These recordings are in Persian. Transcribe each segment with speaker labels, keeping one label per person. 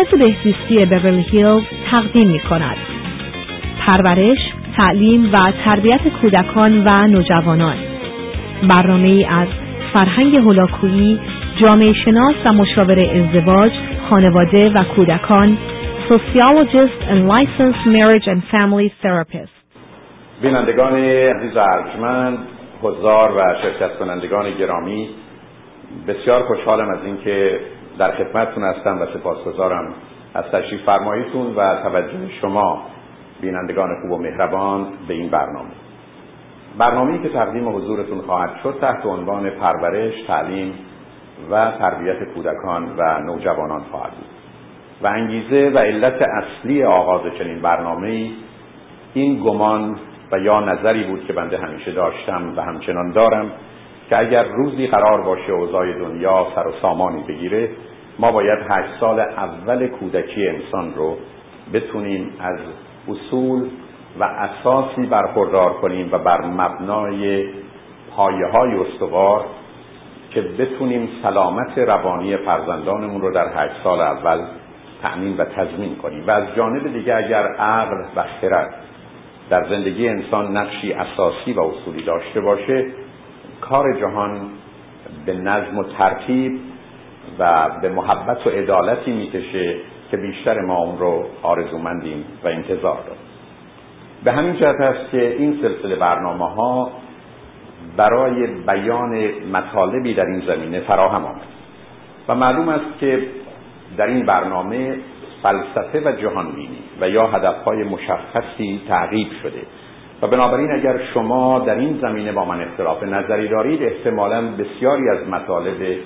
Speaker 1: مرکز بهزیستی بیورلی هیلز تقدیم می کند. پرورش، تعلیم و تربیت کودکان و نوجوانان برنامه از فرهنگ هولاکویی، جامعه شناس و مشاور ازدواج، خانواده و کودکان sociologist and licensed marriage and family therapist
Speaker 2: بینندگان عزیز و ارجمند حضار و شرکت کنندگان گرامی بسیار خوشحالم از اینکه در خدمتتون هستم و سپاسگزارم از تشریف فرماییتون و توجه شما بینندگان خوب و مهربان به این برنامه. برنامه‌ای که تقدیم حضورتون خواهد شد تحت عنوان پرورش، تعلیم و تربیت کودکان و نوجوانان خواهد بود. و انگیزه و علت اصلی آغاز چنین برنامه این گمان و یا نظری بود که بنده همیشه داشتم و همچنان دارم که اگر روزی قرار باشه اوضاع دنیا سر و سامانی بگیره ما باید هشت سال اول کودکی انسان رو بتونیم از اصول و اساسی برخوردار کنیم و بر مبنای پایه های استوار که بتونیم سلامت روانی فرزندانمون رو در هشت سال اول تأمین و تضمین کنیم. و از جانب دیگه اگر عقل و خرد در زندگی انسان نقشی اساسی و اصولی داشته باشه کار جهان به نظم و ترتیب و به محبت و عدالتی می‌کشه که بیشتر ما اون رو آرزومندیم و انتظار داریم. به همین جهت است که این سلسله برنامه ها برای بیان مطالبی در این زمینه فراهم آمد و معلوم است که در این برنامه فلسفه و جهانبینی و یا هدفهای مشخصی تعقیب شده. و بنابراین اگر شما در این زمینه با من اختلاف نظری دارید احتمالا بسیاری از مطالب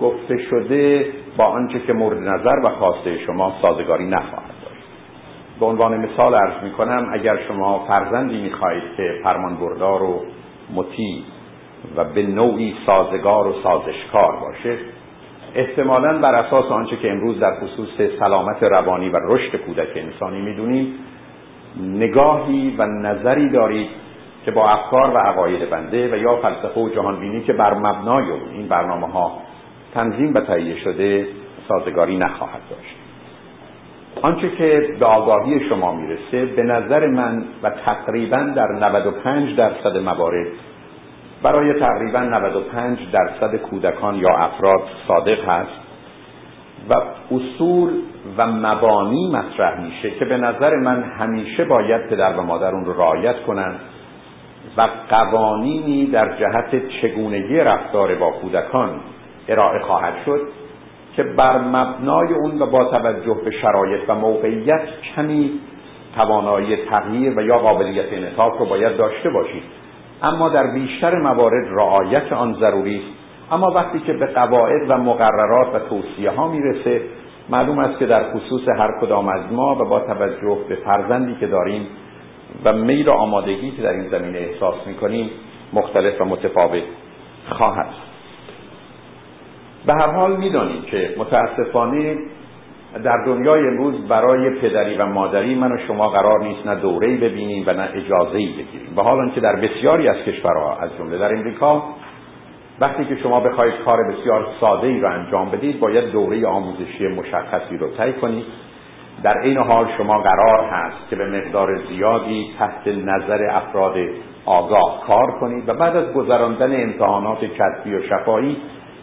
Speaker 2: گفته شده با آنچه که مورد نظر و خواسته شما سازگاری نخواهد داشت. به عنوان مثال ارز می کنم اگر شما فرزندی می خواهید که فرمان بردار و مطیع و به نوعی سازگار و سازشکار باشه احتمالا بر اساس آنچه که امروز در خصوص سلامت روانی و رشد کودک انسانی می‌دونیم نگاهی و نظری دارید که با افکار و عقاید بنده و یا فلسفه و جهانبینی که بر مبنای این برنامه ها تنظیم و تهیه شده سازگاری نخواهد داشت. آنچه که به آگاهی شما می‌رسه به نظر من و تقریبا در 95 درصد موارد برای تقریبا 95 درصد کودکان یا افراد صادق هست و اصول و مبانی مطرح میشه که به نظر من همیشه باید پدر و مادر اون رو رعایت کنند و قوانینی در جهت چگونگی رفتار با کودکان ارائه خواهد شد که بر مبنای اون و با توجه به شرایط و موقعیت کمی توانایی تغییر و یا قابلیت انعطاف رو باید داشته باشید اما در بیشتر موارد رعایت آن ضروری است. اما وقتی که به قواعد و مقررات و توصیه ها می‌رسه معلوم است که در خصوص هر کدام از ما و با توجه به فرزندی که داریم و میل و آمادگی که در این زمینه احساس می‌کنیم مختلف و متفاوت خواهد به هر حال می‌دانیم که متاسفانه در دنیای امروز برای پدری و مادری من و شما قرار نیست نه دوره‌ای ببینیم و نه اجازه‌ای بگیریم. به حال که در بسیاری از کشورها از جمله در امریکا وقتی که شما بخواید کار بسیار ساده ای رو انجام بدید باید دوره آموزشی مشخصی رو طی کنید. در این حال شما قرار هست که به مقدار زیادی تحت نظر افراد آگاه کار کنید و بعد از گذراندن امتحانات کتبی و شفایی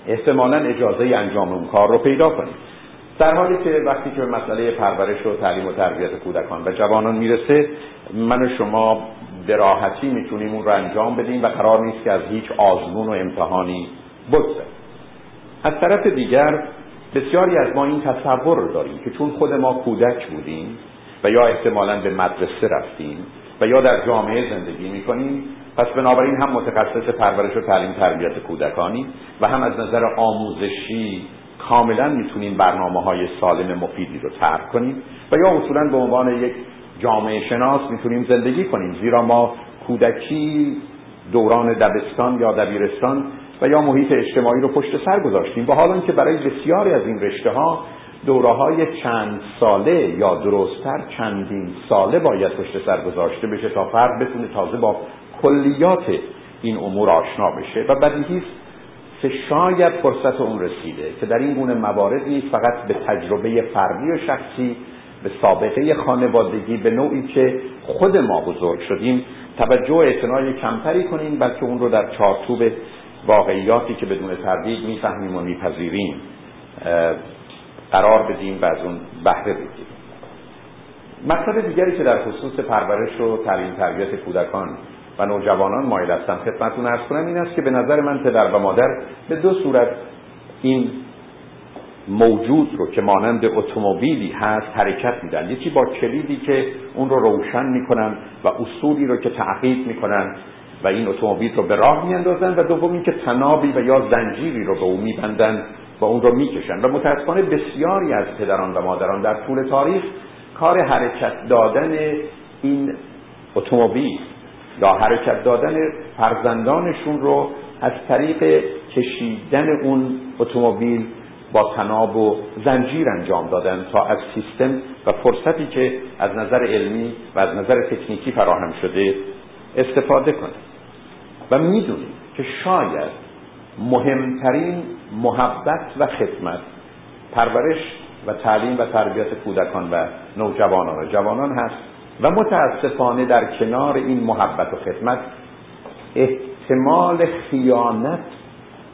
Speaker 2: احتمالا اجازه انجام اون کار رو پیدا کنید در حالی که وقتی که مسئله پرورش و تعلیم و تربیت کودکان و جوانان می‌رسه من و شما به راحتی می‌تونیم اون رو انجام بدیم و قرار نیست که از هیچ آزمون و امتحانی بگذره از طرف دیگر بسیاری از ما این تصور رو داریم که چون خود ما کودک بودیم و یا احتمالا به مدرسه رفتیم و یا در جامعه زندگی می‌کنیم پس بنابراین هم متخصص پرورش و تعلیم تربیت کودکانی و هم از نظر آموزشی کاملا می‌تونیم برنامه های سالم مفیدی رو طرح کنیم و یا اصولا به عنوان یک جامعه شناس می‌تونیم زندگی کنیم زیرا ما کودکی دوران دبستان یا دبیرستان و یا محیط اجتماعی رو پشت سر گذاشتیم. و حالا که برای بسیاری از این رشته ها دوره های چند ساله یا درستتر چندین ساله باید پشت سر گذاشته بشه تا فرد بتونه تازه با کلیات این امور آشنا بشه و بدیهی که شاید فرصت اون رسیده که در این گونه موارد نیست فقط به تجربه فردی و شخصی به سابقه خانوادگی به نوعی که خود ما بزرگ شدیم توجه و اعتنای کمتری کنیم بلکه اون رو در چارچوب واقعیاتی که بدون تردید می‌فهمیم و میپذیریم قرار بدیم و از اون بهره بگیریم. مطلب دیگری که در خصوص پرورش و تعلیم تربیت کودکان و نوجوانان مایل هستم خدمتتون ارز کنم این است که به نظر من پدر و مادر به دو صورت این موجود رو که مانند اتومبیلی هست حرکت میدن. یکی با کلیدی که اون رو روشن می‌کنن و اصولی رو که تعقیب می‌کنن و این اتومبیل رو به راه میاندازن و دوم که تنابی و یا زنجیری رو به اون میبندن و اون رو می‌کشن. و متاسفانه بسیاری از پدران و مادران در طول تاریخ کار حرکت دادن این اتومبیل یا حرکت دادن فرزندانشون رو از طریق کشیدن اون اتومبیل با تناب و زنجیر انجام دادن تا از سیستم و فرصتی که از نظر علمی و از نظر تکنیکی فراهم شده استفاده کنه. و می‌دونیم که شاید مهمترین محبت و خدمت پرورش و تعلیم و تربیت کودکان و نوجوانان و جوانان هست. و متاسفانه در کنار این محبت و خدمت احتمال خیانت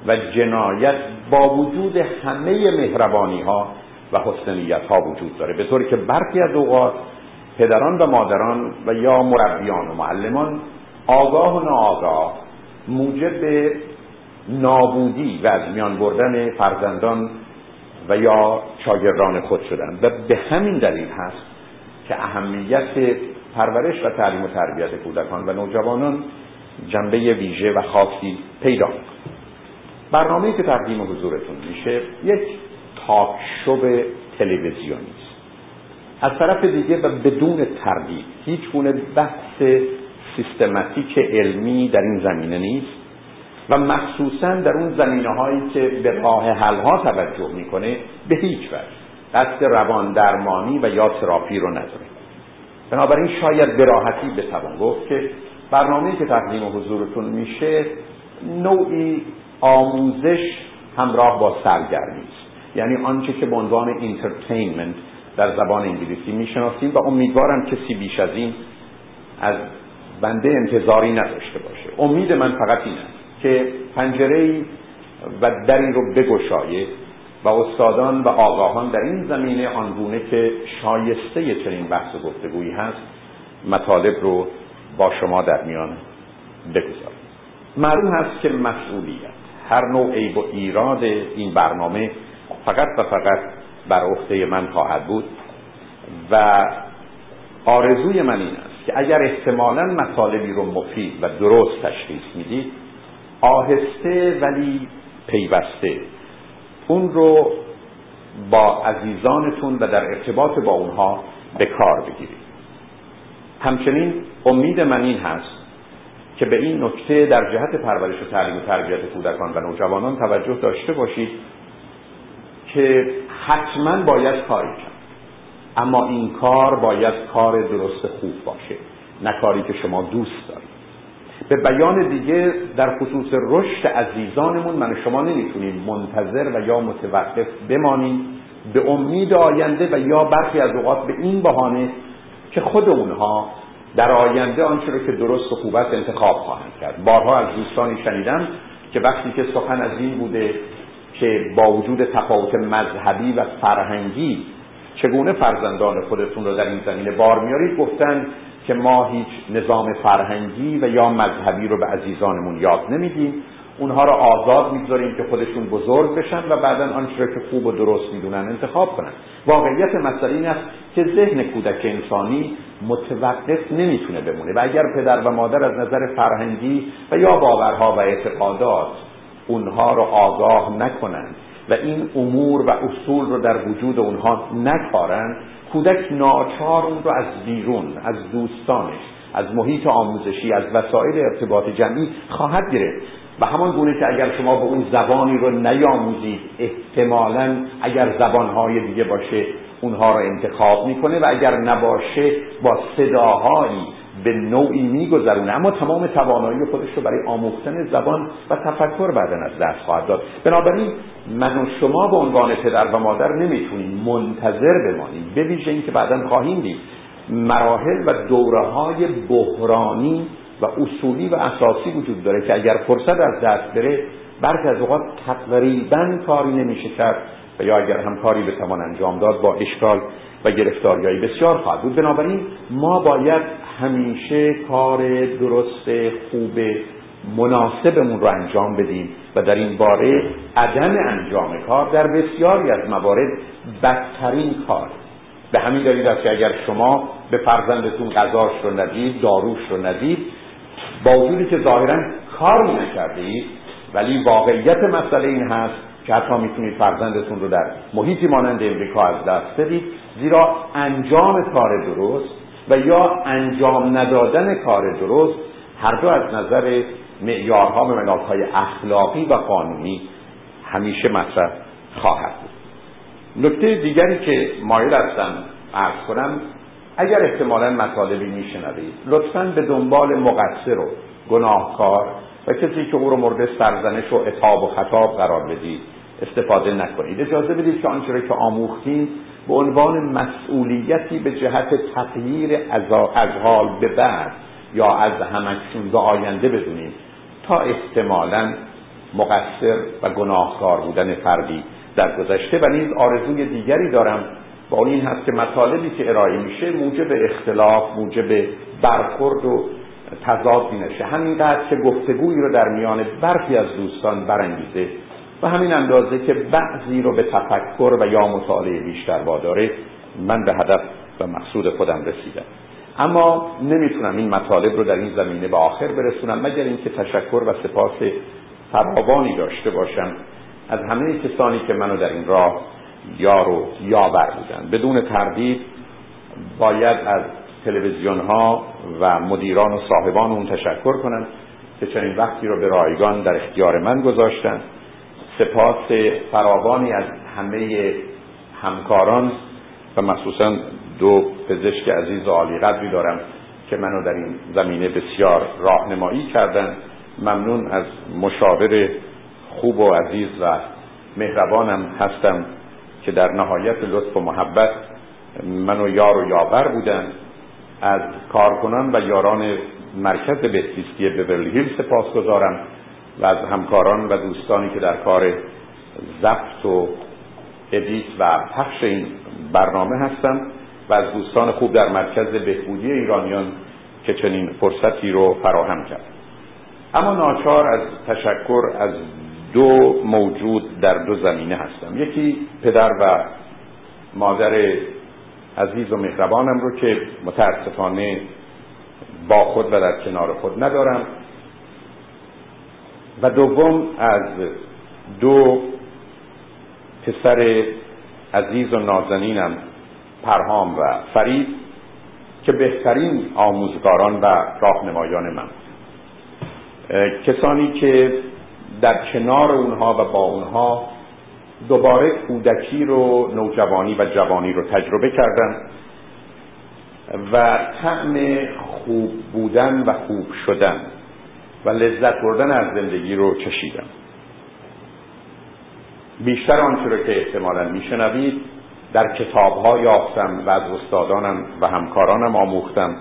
Speaker 2: و جنایت با وجود همه مهربانی ها و حسنیت ها وجود داره. به طوری که برخی از اوقات پدران و مادران و یا مربیان و معلمان آگاه و ناآگاه موجب نابودی و از میان بردن فرزندان و یا شاگردان خود شدن. و به همین دلیل هست که اهمیت پرورش و تعلیم و تربیت کودکان و نوجوانان جنبه ویژه و خاصی پیدا برنامه‌ای که تقدیم حضورتون میشه یک تاک شو تلویزیونی است. از طرف دیگه و بدون تردید هیچ گونه بحث سیستماتیک علمی در این زمینه نیست و مخصوصا در اون زمینه هایی که به راه حل ها توجه می‌کنه به هیچ وجه. قصد روان درمانی و یا تراپی رو نداره بنابراین شاید به راحتی بتوان گفت که برنامه‌ای که تقدیم حضورتون میشه نوعی آموزش همراه با سرگرمی است. یعنی آنچه که به عنوان entertainment در زبان انگلیسی می‌شناسیم و امیدوارم کسی بیش از این از بنده انتظاری نداشته باشه. امید من فقط این است که پنجره و دری رو بگشایه و استادان و آگاهان در این زمینه آنگونه که شایسته چنین بحث و گفتگویی هست مطالب رو با شما در میان بگذارم. معلوم هست که مسئولیت هر نوع عیب و ایراد این برنامه فقط و فقط بر عهده من خواهد بود و آرزوی من این است که اگر احتمالا مطالبی رو مفید و درست تشخیص می‌دید آهسته ولی پیوسته اون رو با عزیزانتون و در ارتباط با اونها به کار بگیرید. همچنین امید من این هست که به این نکته در جهت پرورش و تعلیم و تربیت کودکان و نوجوانان توجه داشته باشید که حتما باید کاری کرد. اما این کار باید کار درست خوب باشه نه کاری که شما دوست به بیان دیگه در خصوص رشد عزیزانمون من شما نمی‌تونیم منتظر و یا متوقف بمانیم به امید آینده و یا برخی از اوقات به این بهانه که خود اونها در آینده آنچه رو که درست و خوب انتخاب خواهند کرد. بارها از دوستانی شنیدم که وقتی که سخن از این بوده که با وجود تفاوت مذهبی و فرهنگی چگونه فرزندان خودتون رو در این زمینه بار میارید گفتن که ما هیچ نظام فرهنگی و یا مذهبی رو به عزیزانمون یاد نمیدیم. اونها رو آزاد می‌گذاریم که خودشون بزرگ بشن و بعدا آنچه که خوب و درست می‌دونن انتخاب کنن. واقعیت مسئله این است که ذهن کودک انسانی متوقف نمی‌تونه بمونه و اگر پدر و مادر از نظر فرهنگی و یا باورها و اعتقادات اونها رو آگاه نکنند و این امور و اصول رو در وجود اونها نکارن کودک ناچار اون رو از بیرون از دوستانش از محیط آموزشی از وسایل ارتباط جمعی خواهد گرفت. و همان گونه که اگر شما به اون زبانی رو نیاموزید احتمالا اگر زبانهای دیگه باشه اونها رو انتخاب می‌کنه و اگر نباشه با صداهایی به نوعی میگذرونه. اما تمام توانایی خودش رو برای آموختن زبان و تفکر بعدا از دست خواهد داد. بنابراین من و شما به عنوان پدر و مادر نمی‌تونیم منتظر بمانیم. به ویژه اینکه بعدا خواهیم دید مراحل و دوره های بحرانی و اصولی و اساسی وجود داره که اگر فرصت از دست بره برخی از اوقات تقریبا کاری نمیشه کرد و یا اگر هم کاری بتوان انجام داد با اشکال و گرفتاریهای بسیار خواهد بود. بنابراین ما باید همیشه کار درست خوب مناسبمون رو انجام بدیم و در این باره عدم انجام کار در بسیاری از موارد بدترین کار. به همین دلیل است که اگر شما به فرزندتون غذاش رو ندید داروش رو ندید با وجودی که ظاهرا کار نکردید ولی واقعیت مسئله این هست که حتی می‌تونید فرزندتون رو در محیطی مانند امریکا از دست بدید. زیرا انجام کار درست و یا انجام ندادن کار درست هر دو از نظر معیارها و اخلاقی و قانونی همیشه مطرح خواهد بود. نکته دیگری که مایل هستم ارز کنم اگر احتمالا مطالبی میشنوید لطفا به دنبال مقصر و گناهکار و کسی که او رو مورد سرزنش و اتاب و خطاب قرار بدید استفاده نکنید. اجازه بدید که آنچه که آموختیم به عنوان مسئولیتی به جهت تغییر از حال به بعد یا از همکشون به آینده بدونیم تا احتمالا مقصر و گناهکار بودن فردی در گذشته. و نیز آرزوی دیگری دارم و اون این هست که مطالبی که ارائه میشه موجب اختلاف موجب برخورد و تضادی نشه. همینقدر که گفتگویی رو در میان برخی از دوستان برانگیزه و همین اندازه که بعضی رو به تفکر و یا مطالعه بیشتر واداره من به هدف و مقصود خودم رسیدم. اما نمی‌تونم این مطالب رو در این زمینه به آخر برسونم مگر اینکه تشکر و سپاس فراوانی داشته باشم از همه کسانی که منو در این راه یار و یاور بودن. بدون تردید باید از تلویزیون ها و مدیران و صاحبان اون تشکر کنم که چنین وقتی رو به رایگان در اختیار من گذاشتن. سپاس فراوانی از همه همکاران و مخصوصا دو پزشک عزیز و عالی قدری دارم که منو در این زمینه بسیار راهنمایی کردن ممنون از مشاور خوب و عزیز و مهربانم هستم که در نهایت لطف و محبت منو یار و یاور بودن از کارکنان و یاران مرکز بهزیستی بورلی هیل سپاس گذارم و از همکاران و دوستانی که در کار ضبط و ادیت و پخش این برنامه هستم و از دوستان خوب در مرکز بهبودی ایرانیان که چنین فرصتی رو فراهم کرد. اما ناچار از تشکر از دو موجود در دو زمینه هستم. یکی پدر و مادر عزیز و مهربانم رو که متاسفانه با خود و در کنار خود ندارم. و دوم از دو پسر عزیز و نازنینم پرهام و فرید که بهترین آموزگاران و راهنمایان من. کسانی که در کنار اونها و با اونها دوباره کودکی رو نوجوانی و جوانی رو تجربه کردم و طعم خوب بودن و خوب شدن. و لذت بردن از زندگی رو چشیدم. بیشتر آنچه رو که احتمالا میشنوید در کتاب ها یافتم و از استادانم و همکارانم آموختم.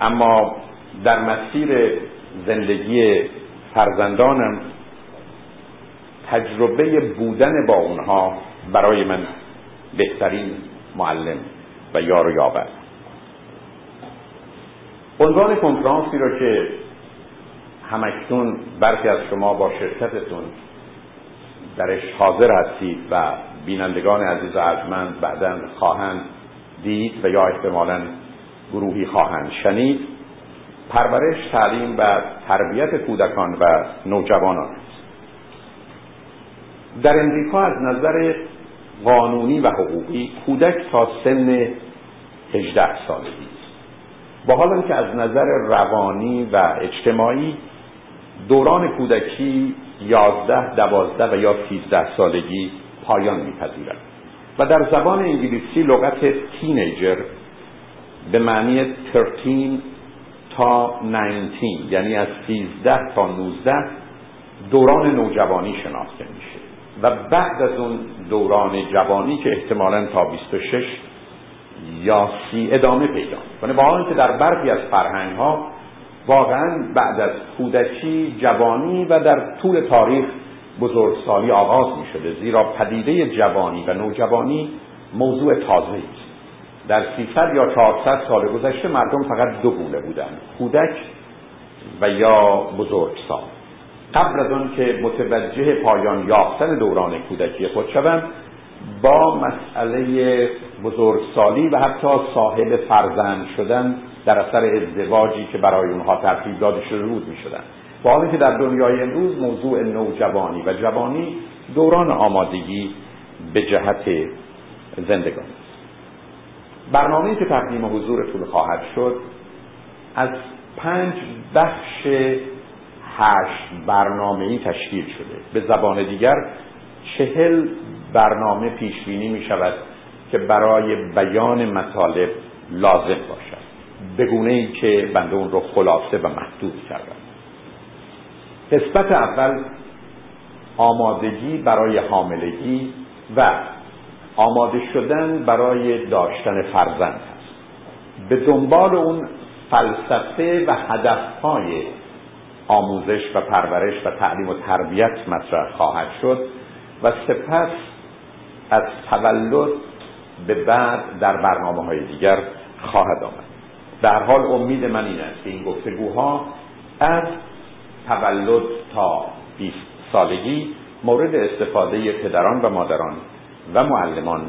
Speaker 2: اما در مسیر زندگی فرزندانم تجربه بودن با اونها برای من بهترین معلم و یار و یاور. عنوان کنفرانسی رو که همکنون برخی از شما با شرکتتون درش حاضر هستید و بینندگان عزیز و ارجمند بعدا خواهند دید و یا احتمالا گروهی خواهند شنید. پرورش تعلیم و تربیت کودکان و نوجوانان. است در امریکا از نظر قانونی و حقوقی کودک تا سن 18 سالگی است. با حال که از نظر روانی و اجتماعی دوران کودکی یازده دوازده و یا سیزده سالگی پایان میپذیرد. و در زبان انگلیسی لغت تینیجر به معنی 13 تا 19 یعنی از 13 تا 19 دوران نوجوانی شناخته میشه. و بعد از اون دوران جوانی که احتمالا تا 26 یا سی ادامه پیدا می‌کنه. با آنکه در برخی از فرهنگ ها واقعا بعد از کودکی جوانی و در طول تاریخ بزرگسالی آغاز می شده زیرا پدیده جوانی و نوجوانی موضوع تازه است. در 300 یا 400 سال گذشته مردم فقط دو گونه بودند کودک و یا بزرگسال. قبل از آن که متوجه پایان یافتن دوران کودکی خود شوند با مسئله بزرگسالی و حتی صاحب فرزند شدن در اثر ازدواجی که برای اونها ترتیب داده شده رود می شدن با حالی که در دنیای امروز موضوع نوجوانی و جوانی دوران آمادگی به جهت زندگانی برنامه که تقدیم حضورتون خواهد شد از پنج بخش هشت برنامه ای تشکیل شده. به زبان دیگر چهل برنامه پیش بینی می شود که برای بیان مطالب لازم باشد. بگونه ای که بنده اون رو خلاصه و محدود کردم. قسمت اول آمادگی برای حاملگی و آماده شدن برای داشتن فرزند هست. به دنبال اون فلسفه و هدفهای آموزش و پرورش و تعلیم و تربیت مطرح خواهد شد و سپس از تولد به بعد در برنامه های دیگر خواهد آمد. در حال امید من این است که این گفتگوها از تولد تا 20 سالگی مورد استفاده پدران و مادران و معلمان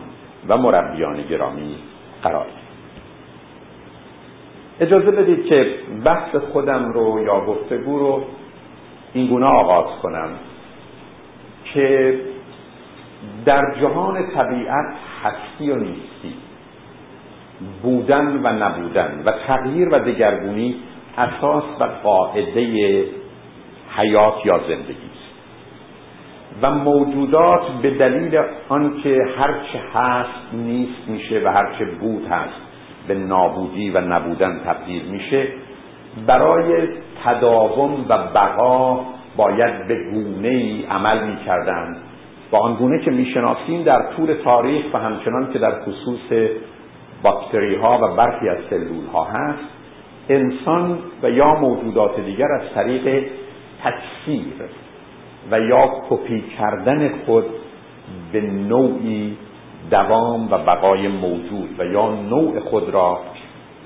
Speaker 2: و مربیان گرامی قرار اجازه بدید که بحث خودم رو یا گفتگو رو این گونه آغاز کنم که در جهان طبیعت هستی و نیستی بودن و نبودن و تغییر و دگرگونی اساس و قاعده حیات یا زندگی است. و موجودات به دلیل آنکه هرچه هست نیست میشه و هرچه بود هست به نابودی و نبودن تبدیل میشه برای تداوم و بقا باید به گونه ای عمل می‌کردند با آنگونه که می‌شناسیم در طول تاریخ و همچنان که در خصوص باکتری ها و برخی از سلول ها هست. انسان و یا موجودات دیگر از طریق تکثیر و یا کپی کردن خود به نوعی دوام و بقای موجود و یا نوع خود را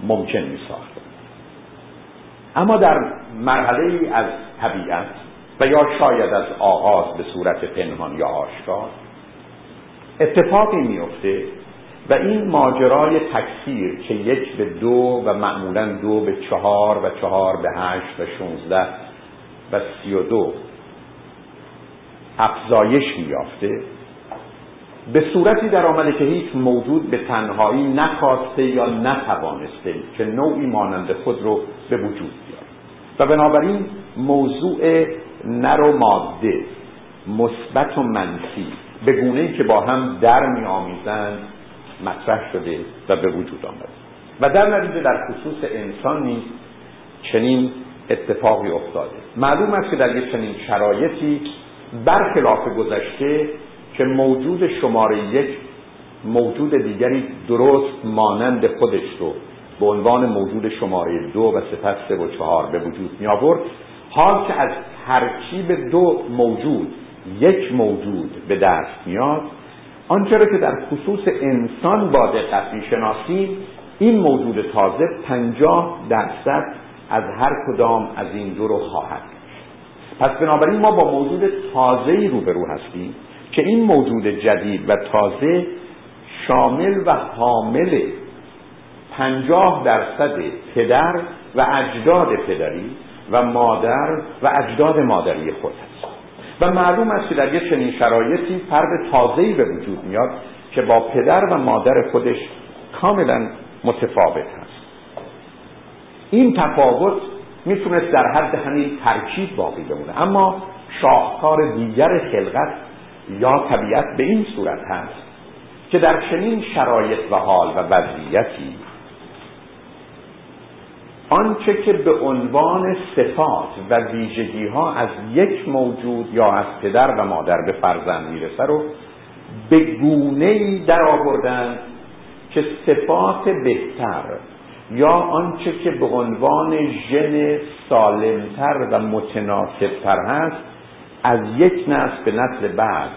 Speaker 2: ممکن می ساخته اما در مرحله از طبیعت و یا شاید از آغاز به صورت پنهان یا آشکار اتفاقی میفته و این ماجرای تکثیر که یک به دو و معمولا دو به چهار و چهار به هشت و شونزده و سی و دو افزایش میافته به صورتی در آمده که هیچ موجود به تنهایی نخواسته یا نتوانسته که نوعی مانند خود رو به وجود بیاره. و بنابراین موضوع نر و ماده مثبت و منفی به گونه که با هم در می آمیزند مطرح شده و به وجود آمده. و در نتیجه در خصوص انسان نیز چنین اتفاقی افتاده. معلوم است که در یک چنین شرایطی برخلاف گذشته که موجود شماره یک موجود دیگری درست مانند خودش رو به عنوان موجود شماره دو و سپس سه و چهار به وجود می آورد حال که از ترکیب دو موجود یک موجود به دست میاد آنچه را که در خصوص انسان با دقت می‌شناسیم این موجود تازه پنجاه درصد از هر کدام از این دو رو خواهد پس بنابراین ما با موجود تازه ای روبرو هستیم که این موجود جدید و تازه شامل و حامل پنجاه درصد پدر و اجداد پدری و مادر و اجداد مادری خود است و معلوم است که در یک چنین شرایطی فرد تازه‌ای به وجود میاد که با پدر و مادر خودش کاملا متفاوت هست. این تفاوت می‌تونست در حد همین ترکیب باقی بمونه. اما شاهکار دیگر خلقت یا طبیعت به این صورت هست که در چنین شرایط و حال و وضعیتی آنچه که به عنوان صفات و ویژگی ها از یک موجود یا از پدر و مادر به فرزند می‌رسه رو به گونه ای در آوردن که صفات بهتر یا آنچه که به عنوان ژن سالمتر و متناسبتر هست از یک نسل به نسل بعد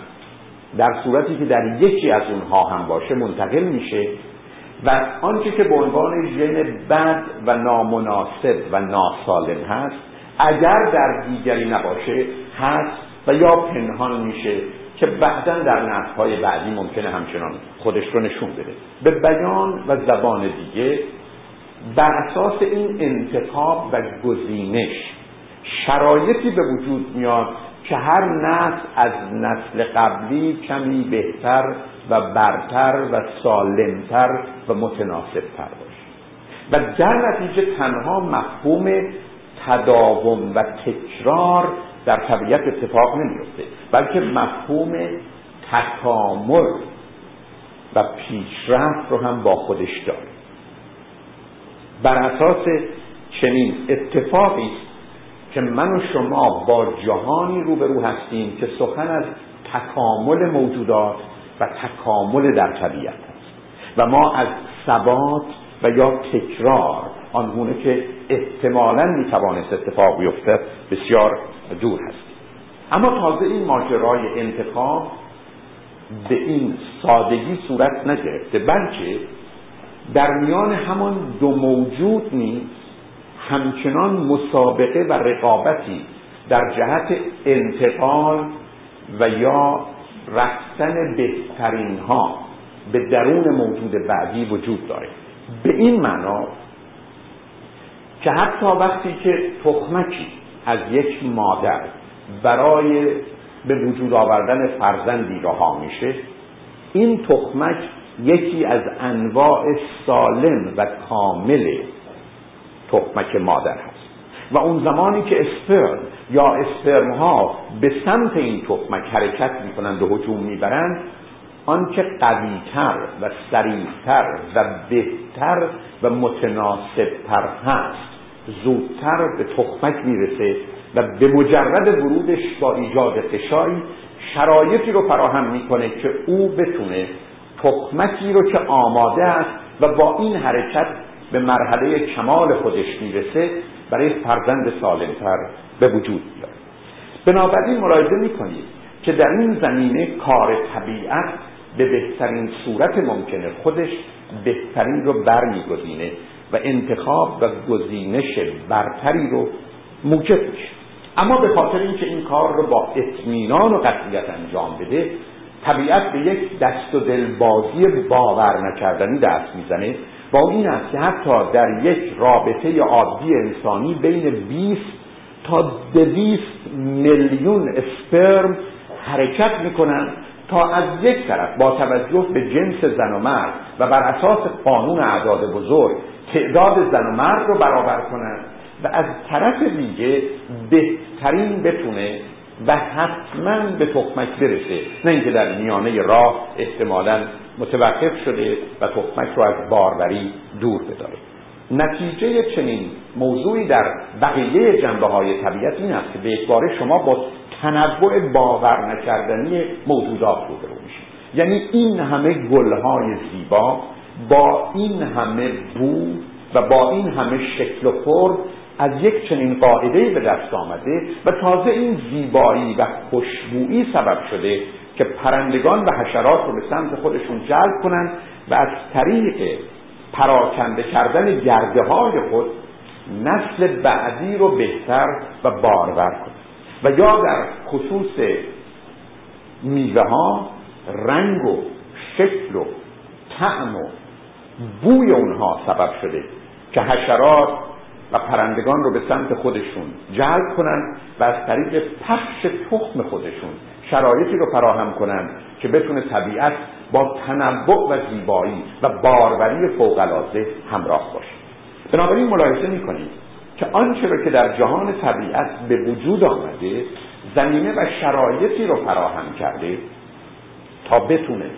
Speaker 2: در صورتی که در یکی از اونها هم باشه منتقل میشه. و آنچه که به عنوان ژن بد و نامناسب و ناسالم هست اگر در دیگری نباشه هست و یا پنهان میشه که بعدا در نسلهای بعدی ممکنه همچنان خودش رو نشون بده. به بیان و زبان دیگه بر اساس این انتخاب و گزینش شرایطی به وجود میاد که هر نسل از نسل قبلی کمی بهتر و برتر و سالمتر و متناسبتر باشه. و در نتیجه تنها مفهوم تداوم و تکرار در طبیعت اتفاق نمیفته بلکه مفهوم تکامل و پیشرفت رو هم با خودش داره. بر اساس چنین اتفاقی است که من و شما با جهانی روبرو هستیم که سخن از تکامل موجودات و تکامل در طبیعت است. و ما از ثبات و یا تکرار آنگونه که احتمالا می‌توانست اتفاق بیفتد بسیار دور هستیم اما تازه این ماجرای انتخاب به این سادگی صورت نگرفته بلکه در میان همان دو موجود نیز همچنان مسابقه و رقابتی در جهت انتقال و یا رفتن بهترین ها به درون موجود بعدی وجود داره. به این معنا که حتی وقتی که تخمکی از یک مادر برای به وجود آوردن فرزندی رها میشه این تخمک یکی از انواع سالم و کامل تخمک مادر هست. و اون زمانی که اسپرم یا اسپرم ها به سمت این تخمک حرکت می‌کنند و هجوم می‌برند آنچه قویتر و سریعتر و بهتر و متناسبتر هست زودتر به تخمک می‌رسه و به مجرد ورودش با ایجاد فشاری شرایطی رو فراهم می‌کنه که او بتونه تخمکی رو که آماده است و با این حرکت به مرحله کمال خودش می‌رسه برای فرزند سالمتر به وجود بیاد. بنابراین ملاحظه می‌کنید که در این زمینه کار طبیعت به بهترین صورت ممکنه خودش بهترین رو برمیگزینه و انتخاب و گزینش برتری رو موجب میشه. اما به خاطر اینکه این کار رو با اطمینان و قطعیت انجام بده طبیعت به یک دست و دلبازی باور نکردنی دست می‌زنه با این است که حتی در یک رابطه عادی انسانی بین 20 تا 200 میلیون اسپرم حرکت می‌کنن تا از یک طرف با توجه به جنس زن و مرد و بر اساس قانون اعداد بزرگ تعداد زن و مرد رو برابر کنند و از طرف دیگه بهترین بتونه و حتما به تخمک برسه. نه اینکه در میانه راه احتمالا متوقف شده و تخمک رو از باروری دور بداره. نتیجه چنین موضوعی در بقیه جنبه های طبیعت این است که به اکباره شما با تنوع باور نکردنی موجودات روبرو میشید. یعنی این همه گلهای زیبا با این همه بو و با این همه شکل و فرم از یک چنین قاعده به دست آمده و تازه این زیبایی و خوشبویی سبب شده که پرندگان و حشرات رو به سمت خودشون جلب کنند و از طریق پراکنده کردن گرده های خود نسل بعدی رو بهتر و بارور کنند و یا در خصوص میوه ها رنگ و شکل و طعم و بوی اونها سبب شده که حشرات و پرندگان رو به سمت خودشون جلب کنند و از طریق پخش تخم خودشون شرایطی رو فراهم کنند که بتونه طبیعت با تنوع و زیبایی و باروری فوقالعاده همراه باشه بنابراین ملاحظه می‌کنید که آنچه رو که در جهان طبیعت به وجود آمده زمینه و شرایطی رو فراهم کرده تا بتونه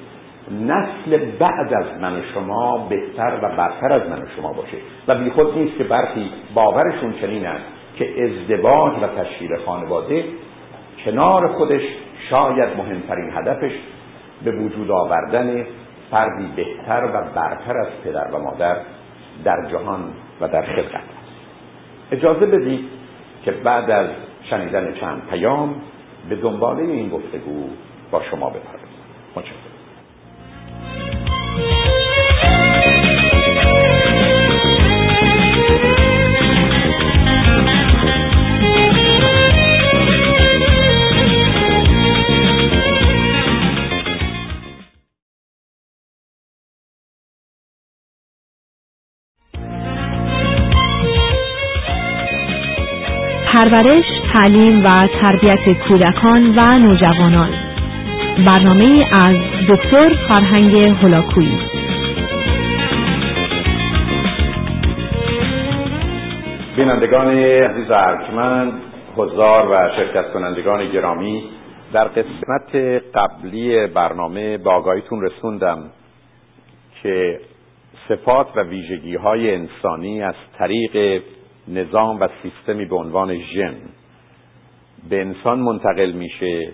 Speaker 2: نسل بعد از من و شما بهتر و برتر از من و شما باشه. و بیخود نیست که برخی باورشون چنینن که ازدواج و تشکیل خانواده کنار خودش شاید مهمترین هدفش به وجود آوردن فردی بهتر و برتر از پدر و مادر در جهان و در خلقت اجازه بدید که بعد از شنیدن چند پیام به دنباله این گفتگو با شما بپردازم. متشکرم.
Speaker 1: پرورش، تعلیم و تربیت کودکان و نوجوانان. برنامه از دکتر فرهنگ هلاکویی
Speaker 2: بینندگان عزیز ارجمند حضار و شرکت کنندگان گرامی در قسمت قبلی برنامه به آگاهیتون رسوندم که صفات و ویژگی های انسانی از طریق نظام و سیستمی به عنوان ژن به انسان منتقل میشه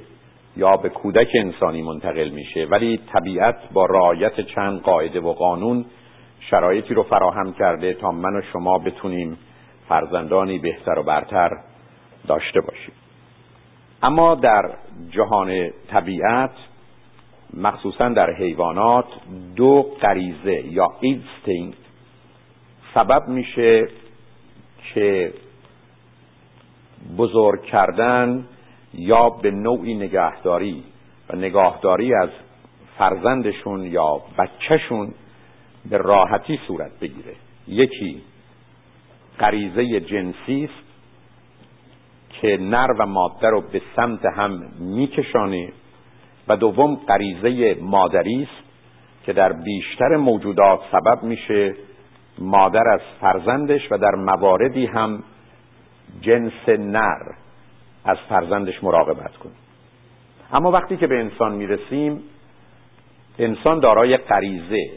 Speaker 2: یا به کودک انسانی منتقل میشه ولی طبیعت با رعایت چند قاعده و قانون شرایطی رو فراهم کرده تا من و شما بتونیم فرزندانی بهتر و برتر داشته باشیم. اما در جهان طبیعت مخصوصا در حیوانات دو غریزه یا اینستینکت سبب میشه که بزرگ کردن یا به نوعی نگهداری و نگاهداری از فرزندشون یا بچهشون به راحتی صورت بگیره. یکی غریزه جنسی است که نر و ماده رو به سمت هم میکشانه و دوم غریزه مادری است که در بیشتر موجودات سبب میشه مادر از فرزندش و در مواردی هم جنس نر از فرزندش مراقبت کنه اما وقتی که به انسان می‌رسیم انسان دارای غریزه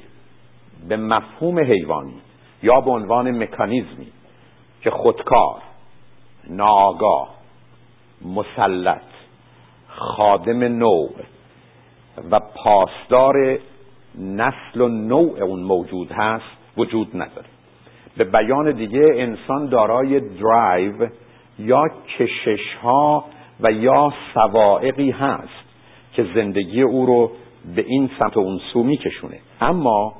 Speaker 2: به مفهوم حیوانی یا به عنوان مکانیزمی که خودکار ناآگاه مسلط خادم نوع و پاسدار نسل و نوع اون موجود هست وجود نداره. به بیان دیگه انسان دارای درایو یا کشش ها و یا سوائقی هست که زندگی او رو به این سمت و اون سو میکشونه. اما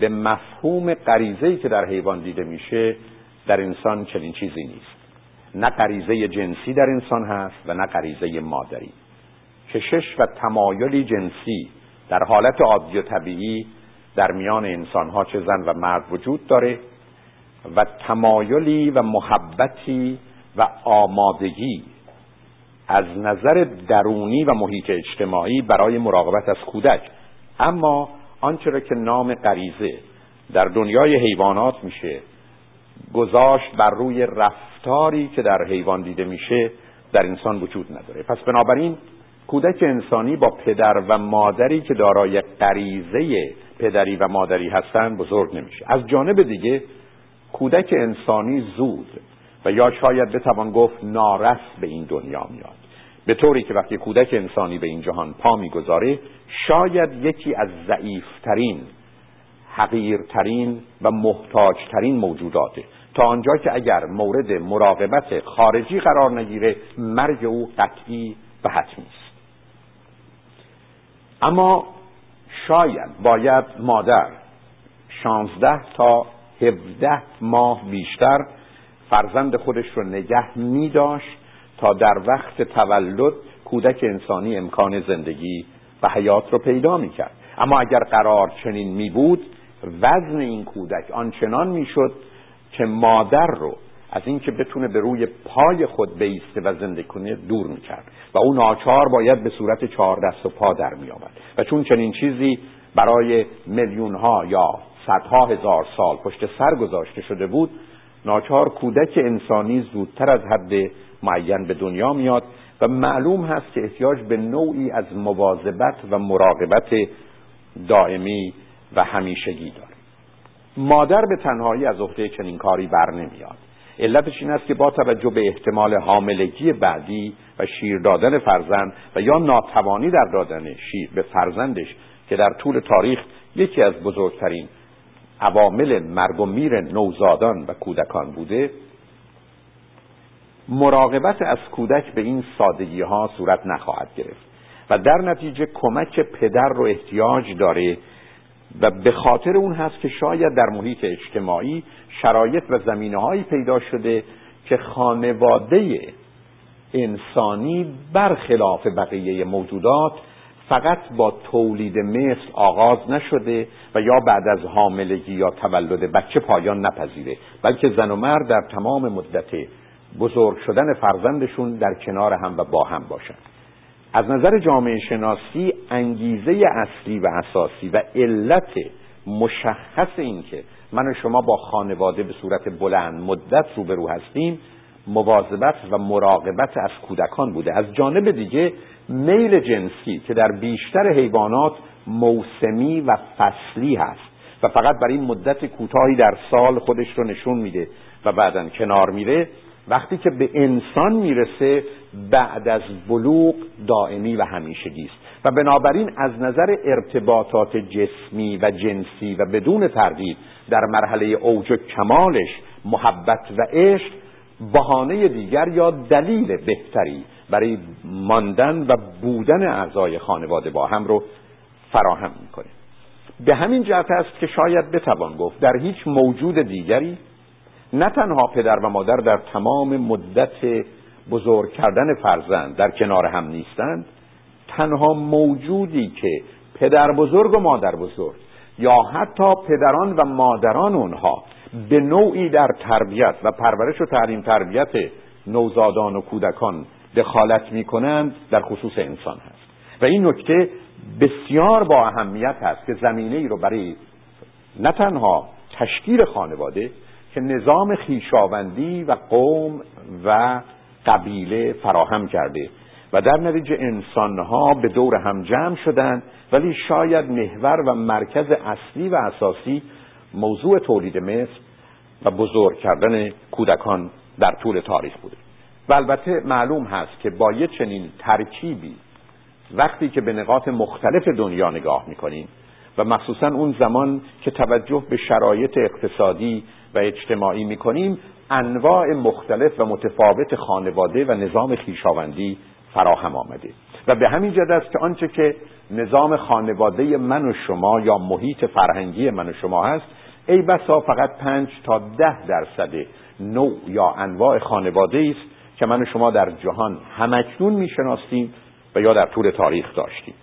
Speaker 2: به مفهوم غریزه‌ای که در حیوان دیده میشه در انسان چنین چیزی نیست. نه غریزه جنسی در انسان هست و نه غریزه مادری. کشش و تمایلی جنسی در حالت عادی و طبیعی در میان انسان ها چه زن و مرد وجود داره و تمایلی و محبتی و آمادگی از نظر درونی و محیط اجتماعی برای مراقبت از کودک. اما آنچه را که نام غریزه در دنیای حیوانات میشه گذاشت بر روی رفتاری که در حیوان دیده میشه در انسان وجود نداره. پس بنابراین کودک انسانی با پدر و مادری که دارای غریزه پدری و مادری هستند بزرگ نمیشه. از جانب دیگه کودک انسانی زود و یا شاید بتوان گفت نارس به این دنیا میاد. به طوری که وقتی کودک انسانی به این جهان پا می‌گذاره شاید یکی از ضعیفترین حقیرترین و محتاجترین موجوداته. تا آنجا که اگر مورد مراقبت خارجی قرار نگیره مرگ او قطعی و حتمی است. اما شاید باید مادر شانزده تا هفده ماه بیشتر فرزند خودش رو نگه می داشت تا در وقت تولد کودک انسانی امکان زندگی و حیات رو پیدا می کرد اما اگر قرار چنین می بود وزن این کودک آنچنان می شد که مادر رو از اینکه بتونه به روی پای خود بیسته و زنده کنه دور می‌کرد. و اون ناچار باید به صورت چهار دست و پا در می آمد و چون چنین چیزی برای میلیون ها یا صدها هزار سال پشت سر گذاشته شده بود ناچار کودک انسانی زودتر از حد معین به دنیا میاد و معلوم هست که احتیاج به نوعی از مواظبت و مراقبت دائمی و همیشگی داره. مادر به تنهایی از عهده چنین کاری بر نمیاد. علتش این است که با توجه به احتمال حاملگی بعدی و شیر دادن فرزند و یا ناتوانی در دادن شیر به فرزندش که در طول تاریخ یکی از بزرگترین عوامل مرگ و میر نوزادان و کودکان بوده مراقبت از کودک به این سادگی ها صورت نخواهد گرفت و در نتیجه کمک پدر رو احتیاج داره و به خاطر اون هست که شاید در محیط اجتماعی شرایط و زمینه هایی پیدا شده که خانواده انسانی برخلاف بقیه موجودات فقط با تولید مثل آغاز نشده و یا بعد از حاملگی یا تولد بچه پایان نپذیره بلکه زن و مرد در تمام مدت بزرگ شدن فرزندشون در کنار هم و با هم باشند از نظر جامعه شناسی انگیزه اصلی و اساسی و علت مشخص این که من و شما با خانواده به صورت بلند مدت روبرو هستیم مواظبت و مراقبت از کودکان بوده. از جانب دیگه میل جنسی که در بیشتر حیوانات موسمی و فصلی هست و فقط برای مدت کوتاهی در سال خودش رو نشون میده و بعدا کنار میره وقتی که به انسان می‌رسه بعد از بلوغ دائمی و همیشگی است. و بنابراین از نظر ارتباطات جسمی و جنسی و بدون تردید در مرحله اوج کمالش محبت و عشق بهانه دیگر یا دلیل بهتری برای ماندن و بودن اعضای خانواده با هم رو فراهم می‌کنه. به همین جهت است که شاید بتوان گفت در هیچ موجود دیگری نه تنها پدر و مادر در تمام مدت بزرگ کردن فرزند در کنار هم نیستند تنها موجودی که پدر بزرگ و مادر بزرگ یا حتی پدران و مادران اونها به نوعی در تربیت و پرورش و تعلیم تربیت نوزادان و کودکان دخالت می کنند در خصوص انسان هست. و این نکته بسیار با اهمیت هست که زمینه ای رو برای نه تنها تشکیل خانواده که نظام خیشاوندی و قوم و قبیله فراهم کرده و در نتیجه انسانها به دور هم جمع شدند ولی شاید محور و مرکز اصلی و اساسی موضوع تولید مثل و بزرگ کردن کودکان در طول تاریخ بوده. و البته معلوم هست که با یه چنین ترکیبی وقتی که به نقاط مختلف دنیا نگاه می‌کنیم و مخصوصا اون زمان که توجه به شرایط اقتصادی و اجتماعی می‌کنیم انواع مختلف و متفاوت خانواده و نظام خیشاوندی فراهم آمده. و به همین جد است که آنچه که نظام خانواده من و شما یا محیط فرهنگی من و شما هست ای بسا فقط پنج تا ده درصد نوع یا انواع خانواده است که من و شما در جهان همکنون می‌شناسیم و یا در طول تاریخ داشتیم.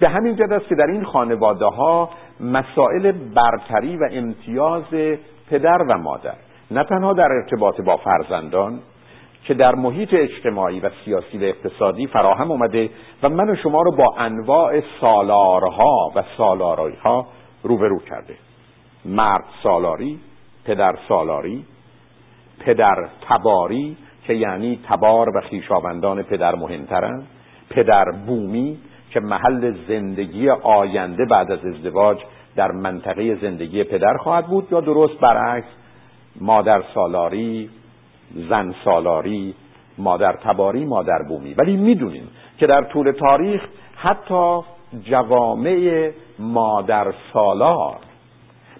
Speaker 2: به همین جد است که در این خانواده ها مسائل برتری و امتیاز پدر و مادر نه تنها در ارتباط با فرزندان که در محیط اجتماعی و سیاسی و اقتصادی فراهم اومده و من و شما رو با انواع سالارها و سالارایها روبرو کرده. مرد سالاری پدر سالاری پدر تباری که یعنی تبار و خیشاوندان پدر مهمترند پدر بومی که محل زندگی آینده بعد از ازدواج در منطقه زندگی پدر خواهد بود یا درست برعکس مادر سالاری زن سالاری مادر تباری مادر بومی. ولی می‌دونیم که در طول تاریخ حتی جوامع مادر سالار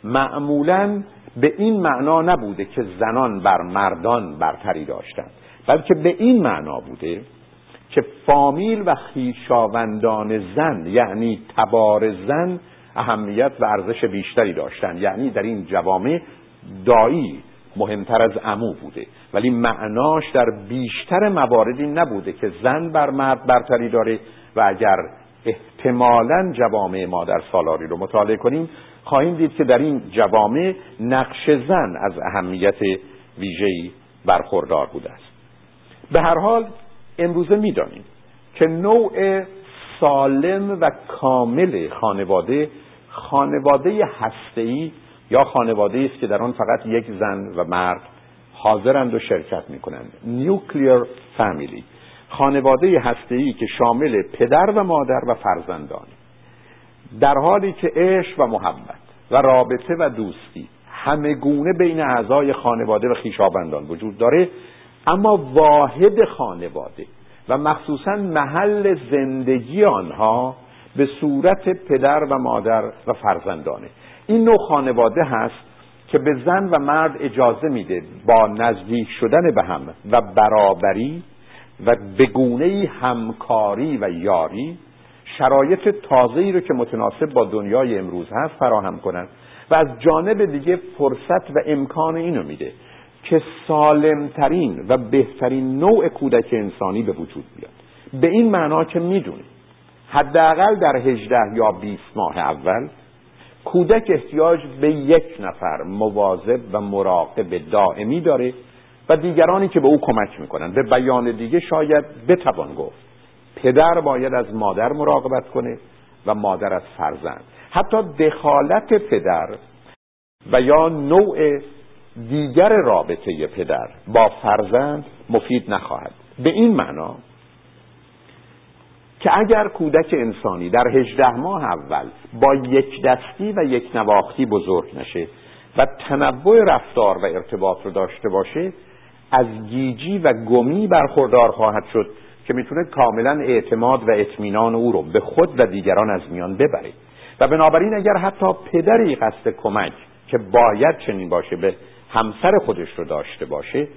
Speaker 2: معمولا به این معنا نبوده که زنان بر مردان برتری داشتند بلکه به این معنا بوده که فامیل و خیشاوندان زن یعنی تبار زن اهمیت و ارزش بیشتری داشتند یعنی در این جوامع دایی مهمتر از امو بوده. ولی معناش در بیشتر مواردی نبوده که زن بر مرد برتری داره و اگر احتمالا جوامع مادر سالاری رو مطالعه کنیم خواهیم دید که در این جوامع نقش زن از اهمیت ویژه‌ای برخوردار بوده است. به هر حال امروزه می‌دانیم که نوع سالم و کامل خانواده خانواده هسته‌ای یا خانواده است که در آن فقط یک زن و مرد حاضرند و شرکت می‌کنند. نیوکلیر فامیلی خانواده هسته‌ای که شامل پدر و مادر و فرزندان. در حالی که عشق و محبت و رابطه و دوستی همه گونه بین اعضای خانواده و خیشابندان وجود داره اما واحد خانواده و مخصوصا محل زندگی آنها به صورت پدر و مادر و فرزندانه. این نوع خانواده هست که به زن و مرد اجازه میده با نزدیک شدن به هم و برابری و به گونه همکاری و یاری شرایط تازه‌ای رو که متناسب با دنیای امروز هست فراهم کنند و از جانب دیگه فرصت و امکان اینو میده. که سالمترین و بهترین نوع کودک انسانی به وجود بیاد. به این معنا که می‌دونیم حداقل در هجده یا 20 ماه اول کودک احتیاج به یک نفر مواظب و مراقب دائمی داره و دیگرانی که به او کمک می‌کنن. به بیان دیگه شاید بتوان گفت. پدر باید از مادر مراقبت کنه و مادر از فرزند. حتی دخالت پدر و یا نوع دیگر رابطه پدر با فرزند مفید نخواهد. به این معنا که اگر کودک انسانی در هجده ماه اول با یک دستی و یک نواختی بزرگ نشه و تنوع رفتار و ارتباط رو داشته باشه از گیجی و گمی برخوردار خواهد شد که می‌تونه کاملا اعتماد و اطمینان او رو به خود و دیگران از میان ببره. و بنابراین اگر حتی پدری قصد کمک که باید چنین باشه به همسر خودش رو داشته باشه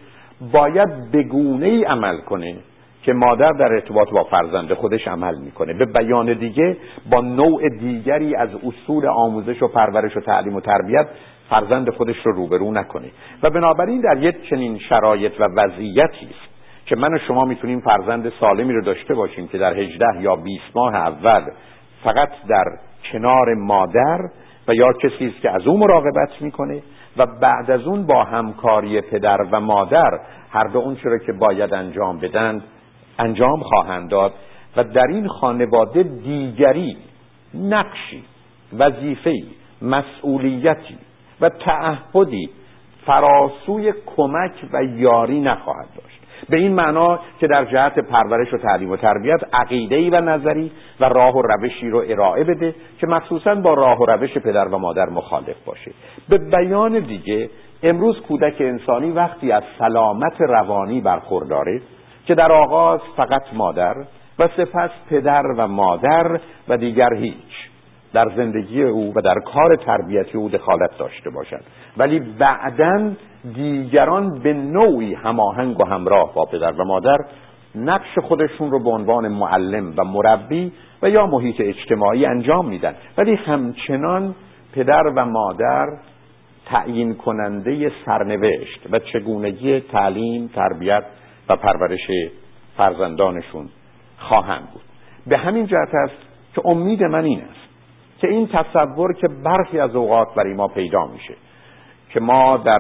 Speaker 2: باید بگونه ای عمل کنه که مادر در ارتباط با فرزند خودش عمل می‌کنه. به بیان دیگه با نوع دیگری از اصول آموزش و پرورش و تعلیم و تربیت فرزند خودش رو روبرو نکنه. و بنابراین در یک چنین شرایط و وضعیتی است که من و شما می‌تونیم فرزند سالمی رو داشته باشیم که در 18 یا 20 ماه اول فقط در کنار مادر و یا کسی است که از او مراقبت می‌کنه و بعد از اون با همکاری پدر و مادر هر دو اون چرا که باید انجام بدن انجام خواهند داد و در این خانواده دیگری نقشی وظیفه‌ای مسئولیتی و تعهدی فراسوی کمک و یاری نخواهد داشت. به این معنا که در جهت پرورش و تعلیم و تربیت عقیده و نظری و راه و روشی رو ارائه بده که مخصوصا با راه و روش پدر و مادر مخالف باشه. به بیان دیگه امروز کودک انسانی وقتی از سلامت روانی برخورداره که در آغاز فقط مادر و سپس پدر و مادر و دیگر هیچ. در زندگی او و در کار تربیتی او دخالت داشته باشد. ولی بعدا دیگران به نوعی هماهنگ و همراه با پدر و مادر نقش خودشون رو به عنوان معلم و مربی و یا محیط اجتماعی انجام میدن. ولی همچنان پدر و مادر تعیین کننده سرنوشت و چگونگی تعلیم، تربیت و پرورش فرزندانشون خواهند بود. به همین جهت است که امید من این است که این تصور که برخی از اوقات برای ما پیدا میشه که ما در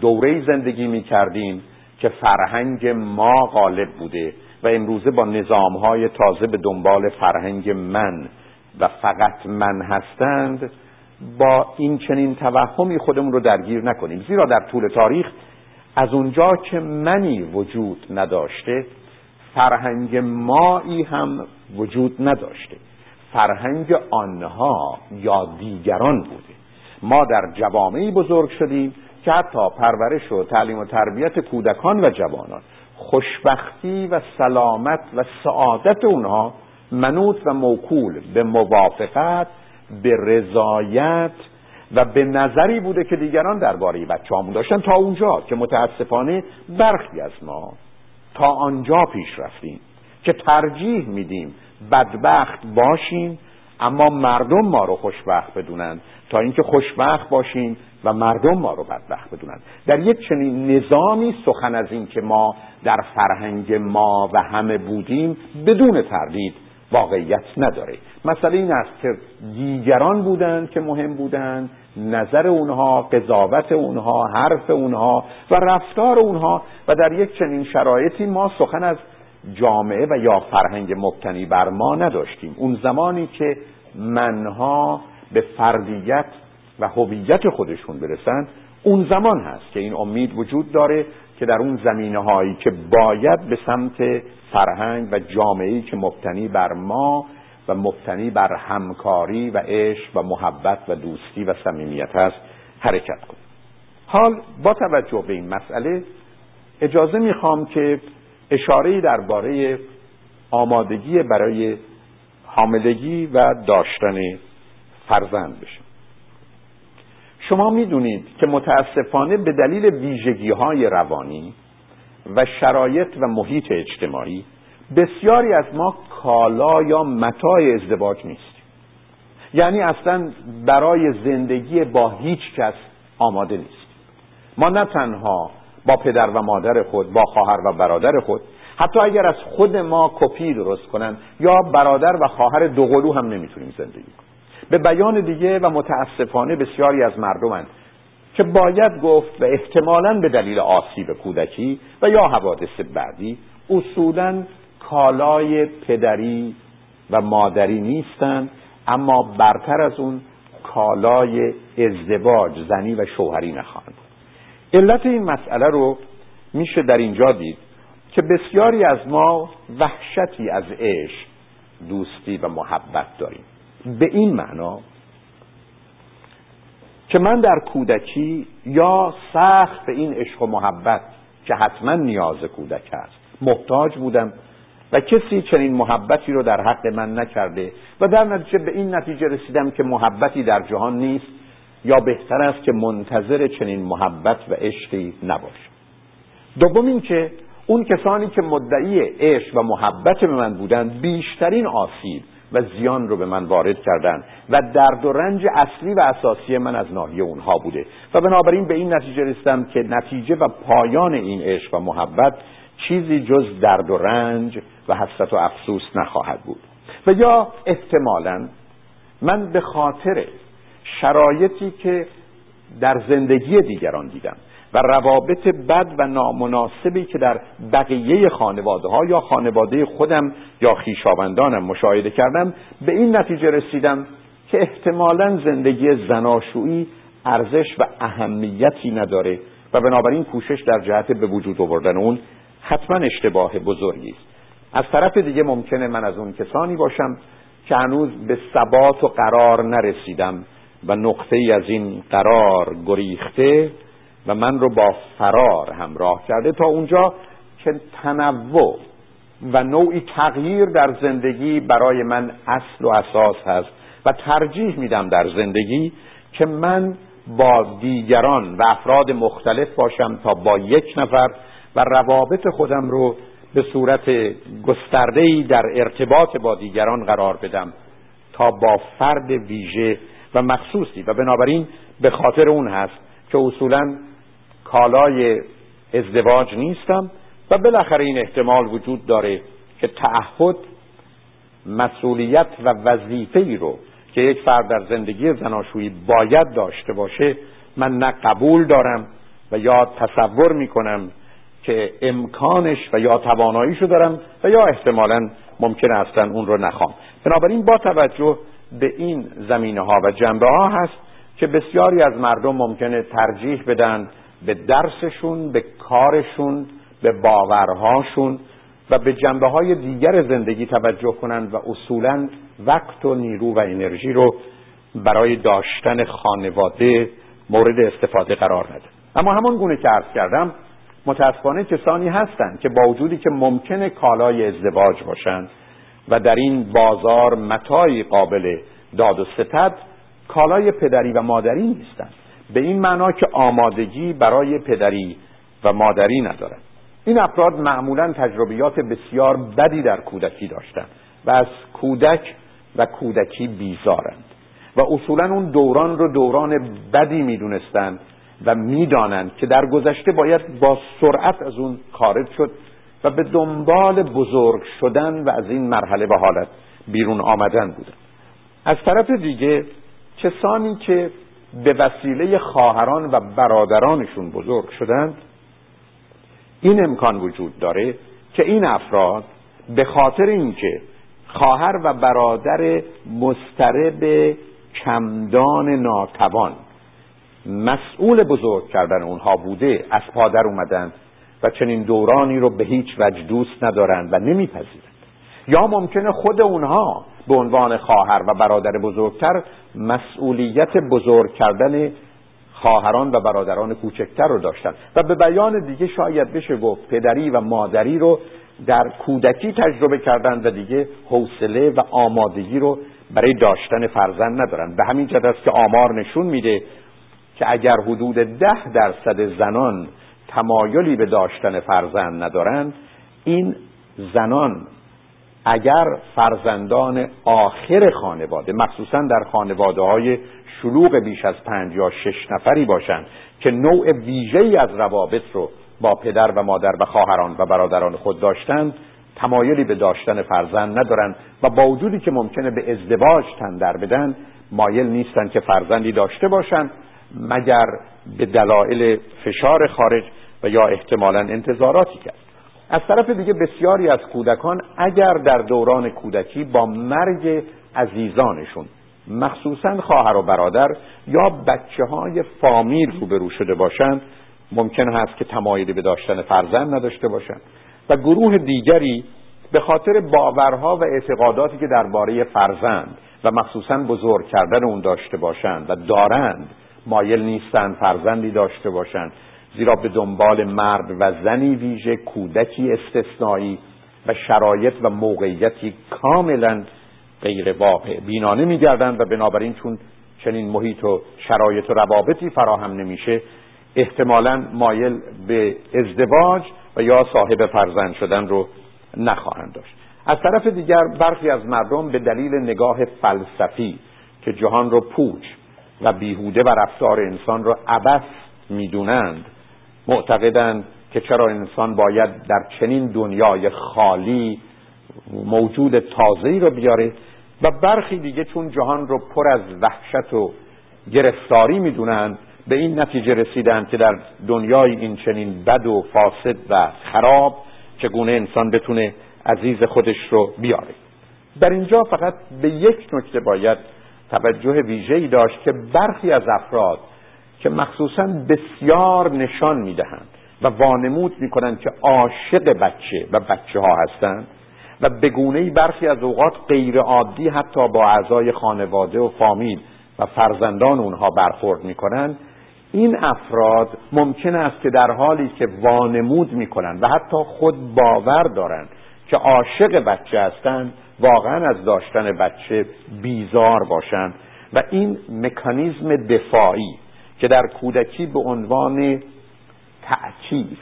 Speaker 2: دوره زندگی می کردیم که فرهنگ ما غالب بوده و امروزه با نظامهای تازه به دنبال فرهنگ من و فقط من هستند با این چنین توهمی خودمون رو درگیر نکنیم. زیرا در طول تاریخ از اونجا که منی وجود نداشته فرهنگ مایی هم وجود نداشته. فرهنگ آنها یا دیگران بوده. ما در جوامعی بزرگ شدیم که حتی پرورش و تعلیم و تربیت کودکان و جوانان خوشبختی و سلامت و سعادت اونها منوط و موکول به موافقت به رضایت و به نظری بوده که دیگران درباره بچه همون داشتن تا اونجا که متاسفانه برخی از ما تا آنجا پیش رفتیم. که ترجیح میدیم بدبخت باشیم اما مردم ما رو خوشبخت بدونن. تا اینکه خوشبخت باشیم و مردم ما رو بدبخت بدونن. در یک چنین نظامی سخن از این که ما در فرهنگ ما و همه بودیم بدون تردید واقعیت نداره. مسئله این است که دیگران بودند که مهم بودند نظر اونها قضاوت اونها حرف اونها و رفتار اونها. و در یک چنین شرایطی ما سخن از جامعه و یا فرهنگ مبتنی بر ما نداشتیم. اون زمانی که منها به فردیت و هویت خودشون برسند اون زمان هست که این امید وجود داره که در اون زمینه هایی که باید به سمت فرهنگ و جامعه که مبتنی بر ما و مبتنی بر همکاری و عشق و محبت و دوستی و صمیمیت است حرکت کنیم. حال با توجه به این مسئله اجازه می‌خوام که اشاره درباره آمادگی برای حاملگی و داشتن فرزند بشه. شما می‌دونید که متاسفانه به دلیل ویژگی های روانی و شرایط و محیط اجتماعی بسیاری از ما کالا یا متاع ازدواج نیستیم یعنی اصلا برای زندگی با هیچ کس آماده نیستیم ما نه تنها با پدر و مادر خود با خواهر و برادر خود. حتی اگر از خود ما کپی درست کنن یا برادر و خواهر دوقلو هم نمی‌تونیم زندگی کنیم. به بیان دیگه و متاسفانه بسیاری از مردمند که باید گفت و احتمالا به دلیل آسیب کودکی و یا حوادث بعدی اصولا کالای پدری و مادری نیستند اما برتر از اون کالای ازدواج زنی و شوهری نخواهند. علت این مسئله رو میشه در اینجا دید که بسیاری از ما وحشتی از عشق دوستی و محبت داریم. به این معنا که من در کودکی یا سخت به این عشق و محبت که حتما نیاز کودک است محتاج بودم و کسی چنین محبتی رو در حق من نکرده و در نتیجه به این نتیجه رسیدم که محبتی در جهان نیست یا بهتر است که منتظر چنین محبت و عشقی نباشم دوم اینکه اون کسانی که مدعی عشق و محبت به من بودند بیشترین آسیب و زیان رو به من وارد کردند و درد و رنج اصلی و اساسی من از ناحیه اونها بوده. و بنابراین به این نتیجه رسیدم که نتیجه و پایان این عشق و محبت چیزی جز درد و رنج و حسرت و افسوس نخواهد بود. و یا احتمالا من به خاطر شرایطی که در زندگی دیگران دیدم و روابط بد و نامناسبی که در بقیه خانواده ها یا خانواده خودم یا خیشاوندانم مشاهده کردم به این نتیجه رسیدم که احتمالا زندگی زناشویی ارزش و اهمیتی نداره و بنابراین کوشش در جهت به وجود آوردن اون حتما اشتباه بزرگی است. از طرف دیگه ممکنه من از اون کسانی باشم که هنوز به ثبات و قرار نرسیدم. و نقطه ای از این قرار گریخته و من رو با فرار همراه کرده تا اونجا که تنوع و نوعی تغییر در زندگی برای من اصل و اساس هست و ترجیح میدم در زندگی که من با دیگران و افراد مختلف باشم تا با یک نفر و روابط خودم رو به صورت گسترده‌ای در ارتباط با دیگران قرار بدم تا با فرد ویژه و مخصوصی و بنابراین به خاطر اون هست که اصولا کالای ازدواج نیستم و بالاخره این احتمال وجود داره که تعهد مسئولیت و وظیفه ای رو که یک فرد در زندگی زناشویی باید داشته باشه من نه قبول دارم و یا تصور می‌کنم که امکانش و یا تواناییشو دارم و یا احتمالا ممکن اصلا اون رو نخوام. بنابراین با توجه به این زمینه ها و جنبه ها هست که بسیاری از مردم ممکنه ترجیح بدن به درسشون به کارشون به باورهاشون و به جنبه های دیگر زندگی توجه کنند و اصولا وقت و نیرو و انرژی رو برای داشتن خانواده مورد استفاده قرار نده. اما همون گونه که عرض کردم متاسفانه کسانی هستند که با وجودی که ممکنه کالای ازدواج باشند و در این بازار متای قابل داد و ستد کالای پدری و مادری نیستند. به این معنا که آمادگی برای پدری و مادری ندارند این افراد معمولا تجربیات بسیار بدی در کودکی داشتند و از کودک و کودکی بیزارند. و اصولا اون دوران رو دوران بدی می‌دونستند و می‌دانند که در گذشته باید با سرعت از اون خارج شد و به دنبال بزرگ شدن و از این مرحله و حالت بیرون آمدن بودن از طرف دیگه کسانی که به وسیله خواهران و برادرانشون بزرگ شدند این امکان وجود داره که این افراد به خاطر اینکه خواهر و برادر مسترب کمدان ناتوان مسئول بزرگ کردن اونها بوده از پادر اومدن و چنین دورانی رو به هیچ وجه دوست ندارند و نمیپذیرند. یا ممکنه خود اونها به عنوان خواهر و برادر بزرگتر مسئولیت بزرگ کردن خواهران و برادران کوچکتر رو داشتن. و به بیان دیگه شاید بشه گفت پدری و مادری رو در کودکی تجربه کردن و دیگه حوصله و آمادگی رو برای داشتن فرزند ندارن. به همین جد است که آمار نشون میده که اگر حدود ده درصد زنان تمایلی به داشتن فرزند ندارند این زنان اگر فرزندان آخر خانواده مخصوصا در خانواده های شلوغ بیش از پنج یا شش نفری باشند که نوع ویژه‌ای از روابط رو با پدر و مادر و خواهران و برادران خود داشتند تمایلی به داشتن فرزند ندارند و با وجودی که ممکنه به ازدواج تندر بدن مایل نیستند که فرزندی داشته باشند مگر به دلایل فشار خارج و یا احتمالا انتظاراتی کرد. از طرف دیگه بسیاری از کودکان اگر در دوران کودکی با مرگ عزیزانشون مخصوصا خواهر و برادر یا بچه های فامیل روبرو شده باشند ممکن هست که تمایلی به داشتن فرزند نداشته باشند و گروه دیگری به خاطر باورها و اعتقاداتی که درباره فرزند و مخصوصا بزرگ کردن اون داشته باشند و دارند مایل نیستند فرزندی داشته باشند. زیرا به دنبال مرد و زنی ویژه کودکی استثنایی و شرایط و موقعیتی کاملا غیر واقع. بینانه میگردند و بنابراین چون چنین محیط و شرایط و روابطی فراهم نمیشه احتمالا مایل به ازدواج و یا صاحب فرزند شدن رو نخواهند داشت. از طرف دیگر برخی از مردم به دلیل نگاه فلسفی که جهان رو پوچ و بیهوده و رفتار انسان رو عبس می‌دونند معتقدند که چرا انسان باید در چنین دنیای خالی موجود تازه‌ای رو بیاره و برخی دیگه چون جهان رو پر از وحشت و گرفتاری می‌دونند به این نتیجه رسیدند که در دنیای این چنین بد و فاسد و خراب چگونه انسان بتونه عزیز خودش رو بیاره. در اینجا فقط به یک نکته باید توجه ویژه‌ای داشت که برخی از افراد که مخصوصا بسیار نشان می‌دهند و وانمود می‌کنند که عاشق بچه و بچه ها هستند و بگونه برخی از اوقات غیر عادی حتی با اعضای خانواده و فامیل و فرزندان اونها برخورد می‌کنند. این افراد ممکن است که در حالی که وانمود می‌کنند و حتی خود باور دارند که عاشق بچه هستند واقعا از داشتن بچه بیزار باشند و این مکانیزم دفاعی که در کودکی به عنوان تعکیس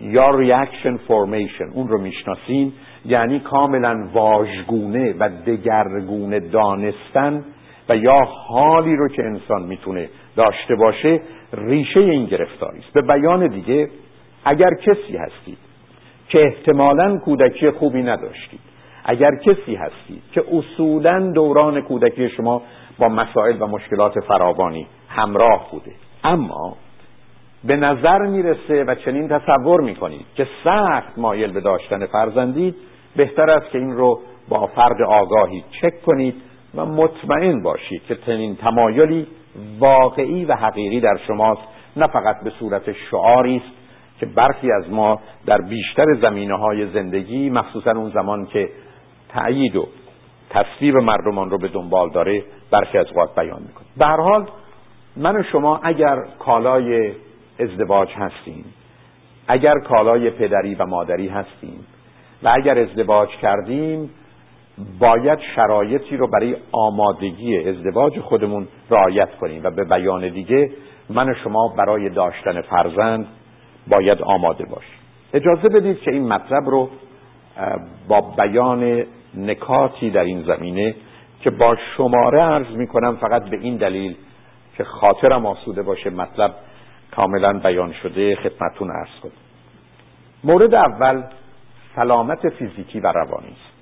Speaker 2: یا reaction formation اون رو می‌شناسیم یعنی کاملا واژگونه و دگرگونه دانستن و یا حالی رو که انسان می‌تونه داشته باشه ریشه این گرفتاری است. به بیان دیگه اگر کسی هستید که احتمالا کودکی خوبی نداشتید اگر کسی هستید که اصولا دوران کودکی شما با مسائل و مشکلات فراوانی همراه بوده. اما به نظر می‌رسه و چنین تصور می‌کنید که سخت مایل به داشتن فرزندید بهتر است که این رو با فرد آگاهی چک کنید و مطمئن باشید که چنین تمایلی واقعی و حقیقی در شماست نه فقط به صورت شعاری است که برخی از ما در بیشتر زمینه های زندگی مخصوصا اون زمان که تأیید و تصویب مردمان رو به دنبال داره برخی از اوقات بیان می‌کنه. به هر حال من و شما اگر کالای ازدواج هستیم اگر کالای پدری و مادری هستیم و اگر ازدواج کردیم باید شرایطی رو برای آمادگی ازدواج خودمون رعایت کنیم و به بیان دیگه من و شما برای داشتن فرزند باید آماده باشیم. اجازه بدید که این مطلب رو با بیان نکاتی در این زمینه که با شماره عرض می کنم فقط به این دلیل که خاطرم آسوده باشه مطلب کاملا بیان شده خدمتون عرض کنم. مورد اول سلامت فیزیکی و روانی است.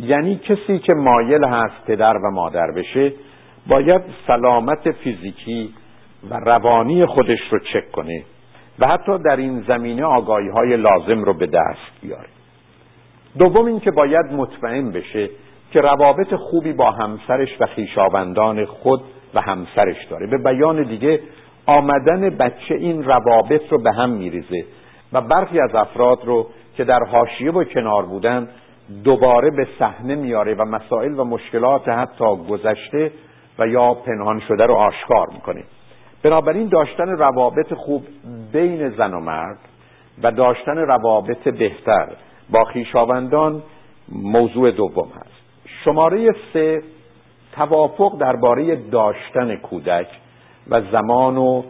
Speaker 2: یعنی کسی که مایل هست پدر و مادر بشه باید سلامت فیزیکی و روانی خودش رو چک کنه و حتی در این زمینه آگاهی های لازم رو به دست بیاره. دوم اینکه باید مطمئن بشه که روابط خوبی با همسرش و خیشاوندان خود و همسرش داره. به بیان دیگه آمدن بچه این روابط رو به هم میریزه و برخی از افراد رو که در حاشیه و کنار بودن دوباره به صحنه میاره و مسائل و مشکلات حتی گذشته و یا پنهان شده رو آشکار می‌کنه. بنابراین داشتن روابط خوب بین زن و مرد و داشتن روابط بهتر با خیشاوندان موضوع دوم هست. شماره سه توافق درباره داشتن کودک و زمان و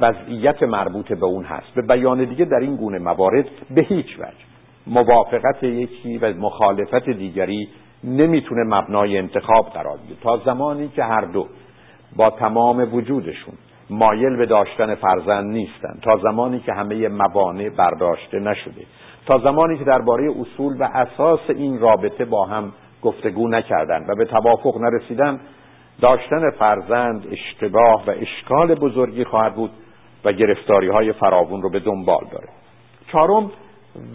Speaker 2: وضعیت مربوط به اون هست. به بیان دیگه در این گونه موارد به هیچ وجه. موافقت یکی و مخالفت دیگری نمی‌تونه مبنای انتخاب قرار بگیره تا زمانی که هر دو با تمام وجودشون مایل به داشتن فرزند نیستن. تا زمانی که همه موانع برداشته نشده. تا زمانی که درباره اصول و اساس این رابطه با هم گفتگو نکردن و به توافق نرسیدن داشتن فرزند اشتباه و اشکال بزرگی خواهد بود و گرفتاری های فراوون رو به دنبال داره. چهارم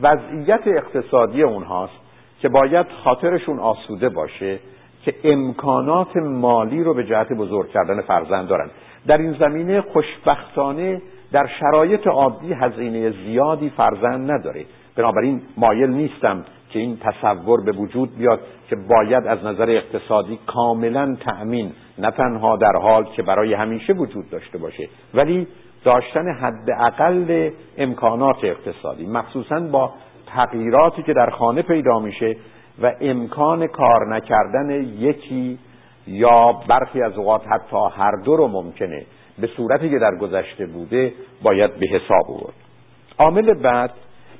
Speaker 2: وضعیت اقتصادی اونهاست که باید خاطرشون آسوده باشه که امکانات مالی رو به جهت بزرگ کردن فرزند دارن. در این زمینه خوشبختانه در شرایط عادی هزینه زیادی فرزند نداره. بنابراین مایل نیستم که این تصور به وجود بیاد که باید از نظر اقتصادی کاملا تأمین نه تنها در حال که برای همیشه وجود داشته باشه ولی داشتن حداقل امکانات اقتصادی مخصوصا با تغییراتی که در خانه پیدا میشه و امکان کار نکردن یکی یا برخی از اوقات حتی هر دو رو ممکنه به صورتی که در گذشته بوده باید به حساب آورد. عامل بعد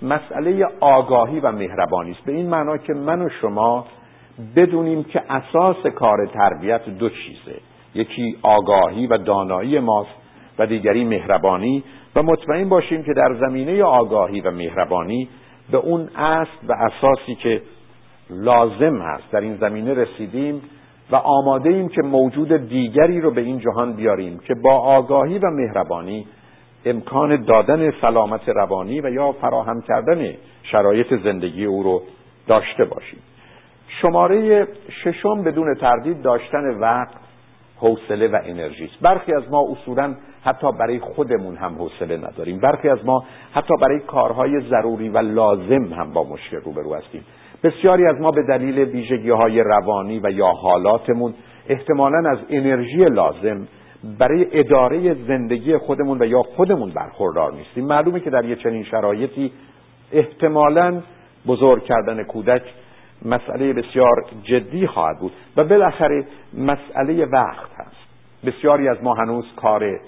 Speaker 2: مسئله آگاهی و مهربانی است. به این معنا که من و شما بدونیم که اساس کار تربیت دو چیزه. یکی آگاهی و دانایی ماست و دیگری مهربانی و مطمئن باشیم که در زمینه آگاهی و مهربانی به اون اصل و اساسی که لازم هست در این زمینه رسیدیم و آماده ایم که موجود دیگری رو به این جهان بیاریم که با آگاهی و مهربانی امکان دادن سلامت روانی و یا فراهم کردن شرایط زندگی او رو داشته باشیم. شماره ششم بدون تردید داشتن وقت حوصله و انرژی است. برخی از ما اصولا حتی برای خودمون هم حوصله نداریم. برخی از ما حتی برای کارهای ضروری و لازم هم با مشکل روبرو هستیم. بسیاری از ما به دلیل ویژگی های روانی و یا حالاتمون احتمالا از انرژی لازم برای اداره زندگی خودمون و یا خودمون برخوردار نیستیم. معلومه که در یه چنین شرایطی احتمالا بزرگ کردن کودک مسئله بسیار جدی خواهد بود و بالاخره مسئله وقت هست. بسیاری از ما هنوز کار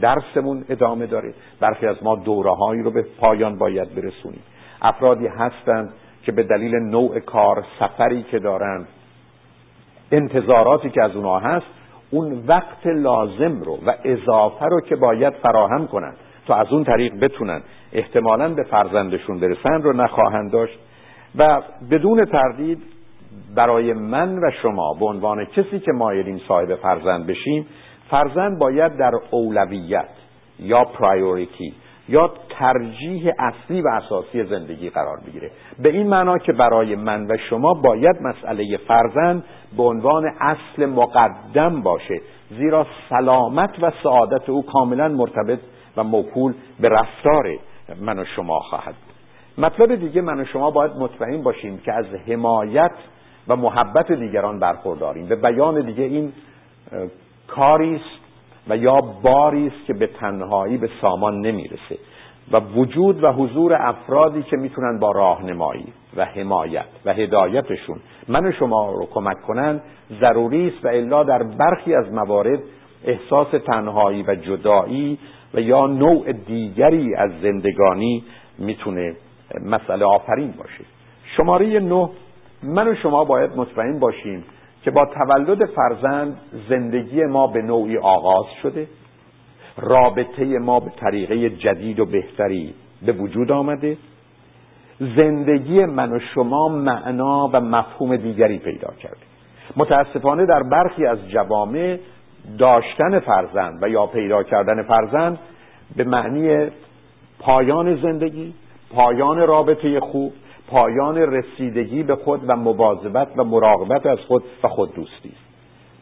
Speaker 2: درسمون ادامه داره. برخی از ما دوره هایی رو به پایان باید برسونیم. افرادی هستند که به دلیل نوع کار سفری که دارند انتظاراتی که از اونها هست اون وقت لازم رو و اضافه رو که باید فراهم کنند تا از اون طریق بتونن احتمالا به فرزندشون برسن رو نخواهند داشت. و بدون تردید برای من و شما به عنوان کسی که مایلیم صاحب فرزند بشیم فرزند باید در اولویت یا پرایوریتی یا ترجیح اصلی و اساسی زندگی قرار بگیره. به این معنا که برای من و شما باید مسئله فرزند به عنوان اصل مقدم باشه زیرا سلامت و سعادت او کاملا مرتبط و موکول به رفتار من و شما خواهد. مطلب دیگه من و شما باید مطمئن باشیم که از حمایت و محبت دیگران برخورداریم. به بیان دیگه این کاری است و یا باری است که به تنهایی به سامان نمی‌رسه و وجود و حضور افرادی که می‌تونن با راهنمایی و حمایت و هدایتشون من و شما رو کمک کنن ضروری است و الا در برخی از موارد احساس تنهایی و جدایی و یا نوع دیگری از زندگانی می‌تونه مسئله آفرین باشه. شماره نه من و شما باید مطمئن باشیم که با تولد فرزند زندگی ما به نوعی آغاز شده. رابطه ما به طریقه جدید و بهتری به وجود آمده. زندگی من و شما معنا و مفهوم دیگری پیدا کرده. متاسفانه در برخی از جوامع داشتن فرزند و یا پیدا کردن فرزند به معنی پایان زندگی پایان رابطه خوب پایان رسیدگی به خود و مواظبت و مراقبت از خود و خود دوستی. است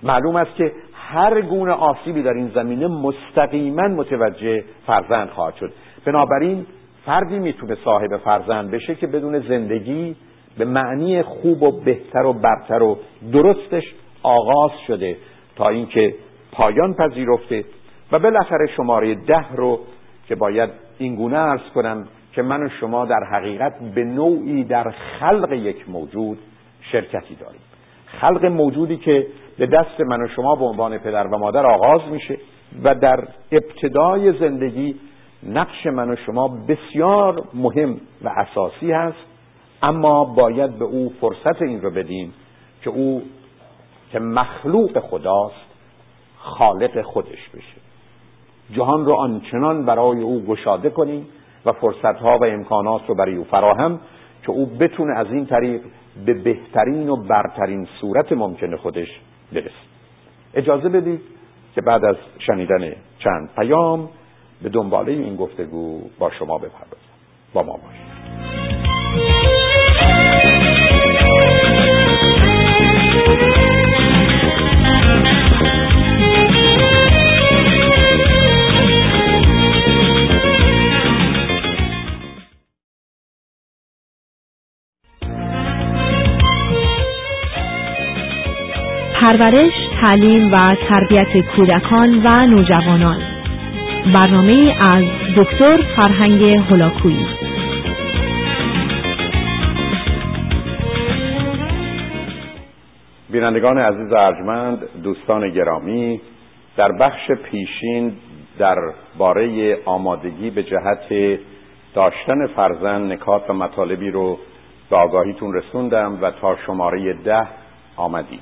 Speaker 2: معلوم است که هر گونه آسیبی در این زمینه مستقیما متوجه فرزند خواهد شد. بنابراین فردی می‌تونه صاحب فرزند بشه که بدون زندگی به معنی خوب و بهتر و برتر و درستش آغاز شده تا اینکه پایان پذیرفته و بالاخره شماره ده رو که باید اینگونه ارز کنم که من و شما در حقیقت به نوعی در خلق یک موجود شرکتی داریم. خلق موجودی که به دست من و شما به عنوان پدر و مادر آغاز میشه و در ابتدای زندگی نقش من و شما بسیار مهم و اساسی هست اما باید به او فرصت این رو بدیم که او که مخلوق خداست خالق خودش بشه. جهان رو آنچنان برای او گشاده کنیم و فرصتها و امکانات رو برای او فراهم که او بتونه از این طریق به بهترین و برترین صورت ممکن خودش برسه. اجازه بدید که بعد از شنیدن چند پیام به دنباله این گفتگو با شما بپردازم. با ما باشید.
Speaker 1: پرورش، تعلیم و تربیت کودکان و نوجوانان. برنامه از دکتر فرهنگ هلاکویی
Speaker 2: بینندگان عزیز ارجمند دوستان گرامی در بخش پیشین در باره آمادگی به جهت داشتن فرزند نکات و مطالبی رو به آگاهیتون رسوندم و تا شماره ده آمدیم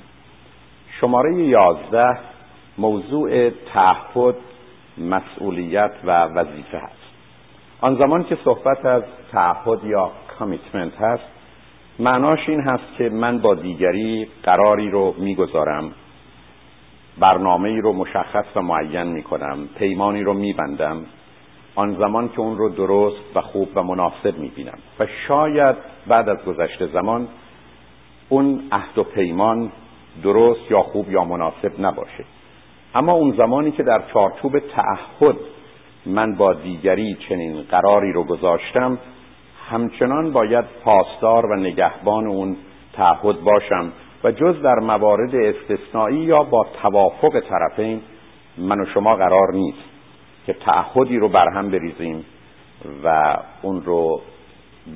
Speaker 2: شماره یازده موضوع تعهد مسئولیت و وظیفه هست. آن زمان که صحبت از تعهد یا کامیتمنت هست معناش این هست که من با دیگری قراری رو می‌گذارم برنامه رو مشخص و معین می‌کنم پیمانی رو میبندم آن زمان که اون رو درست و خوب و مناسب می‌بینم. و شاید بعد از گذشته زمان اون عهد و پیمان درست یا خوب یا مناسب نباشه. اما اون زمانی که در چارچوب تعهد من با دیگری چنین قراری رو گذاشتم همچنان باید پاسدار و نگهبان اون تعهد باشم و جز در موارد استثنایی یا با توافق طرفین من و شما قرار نیست که تعهدی رو برهم بریزیم و اون رو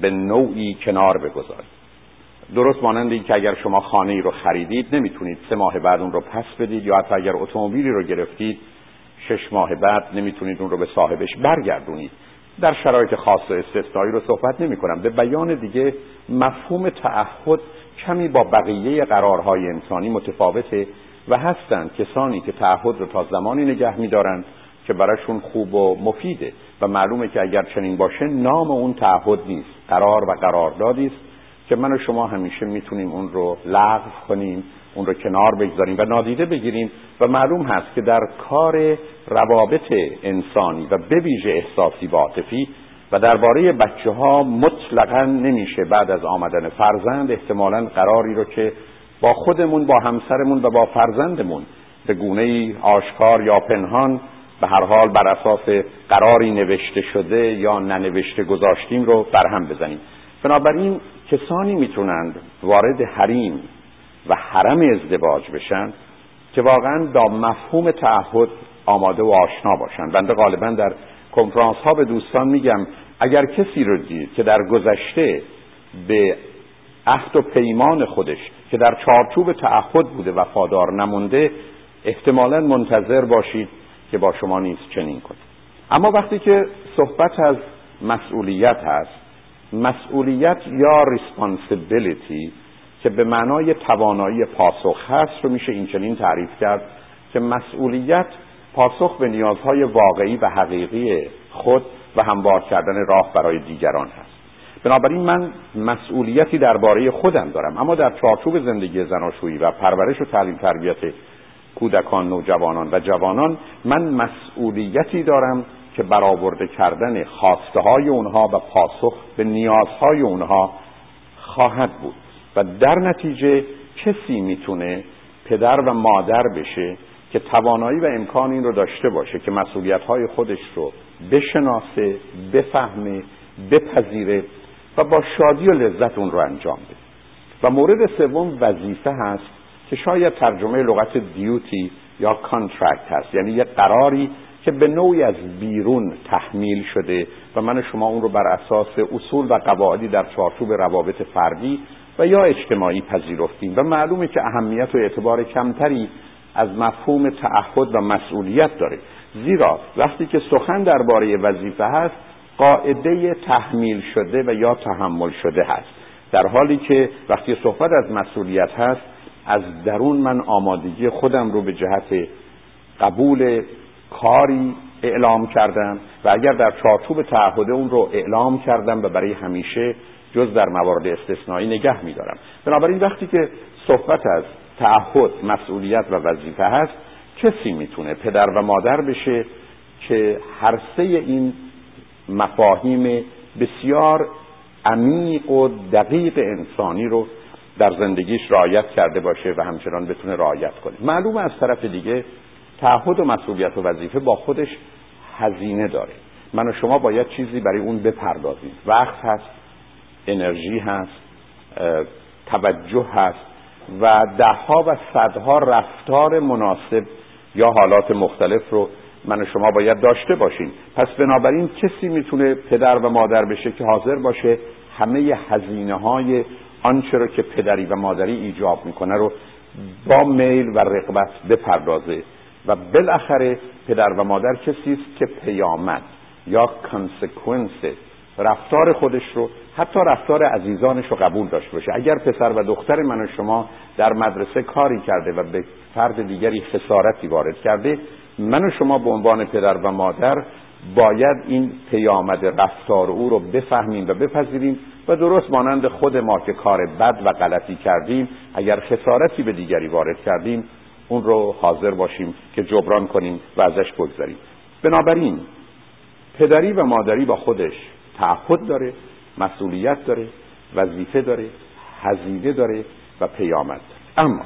Speaker 2: به نوعی کنار بگذاریم. درست مانند این که اگر شما خانه ای رو خریدید نمی‌تونید سه ماه بعد اون رو پس بدید یا حتی اگر اتومبیلی رو گرفتید شش ماه بعد نمی‌تونید اون رو به صاحبش برگردونید. در شرایط خاص و استثنایی رو صحبت نمی کنم به بیان دیگه مفهوم تعهد کمی با بقیه قرارهای انسانی متفاوته و هستند کسانی که تعهد رو تا زمانی نگه میدارند که براشون خوب و مفیده. و معلومه که اگر چنین باشه نام اون تعهد نیست. قرار و قراردادی است. که من و شما همیشه می‌تونیم اون رو لغو کنیم اون رو کنار بگذاریم و نادیده بگیریم و معلوم هست که در کار روابط انسانی و به ویژه احساسی و عاطفی و درباره بچه ها مطلقا نمیشه بعد از آمدن فرزند احتمالا قراری رو که با خودمون با همسرمون و با فرزندمون به گونه آشکار یا پنهان به هر حال بر اساس قراری نوشته شده یا ننوشته گذاشتیم رو برهم بزنیم. بنابراین کسانی می‌تونند وارد حریم و حرم ازدواج بشن که واقعا با مفهوم تعهد آماده و آشنا باشن. بنده غالبا در کنفرانس ها به دوستان میگم اگر کسی رو دید که در گذشته به عهد و پیمان خودش که در چارچوب تعهد بوده وفادار نمونده احتمالا منتظر باشید که با شما نیز چنین کنه. اما وقتی که صحبت از مسئولیت هست مسئولیت یا ریسپانسیبیلیتی که به معنای توانایی پاسخ هست رو میشه این چنین تعریف کرد که مسئولیت پاسخ به نیازهای واقعی و حقیقی خود و هموار کردن راه برای دیگران هست. بنابراین من مسئولیتی درباره خودم دارم اما در چارچوب زندگی زناشویی و پرورش و تعلیم تربیت کودکان نوجوانان و جوانان من مسئولیتی دارم که برآورده کردن خواسته های اونها و پاسخ به نیازهای اونها خواهد بود. و در نتیجه کسی می‌تونه پدر و مادر بشه که توانایی و امکان این رو داشته باشه که مسئولیت های خودش رو بشناسه بفهمه بپذیره و با شادی و لذت اون رو انجام بده. و مورد سوم وظیفه هست که شاید ترجمه لغت duty یا contract هست یعنی یه قراری که به نوعی از بیرون تحمیل شده و من شما اون رو بر اساس اصول و قواعدی در چارچوب روابط فردی و یا اجتماعی پذیرفتیم. و معلومه که اهمیت و اعتبار کمتری از مفهوم تعهد و مسئولیت داره. زیرا وقتی که سخن درباره وظیفه هست قاعده تحمیل شده و یا تحمل شده هست. در حالی که وقتی صحبت از مسئولیت هست از درون من آمادگی خودم رو به جهت قبول کاری اعلام کردم و اگر در چارچوب تعهد اون رو اعلام کردم و برای همیشه جز در موارد استثنایی نگه میدارم. بنابراین وقتی که صحبت از تعهد مسئولیت و وظیفه هست کسی می‌تونه پدر و مادر بشه که هر سه این مفاهیم بسیار عمیق و دقیق انسانی رو در زندگیش رعایت کرده باشه و همچنان بتونه رعایت کنه. معلوم از طرف دیگه تعهد و مسئولیت و وظیفه با خودش هزینه داره. من و شما باید چیزی برای اون بپردازیم. وقت هست انرژی هست توجه هست و دهها و صدها رفتار مناسب یا حالات مختلف رو من و شما باید داشته باشیم. پس بنابراین کسی می‌تونه پدر و مادر بشه که حاضر باشه همه هزینه های آنچه رو که پدری و مادری ایجاب می‌کنه رو با میل و رقبت بپردازه. و بالاخره پدر و مادر کسی است که پیامد یا کانسکونس رفتار خودش رو حتی رفتار عزیزانش رو قبول داشته باشه. اگر پسر و دختر من و شما در مدرسه کاری کرده و به فرد دیگری خسارتی وارد کرده من و شما به عنوان پدر و مادر باید این پیامد رفتار او رو بفهمیم و بپذیریم و درست مانند خود ما که کار بد و غلطی کردیم اگر خسارتی به دیگری وارد کردیم اون رو حاضر باشیم که جبران کنیم و ازش بگذاریم. بنابراین پدری و مادری با خودش تعهد داره مسئولیت داره وظیفه داره هزینه داره و پیامد داره. اما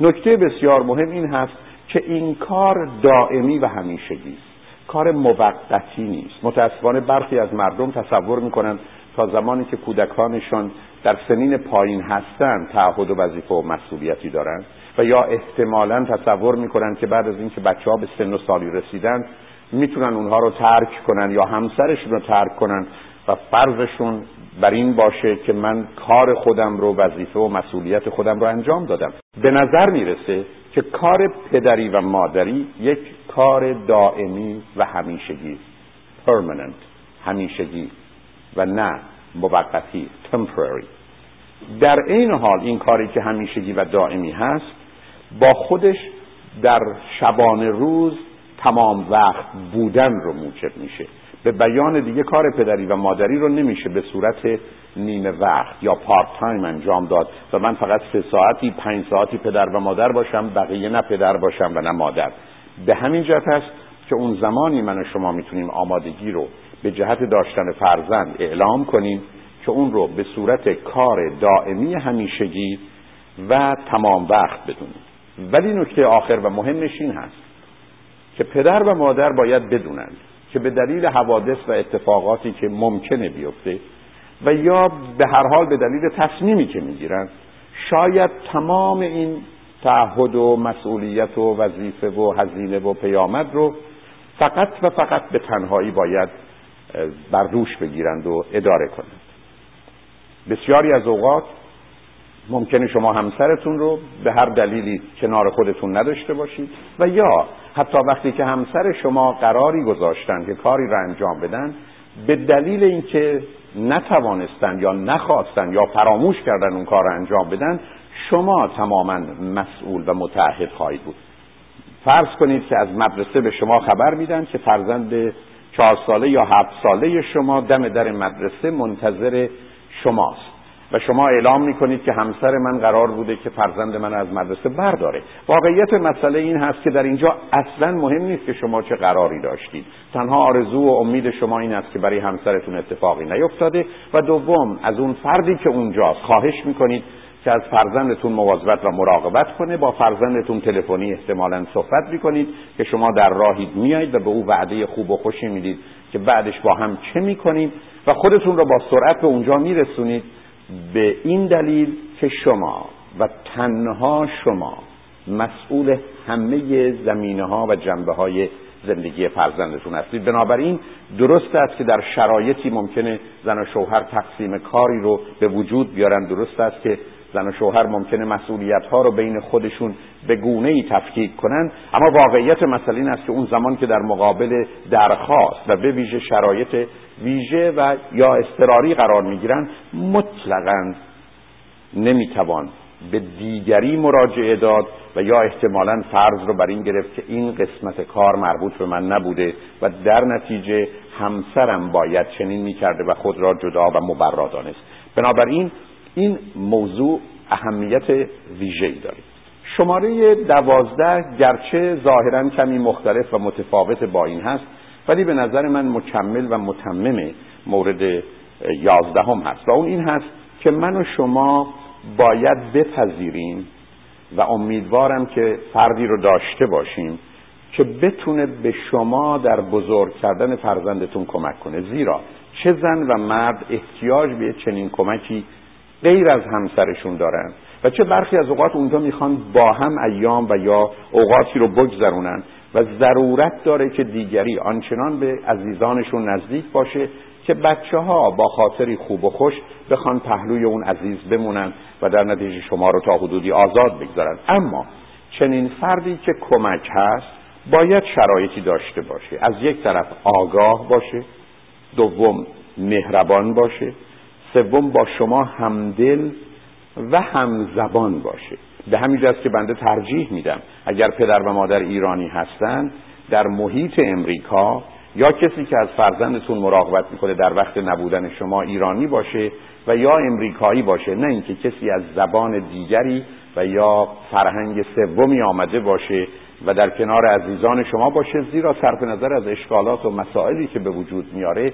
Speaker 2: نکته بسیار مهم این هست که این کار دائمی و همیشگی است. کار موقتی نیست. متاسفانه برخی از مردم تصور می‌کنن تا زمانی که کودکانشان در سنین پایین هستند تعهد و وظیفه و مسئولیتی دارند. و یا احتمالا تصور می‌کنن که بعد از اینکه بچه ها به سن و سالی رسیدن می‌تونن اونها رو ترک کنن یا همسرشون رو ترک کنن و فرضشون بر این باشه که من کار خودم رو وظیفه و مسئولیت خودم رو انجام دادم. به نظر می‌رسه که کار پدری و مادری یک کار دائمی و همیشگی permanent همیشگی و نه موقتی temporary. در این حال این کاری که همیشگی و دائمی هست با خودش در شبانه روز تمام وقت بودن رو موجب میشه. به بیان دیگه کار پدری و مادری رو نمیشه به صورت نیمه وقت یا پارت تایم انجام داد و من فقط سه ساعتی پنج ساعتی پدر و مادر باشم بقیه نه پدر باشم و نه مادر. به همین جهت است که اون زمانی من و شما می‌تونیم آمادگی رو به جهت داشتن فرزند اعلام کنیم که اون رو به صورت کار دائمی همیشگی و تمام وقت بدونیم. ولی نکته آخر و مهمش این هست که پدر و مادر باید بدونند که به دلیل حوادث و اتفاقاتی که ممکنه بیفته و یا به هر حال به دلیل تصمیمی که می‌گیرن شاید تمام این تعهد و مسئولیت و وظیفه و هزینه و پیامد رو فقط و فقط به تنهایی باید بر دوش بگیرند و اداره کنند. بسیاری از اوقات ممکنه شما همسرتون رو به هر دلیلی کنار خودتون نداشته باشید. و یا حتی وقتی که همسر شما قراری گذاشتن که کاری را انجام بدن به دلیل اینکه نتوانستن یا نخواستن یا فراموش کردن اون کار را انجام بدن شما تماما مسئول و متعهد خواهید بود. فرض کنید که از مدرسه به شما خبر میدن که فرزند چهار ساله یا هفت ساله شما دم در مدرسه منتظر شماست. و شما اعلام می‌کنید که همسر من قرار بوده که فرزند من از مدرسه برداره. واقعیت مسئله این هست که در اینجا اصلا مهم نیست که شما چه قراری داشتید. تنها آرزو و امید شما این است که برای همسرتون اتفاقی نیفتاده و دوم از اون فردی که اونجاست خواهش می‌کنید که از فرزندتون مواظبت و مراقبت کنه با فرزندتون تلفنی احتمالا صحبت می‌کنید که شما در راهید میایید و به او وعده خوب و خوشی می‌دید که بعدش با هم چه می‌کنید و خودتون رو با سرعت به اونجا میرسونید. به این دلیل که شما و تنها شما مسئول همه زمینه ها و جنبه های زندگی فرزندتون هستید. بنابراین درست است که در شرایطی ممکنه زن و شوهر تقسیم کاری رو به وجود بیارن. درست است که زن و شوهر ممکنه مسئولیت ها رو بین خودشون به گونه ای تفکیک کنن اما واقعیت مسئله این است که اون زمان که در مقابل درخواست و به ویژه شرایط ویژه و یا اضطراری قرار می‌گیرن مطلقا نمی‌توان به دیگری مراجعه داد و یا احتمالا فرض رو بر این گرفت که این قسمت کار مربوط به من نبوده و در نتیجه همسرم باید چنین می‌کرده و خود را جدا و مبرا دانست. بنابراین این موضوع اهمیت ویژه‌ای داره. شماره دوازده گرچه ظاهرا کمی مختلف و متفاوت با این هست ولی به نظر من مکمل و متمم مورد یازدهم هست. و اون این هست که من و شما باید بپذیریم و امیدوارم که فردی رو داشته باشیم که بتونه به شما در بزرگ کردن فرزندتون کمک کنه. زیرا چه زن و مرد احتیاج به چنین کمکی غیر از همسرشون دارن. و چه برخی از اوقات اونجا می‌خوان با هم ایام و یا اوقاتی رو بگذرونن. و ضرورت داره که دیگری آنچنان به عزیزانشون نزدیک باشه که بچه ها با خاطری خوب و خوش بخوان پهلوی اون عزیز بمونن و در نتیجه شما رو تا حدودی آزاد بگذارن. اما چنین فردی که کمک هست باید شرایطی داشته باشه. از یک طرف آگاه باشه دوم مهربان باشه سوم با شما همدل و همزبان باشه. به همین است که بنده ترجیح میدم اگر پدر و مادر ایرانی هستند در محیط امریکا یا کسی که از فرزندتون مراقبت می‌کنه در وقت نبودن شما ایرانی باشه و یا امریکایی باشه نه اینکه کسی از زبان دیگری و یا فرهنگ سومی آمده باشه و در کنار عزیزان شما باشه زیرا صرف نظر از اشکالات و مسائلی که به وجود میاره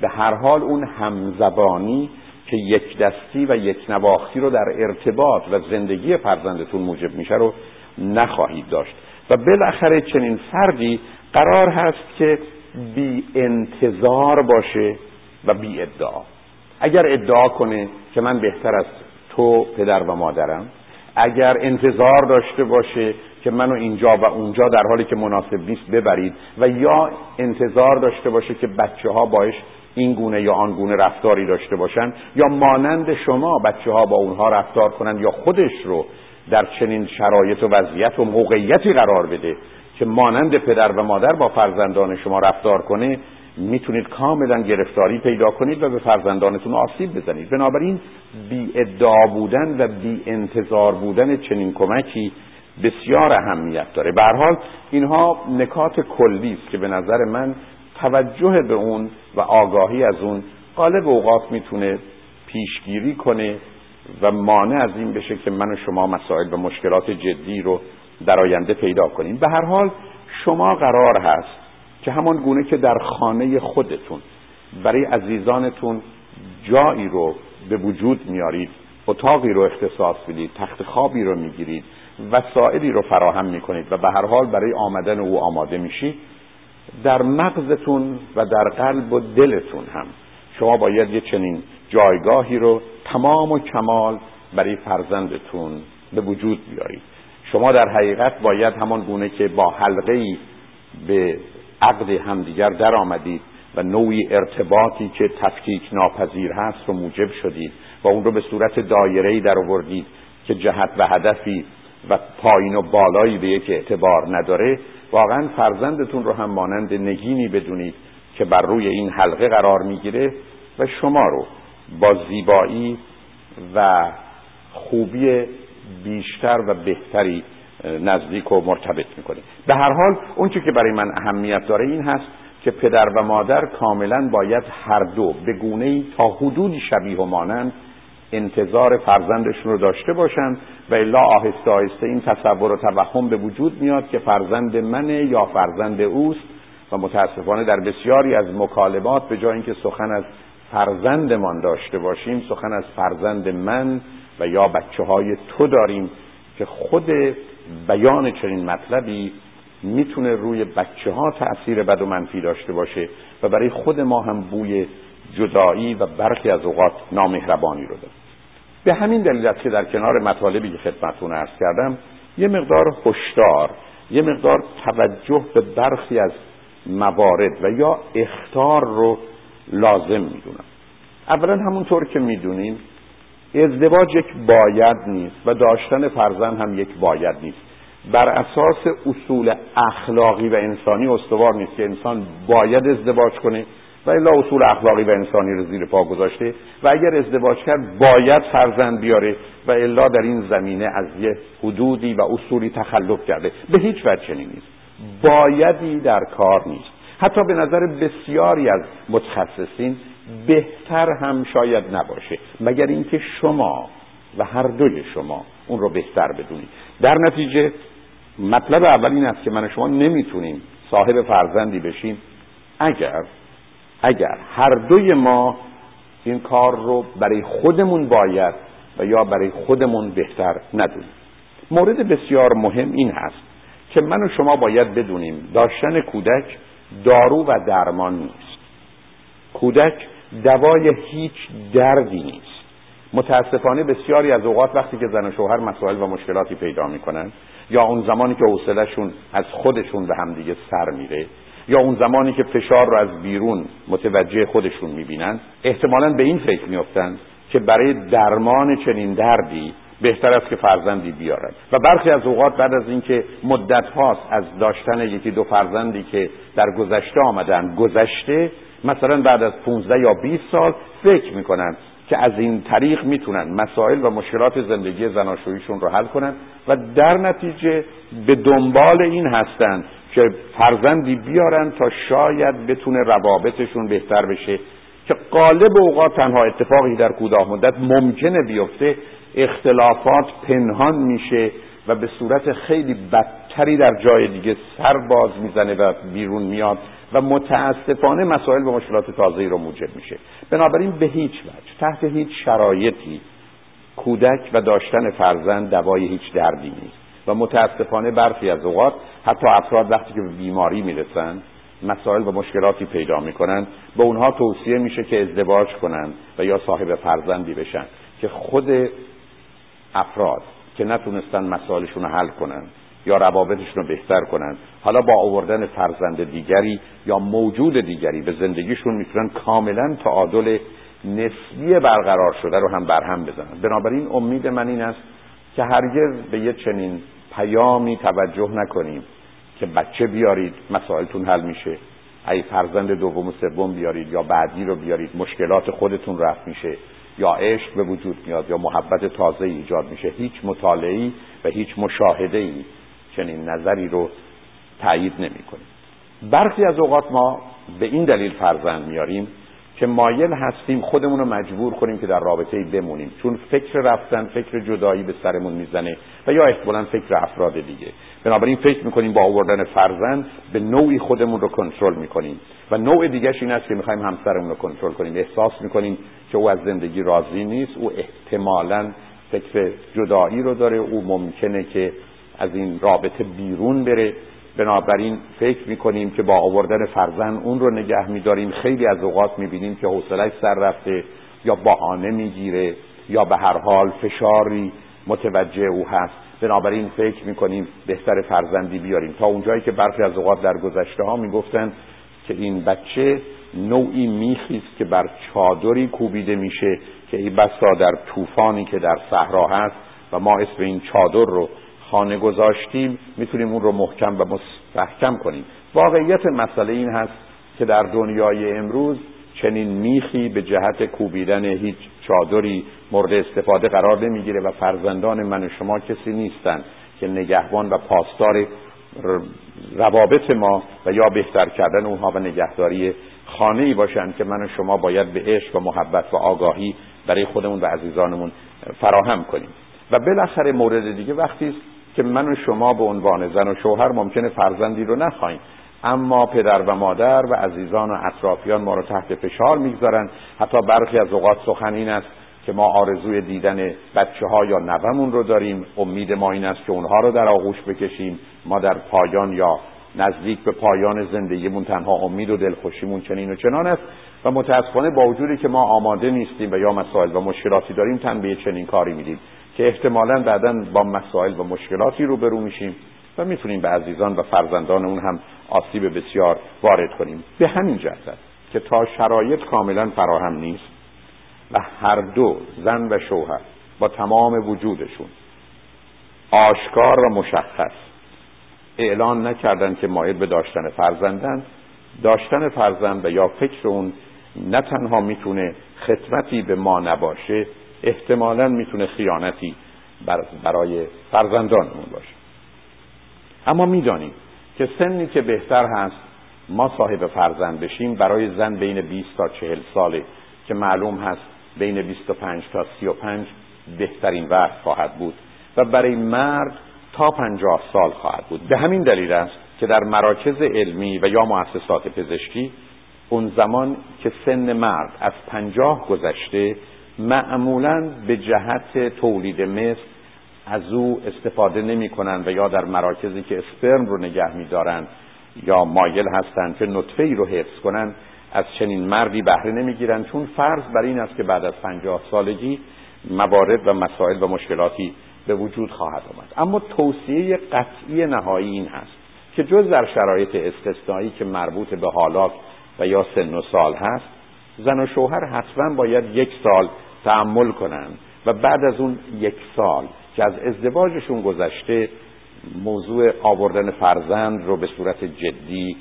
Speaker 2: به هر حال اون همزبانی که یک دستی و یک نواختی رو در ارتباط و زندگی فرزندتون موجب میشه رو نخواهید داشت. و بالاخره چنین فردی قرار هست که بی انتظار باشه و بی ادعا. اگر ادعا کنه که من بهتر از تو پدر و مادرم اگر انتظار داشته باشه که منو اینجا و اونجا در حالی که مناسب نیست ببرید و یا انتظار داشته باشه که بچه ها باش این گونه یا آن گونه رفتاری داشته باشن یا مانند شما بچه ها با اونها رفتار کنند یا خودش رو در چنین شرایط و وضعیت و موقعیتی قرار بده که مانند پدر و مادر با فرزندان شما رفتار کنه می‌تونید کاملا گرفتاری پیدا کنید و به فرزندانتون آسیب بزنید. بنابراین بی ادعا بودن و بی انتظار بودن چنین کمکی بسیار اهمیت داره. به حال اینها نکات کلی است که به نظر من توجه به اون و آگاهی از اون غالب اوقات می‌تونه پیشگیری کنه و مانع از این بشه که من و شما مسائل و مشکلات جدی رو در آینده پیدا کنیم. به هر حال شما قرار هست که همان گونه که در خانه خودتون برای عزیزانتون جایی رو به وجود میارید اتاقی رو اختصاص بدید تخت خوابی رو می‌گیرید وسائلی رو فراهم می‌کنید و به هر حال برای آمدن او آماده میشید در مغزتون و در قلب و دلتون هم. شما باید یه چنین جایگاهی رو تمام و کمال برای فرزندتون به وجود بیارید. شما در حقیقت باید همان گونه که با حلقه ای به عقد همدیگر در آمدید و نوعی ارتباطی که تفکیک ناپذیر هست رو موجب شدید و اون رو به صورت دایره در آوردید که جهت و هدفی و پایین و بالایی به یک اعتبار نداره واقعا فرزندتون رو هم مانند نگینی بدونید که بر روی این حلقه قرار می‌گیره و شما رو با زیبایی و خوبی بیشتر و بهتری نزدیک و مرتبط می‌کنه. به هر حال اون که برای من اهمیت داره این هست که پدر و مادر کاملا باید هر دو به گونه ای تا حدودی شبیه و مانند انتظار فرزندشون رو داشته باشن و الا آهسته آهسته این تصور و توهم به وجود میاد که فرزند منه یا فرزند اوست و متاسفانه در بسیاری از مکالمات به جای اینکه سخن از فرزندمان داشته باشیم سخن از فرزند من و یا بچه های تو داریم که خود بیان چنین مطلبی می‌تونه روی بچه ها تأثیر بد و منفی داشته باشه و برای خود ما هم بوی جدایی و برخی از اوقات نامهربانی رو داره به همین دلیل است که در کنار مطالبی که خدمتتون عرض کردم یه مقدار هشدار یه مقدار توجه به برخی از موارد و یا اختار رو لازم می‌دونم. اولا همونطور که می‌دونیم ازدواج یک باید نیست و داشتن فرزند هم یک باید نیست. بر اساس اصول اخلاقی و انسانی استوار نیست که انسان باید ازدواج کنه و الا اصول اخلاقی و انسانی رو زیر پا گذاشته و اگر ازدواج کرد باید فرزند بیاره و الا در این زمینه از یه حدودی و اصولی تخلف کرده. به هیچ وجه نیست. بایدی در کار نیست. حتی به نظر بسیاری از متخصصین بهتر هم شاید نباشه. مگر اینکه شما و هر دوی شما اون رو بهتر بدونید. در نتیجه مطلب اول این است که من شما نمی‌تونیم صاحب فرزندی بشیم اگر اگر هر دوی ما این کار رو برای خودمون باید و یا برای خودمون بهتر ندونیم. مورد بسیار مهم این هست که من و شما باید بدونیم داشتن کودک دارو و درمان نیست. کودک دوای هیچ دردی نیست. متاسفانه بسیاری از اوقات وقتی که زن و شوهر مسائل و مشکلاتی پیدا می‌کنن یا اون زمانی که حوصلهشون از خودشون به همدیگه سر میره یا اون زمانی که فشار رو از بیرون متوجه خودشون می‌بینن احتمالا به این فکر میفتن که برای درمان چنین دردی بهتر است که فرزندی بیارن. و برخی از اوقات بعد از اینکه مدت هاست از داشتن یکی دو فرزندی که در گذشته آمدن گذشته مثلا بعد از 15 یا 20 سال فکر می‌کنن که از این طریق می‌تونن مسائل و مشکلات زندگی زناشوییشون رو حل کنن و در نتیجه به دنبال این هستند که فرزندی بیارن تا شاید بتونه روابطشون بهتر بشه. که قالب اوقات تنها اتفاقی در کوتاه مدت ممکنه بیفته اختلافات پنهان میشه و به صورت خیلی بدتری در جای دیگه سر باز می‌زنه و بیرون میاد و متاسفانه مسائل و مشکلات تازه‌ای رو موجب میشه. بنابراین به هیچ وجه تحت هیچ شرایطی کودک و داشتن فرزند دوای هیچ دردی نیست و متاسفانه برخی از اوقات حتی افراد وقتی که به بیماری می‌رسن مسائل و مشکلاتی پیدا می‌کنن به اونها توصیه میشه که ازدواج کنن و یا صاحب فرزندی بشن که خود افراد که نتونستن مسائلشون رو حل کنن یا روابطشون رو بهتر کنن حالا با آوردن فرزند دیگری یا موجود دیگری به زندگیشون می‌تونن کاملا تعادل نسبی برقرار شده رو هم برهم بزنن. بنابراین امید من این است که هرگز به یه چنین پیامی توجه نکنیم. که بچه بیارید مسائلتون حل میشه. ای فرزند دوم و سوم بیارید یا بعدی رو بیارید مشکلات خودتون رفت میشه. یا عشق به وجود میاد یا محبت تازه ایجاد میشه. هیچ مطالعی و هیچ مشاهده ای چنین نظری رو تایید نمی‌کنیم برخی از اوقات ما به این دلیل فرزند میاریم که مایل هستیم خودمون رو مجبور کنیم که در رابطه بمونیم. چون فکر رفتن فکر جدایی به سرمون می‌زنه و یا احتمالا فکر افراد دیگه. بنابراین فکر می‌کنیم با آوردن فرزند به نوعی خودمون رو کنترل می‌کنیم. و نوع دیگهش این است که می‌خوایم همسرمون رو کنترل کنیم. احساس می‌کنیم که او از زندگی راضی نیست. او احتمالا فکر جدایی رو داره. او ممکنه که از این رابطه بیرون بره. بنابراین فکر می‌کنیم که با آوردن فرزند اون رو نگه میداریم. خیلی از اوقات می‌بینیم که حوصلش سر رفته یا بهانه می‌گیره یا به هر حال فشاری متوجه او هست. بنابراین فکر می‌کنیم بهتر فرزندی بیاریم. تا اونجایی که برخی از اوقات در گذشته ها می‌گفتن که این بچه نوعی میخیست که بر چادری کوبیده میشه که این بسا در طوفانی که در صحرا هست و ما اسم این چادر رو خانه گذاشتیم می‌تونیم اون رو محکم و مستحکم کنیم. واقعیت مسئله این هست که در دنیای امروز چنین میخی به جهت کوبیدن هیچ چادری مورد استفاده قرار نمی‌گیره و فرزندان من و شما کسی نیستند که نگهبان و پاسدار روابط ما و یا بهتر کردن اونها و نگهداری خانه ای باشند که من و شما باید به عشق و محبت و آگاهی برای خودمون و عزیزانمون فراهم کنیم. و بالاخره مورد دیگه وقتی که من و شما به عنوان زن و شوهر ممکنه فرزندی رو نخواهیم. اما پدر و مادر و عزیزان و اطرافیان ما رو تحت فشار می‌گذارن. حتی برخی از اوقات سخن این است که ما آرزوی دیدن بچه ها یا نومون رو داریم. امید ما این است که اونها رو در آغوش بکشیم. ما در پایان یا نزدیک به پایان زندگیمون تنها امید و دلخوشیمون چنین و چنان است و متاسفانه با وجودی که ما آماده نیستیم و یا مسائل و مشکلاتی داریم تن به چنین کاری میدیم. که احتمالا بعدا با مسائل و مشکلاتی روبرو میشیم و می‌تونیم به عزیزان و فرزندان اون هم آسیب بسیار وارد کنیم. به همین جهت که تا شرایط کاملا فراهم نیست و هر دو زن و شوهر با تمام وجودشون آشکار و مشخص اعلان نکردن که مایل به داشتن فرزندن داشتن فرزند و یا فکر اون نه تنها می‌تونه خدمتی به ما نباشه احتمالا می‌تونه خیانتی برای فرزندانمون باشه. اما می‌دانیم که سنی که بهتر هست ما صاحب فرزند بشیم برای زن بین 20 تا 40 ساله که معلوم هست بین 25 تا 35 بهترین وقت خواهد بود و برای مرد تا 50 سال خواهد بود. به همین دلیل است که در مراکز علمی و یا مؤسسات پزشکی اون زمان که سن مرد از پنجاه گذشته معمولا به جهت تولید مثل از او استفاده نمی کنند و یا در مراکزی که اسپرم رو نگه میدارند یا مایل هستند که نطفه ای رو حفظ کنند از چنین مردی بهره نمی‌گیرند چون فرض بر این است که بعد از پنجاه سالگی موارد و مسائل و مشکلاتی به وجود خواهد آمد. اما توصیه قطعی نهایی این هست که جز در شرایط استثنایی که مربوط به حالات و یا سن و سال هست زن و شوهر حتما باید یک سال تحمل کنند و بعد از اون یک سال که از ازدواجشون گذشته موضوع آوردن فرزند رو به صورت جدی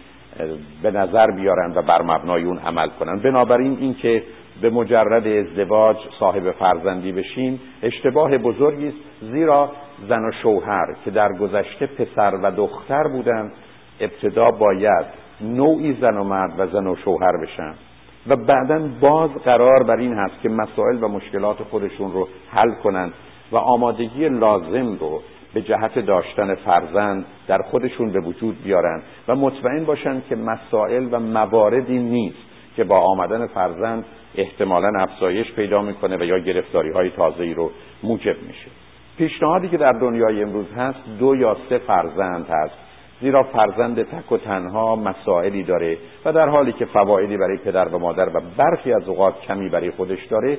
Speaker 2: به نظر بیارن و بر مبنای اون عمل کنن. بنابراین اینکه به مجرد ازدواج صاحب فرزندی بشین اشتباه بزرگی است. زیرا زن و شوهر که در گذشته پسر و دختر بودن ابتدا باید نوعی زن و مرد و زن و شوهر بشن. و بعدا باز قرار بر این هست که مسائل و مشکلات خودشون رو حل کنند و آمادگی لازم رو به جهت داشتن فرزند در خودشون به وجود بیارن و مطمئن باشن که مسائل و مواردی نیست که با آمدن فرزند احتمالا افزایش پیدا می‌کنه و یا گرفتاری های تازه ای رو موجب میشه. پیشنهادی که در دنیای امروز هست دو یا سه فرزند هست زیرا فرزند تک و تنها مسائلی داره و در حالی که فوایدی برای پدر و مادر و برخی از اوقات کمی برای خودش داره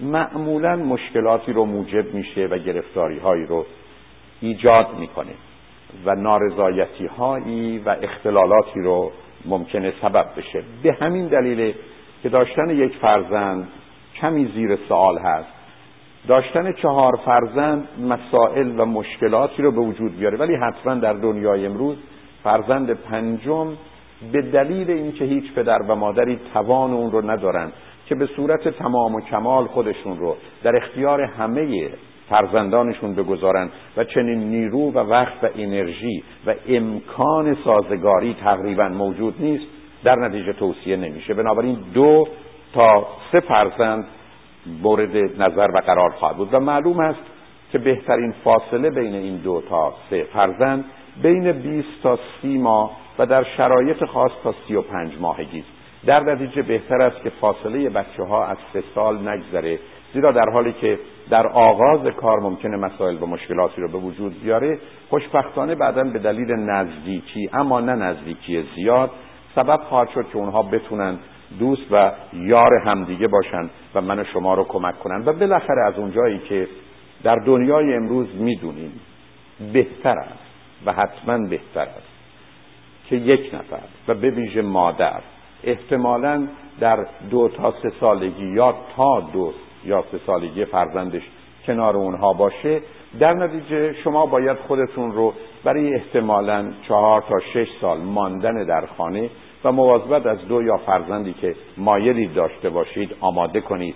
Speaker 2: معمولا مشکلاتی رو موجب میشه و گرفتاری هایی رو ایجاد می‌کنه و نارضایتی هایی و اختلالاتی رو ممکنه سبب بشه. به همین دلیل که داشتن یک فرزند کمی زیر سوال هست. داشتن چهار فرزند مسائل و مشکلاتی رو به وجود بیاره. ولی حتما در دنیای امروز فرزند پنجم به دلیل اینکه هیچ پدر و مادری توان اون رو ندارن که به صورت تمام و کمال خودشون رو در اختیار همه فرزندانشون بگذارن و چنین نیرو و وقت و انرژی و امکان سازگاری تقریبا موجود نیست در نتیجه توصیه نمیشه. بنابراین دو تا سه فرزند مورد نظر و قرار خواهد بود. و معلوم است که بهترین فاصله بین این دو تا سه فرزند بین 20 تا 30 ماه و در شرایط خاص تا 35 ماهگی است. در نتیجه بهتر است که فاصله بچه ها از سه سال نگذره زیرا در حالی که در آغاز کار ممکنه مسائل و مشکلاتی رو به وجود بیاره خوشبختانه بعدا به دلیل نزدیکی اما نه نزدیکی زیاد سبب خواهد شد که اونها بتونن دوست و یار همدیگه باشن و من شما رو کمک کنن. و بالاخره از اونجایی که در دنیای امروز می‌دونیم بهتر است و حتما بهتر است که یک نفر و به ویژه مادر احتمالا در دو تا سه سالگی یا تا دو یا سه سالگی فرزندش کنار اونها باشه در نتیجه شما باید خودتون رو برای احتمالا چهار تا شش سال ماندن در خانه و مواظبت از دو یا فرزندی که مایلی داشته باشید آماده کنید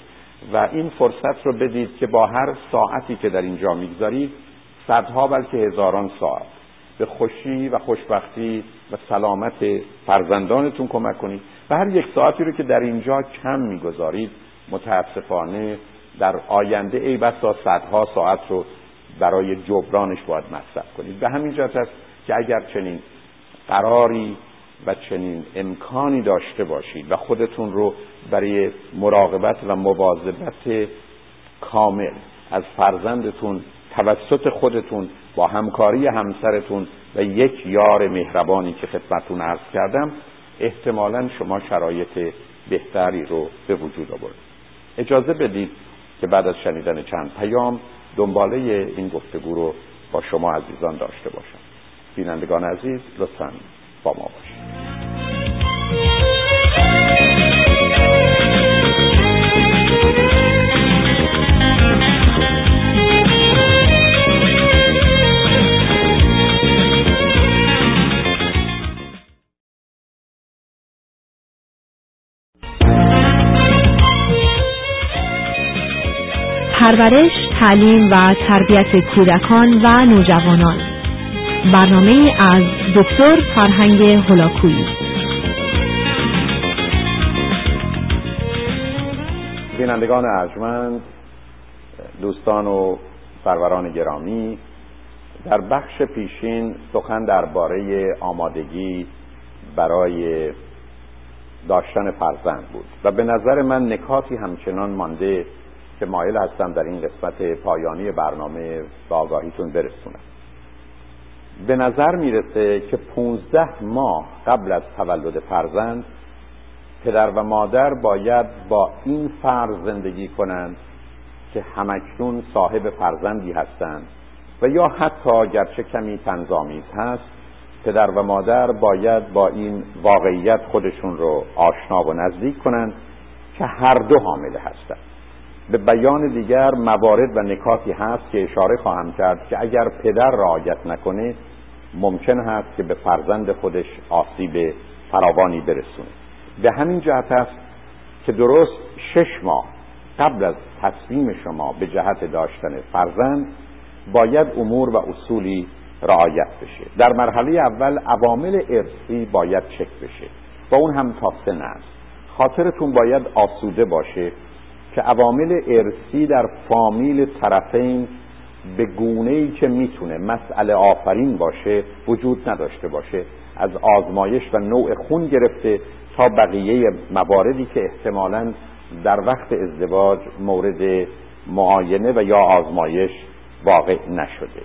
Speaker 2: و این فرصت رو بدید که با هر ساعتی که در اینجا می‌گذارید صدها بلکه هزاران ساعت به خوشی و خوشبختی و سلامت فرزندانتون کمک کنید و هر یک ساعتی رو که در اینجا کم می‌گذارید متاسفانه در آینده ای بسا صدها ساعت رو برای جبرانش باید مصرف کنید. به همین جهت است که اگر چنین قراری و چنین امکانی داشته باشید و خودتون رو برای مراقبت و مواظبت کامل از فرزندتون توسط خودتون با همکاری همسرتون و یک یار مهربانی که خدمتتون عرض کردم احتمالا شما شرایط بهتری رو به وجود آورد اجازه بدید که بعد از شنیدن چند پیام دنباله این گفتگو رو با شما عزیزان داشته باشم. بینندگان عزیز لطفا ما باشید.
Speaker 1: پرورش، تعلیم و تربیت کودکان و نوجوانان. برنامه از دکتر فرهنگ هلاکویی
Speaker 2: بینندگان ارجمند دوستان و سروران گرامی در بخش پیشین سخن درباره آمادگی برای داشتن فرزند بود و به نظر من نکاتی همچنان مانده که مایل هستم در این قسمت پایانی برنامه به آگاهیتون برسونم. به نظر می‌رسه که پونزده ماه قبل از تولد فرزند پدر و مادر باید با این فرض زندگی کنند که همکنون صاحب فرزندی هستند و یا حتی گرچه کمی تنظامیز هست پدر و مادر باید با این واقعیت خودشون رو آشنا و نزدیک کنند که هر دو حامله هستند. به بیان دیگر موارد و نکاتی هست که اشاره خواهم کرد که اگر پدر رعایت نکنه ممکن هست که به فرزند خودش آسیب فراوانی برسونه. به همین جهت است که درست شش ماه قبل از تصمیم شما به جهت داشتن فرزند باید امور و اصولی رعایت بشه. در مرحله اول عوامل ارثی باید چک بشه. و اون هم تا سن است. خاطرتون باید آسوده باشه. که عوامل ارسی در فامیل طرفین به گونه ای که می‌تونه مسئله آفرین باشه وجود نداشته باشه. از آزمایش و نوع خون گرفته تا بقیه مواردی که احتمالا در وقت ازدواج مورد معاینه و یا آزمایش واقع نشده.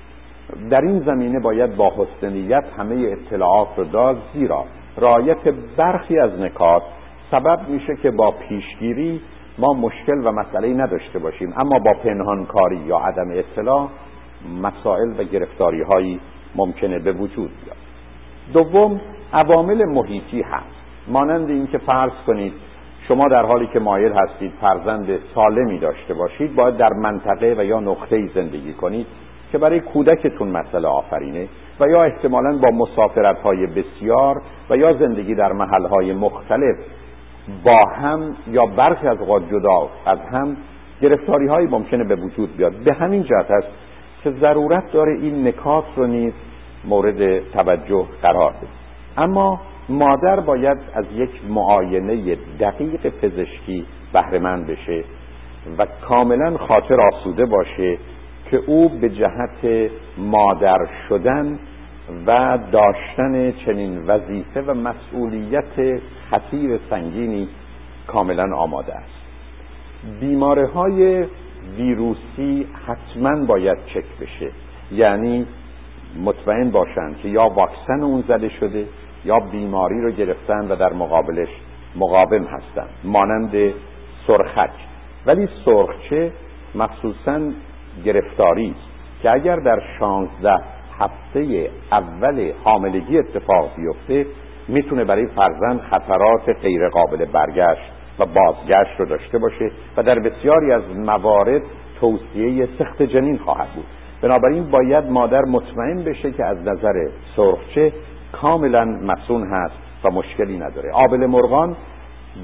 Speaker 2: در این زمینه باید با حسنیت همه اطلاعات رو داد زیرا رایت برخی از نکات سبب میشه که با پیشگیری ما مشکل و مسئله نداشته باشیم. اما با پنهانکاری یا عدم اطلاع مسائل و گرفتاری هایی ممکنه به وجود بیاد. دوم عوامل محیطی هست. مانند اینکه فرض کنید شما در حالی که مایل هستید فرزند سالمی داشته باشید باید در منطقه و یا نقطه زندگی کنید که برای کودکتون مسئله آفرینه و یا احتمالا با مسافرت های بسیار و یا زندگی در محل های مختلف با هم یا برخی از اوقات جدا از هم گرفتاری های ممکنه به وجود بیاد. به همین جهت است که ضرورت داره این نکات رو نیز مورد توجه قرار بده اما مادر باید از یک معاینه دقیق پزشکی بهرهمند بشه و کاملا خاطر آسوده باشه که او به جهت مادر شدن و داشتن چنین وظیفه و مسئولیت خطیر سنگینی کاملا آماده است. بیماره های ویروسی حتما باید چک بشه. یعنی مطمئن باشند که یا واکسن اون زده شده یا بیماری رو گرفتن و در مقابلش مقاوم هستند مانند سرخک. ولی سرخچه مخصوصا گرفتاری است که اگر در شانزده هفته اول حاملگی اتفاق بیفته می‌تونه برای فرزند خطرات غیر قابل برگشت و بازگشت رو داشته باشه و در بسیاری از موارد توصیه سخت جنین خواهد بود. بنابراین باید مادر مطمئن بشه که از نظر سرخچه کاملا مسون هست و مشکلی نداره. آبل مرغان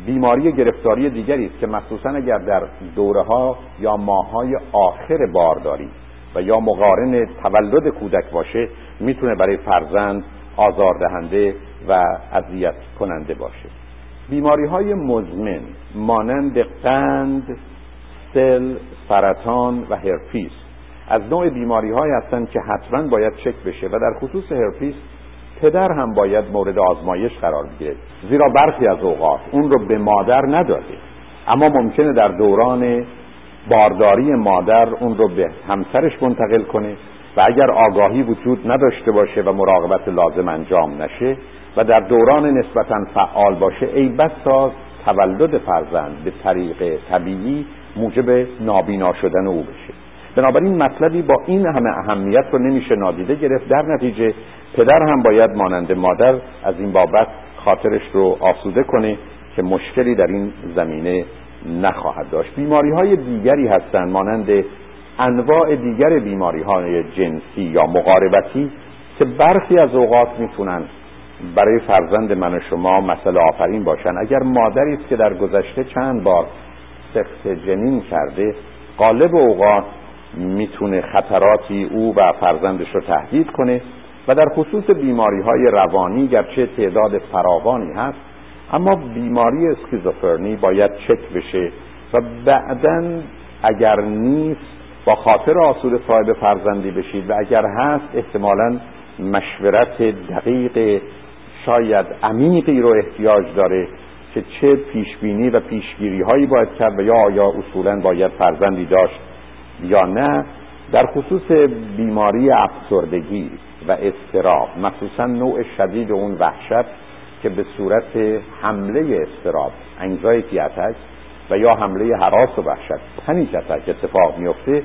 Speaker 2: بیماری گرفتاری دیگری است که مخصوصا اگر در دوره ها یا ماه های آخر بارداری و یا مقارن تولد کودک باشه می‌تونه برای فرزند آزاردهنده و اذیت کننده باشه. بیماری های مزمن مانند قند سل سرطان و هرپیس از نوع بیماری های هستند که حتما باید چک بشه و در خصوص هرپیس پدر هم باید مورد آزمایش قرار بگیره. زیرا برخی از اوقات اون رو به مادر نداده. اما ممکنه در دوران بارداری مادر اون رو به همسرش منتقل کنه و اگر آگاهی وجود نداشته باشه و مراقبت لازم انجام نشه و در دوران نسبتا فعال باشه ای بساز تولد فرزند به طریق طبیعی موجب نابینا شدن او بشه. بنابراین مطلبی با این همه اهمیت رو نمیشه نادیده گرفت. در نتیجه پدر هم باید مانند مادر از این بابت خاطرش رو آسوده کنه که مشکلی در این زمینه نخواهد داشت. بیماری های دیگری هستند مانند انواع دیگر بیماری های جنسی یا مقاربتی که برخی از اوقات می‌تونن برای فرزند من و شما مسئله آفرین باشن. اگر مادری است که در گذشته چند بار سخت جنین کرده غالب اوقات می‌تونه خطراتی او و فرزندش رو تهدید کنه و در خصوص بیماری های روانی گرچه تعداد فراوانی هست اما بیماری اسکیزوفرنی باید چک بشه و بعدا اگر نیست با خاطر آسود صاحب فرزندی بشید و اگر هست احتمالا مشورت دقیق شاید عمیقی رو احتیاج داره که چه پیشبینی و پیشگیری هایی باید کرد و یا آیا اصولا باید فرزندی داشت یا نه. در خصوص بیماری افسردگی و استراب مخصوصا نوع شدید اون وحشت که به صورت حمله استراب انگزایتی اتک و یا حمله حراس و وحشت پنیک اتک اتفاق میفته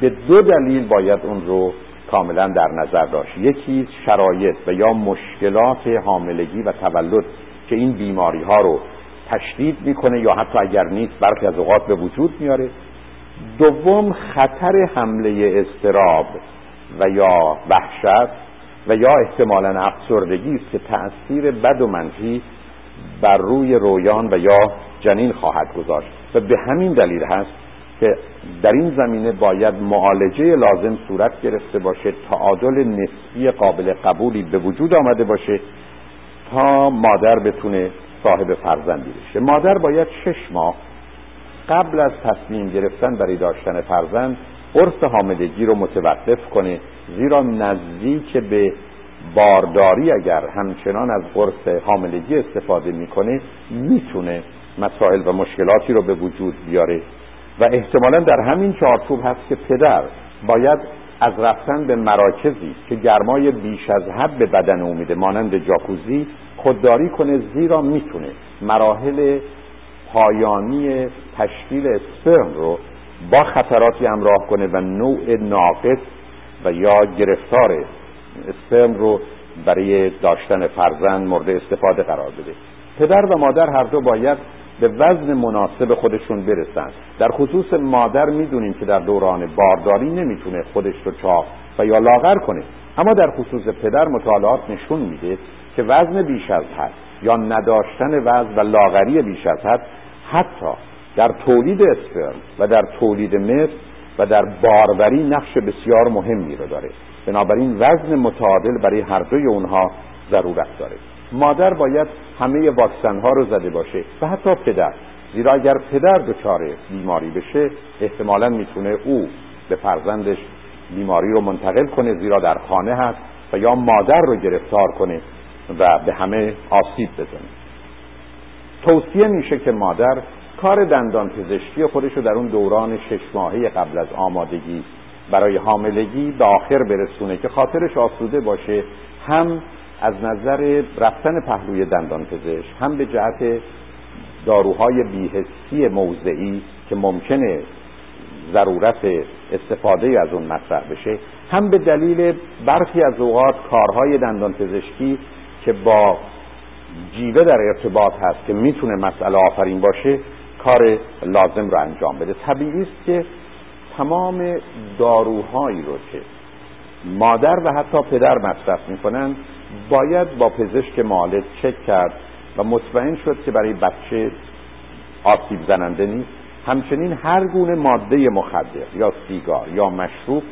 Speaker 2: به دو دلیل باید اون رو کاملا در نظر داشت. یکی شرایط و یا مشکلات حاملگی و تولد که این بیماری ها رو تشدید می‌کنه یا حتی اگر نیست برخی از اوقات به وجود میاره. دوم خطر حمله استراب و یا وحشت و یا احتمالا افسردگی است که تأثیر بد و منفی بر روی رویان و یا جنین خواهد گذاشت. و به همین دلیل هست که در این زمینه باید معالجه لازم صورت گرفته باشه تعادل نسبی قابل قبولی به وجود آمده باشه تا مادر بتونه صاحب فرزندی بشه. مادر باید شش ماه قبل از تصمیم گرفتن برای داشتن فرزند قرص حاملگی رو متوقف کنه زیرا نزدیک به بارداری اگر همچنان از قرص حاملگی استفاده می‌کنه می‌تونه مسائل و مشکلاتی رو به وجود بیاره. و احتمالا در همین چارچوب هست که پدر باید از رفتن به مراکزی که گرمای بیش از حد به بدن او مانند جاکوزی خودداری کنه زیرا می‌تونه مراحل پایانی تشکیل اسپرم رو با خطراتی همراه کنه و نوع ناقص و یا گرفتار اسپرم رو برای داشتن فرزند مورد استفاده قرار بده. پدر و مادر هر دو باید به وزن مناسب خودشون برسن. در خصوص مادر می‌دونیم که در دوران بارداری نمی‌تونه خودش رو چاق و یا لاغر کنه. اما در خصوص پدر مطالعات نشون میده که وزن بیش از حد یا نداشتن وزن و لاغری بیش از حد حتی در تولید اسپرم و در تولید مثل و در باروری نقش بسیار مهمی رو داره. بنابراین وزن متعادل برای هر دوی اونها ضرورت داره. مادر باید همه واکسن ها رو زده باشه و حتی پدر. زیرا اگر پدر دچار بیماری بشه احتمالا می‌تونه او به فرزندش بیماری رو منتقل کنه زیرا در خانه هست و یا مادر رو گرفتار کنه و به همه آسیب بزنه. توصیه میشه که مادر کار دندان پزشکی خودش رو در اون دوران شش ماهه قبل از آمادگی برای حاملگی به برسونه که خاطرش آسوده باشه هم از نظر رفتن پهلوی دندان پزشک هم به جهت داروهای بیهستی موضعی که ممکنه ضرورت استفاده از اون مطرح بشه هم به دلیل برخی از اوقات کارهای دندان پزشکی که با جیوه در ارتباط هست که می‌تونه مسئله آفرین باشه کار لازم رو انجام بده. طبیعی است که تمام داروهایی رو که مادر و حتی پدر مصرف می‌کنن باید با پزشک معالج چک کرد و مطمئن شد که برای بچه آسیب زننده نیست. همچنین هر گونه ماده مخدر یا سیگار یا مشروب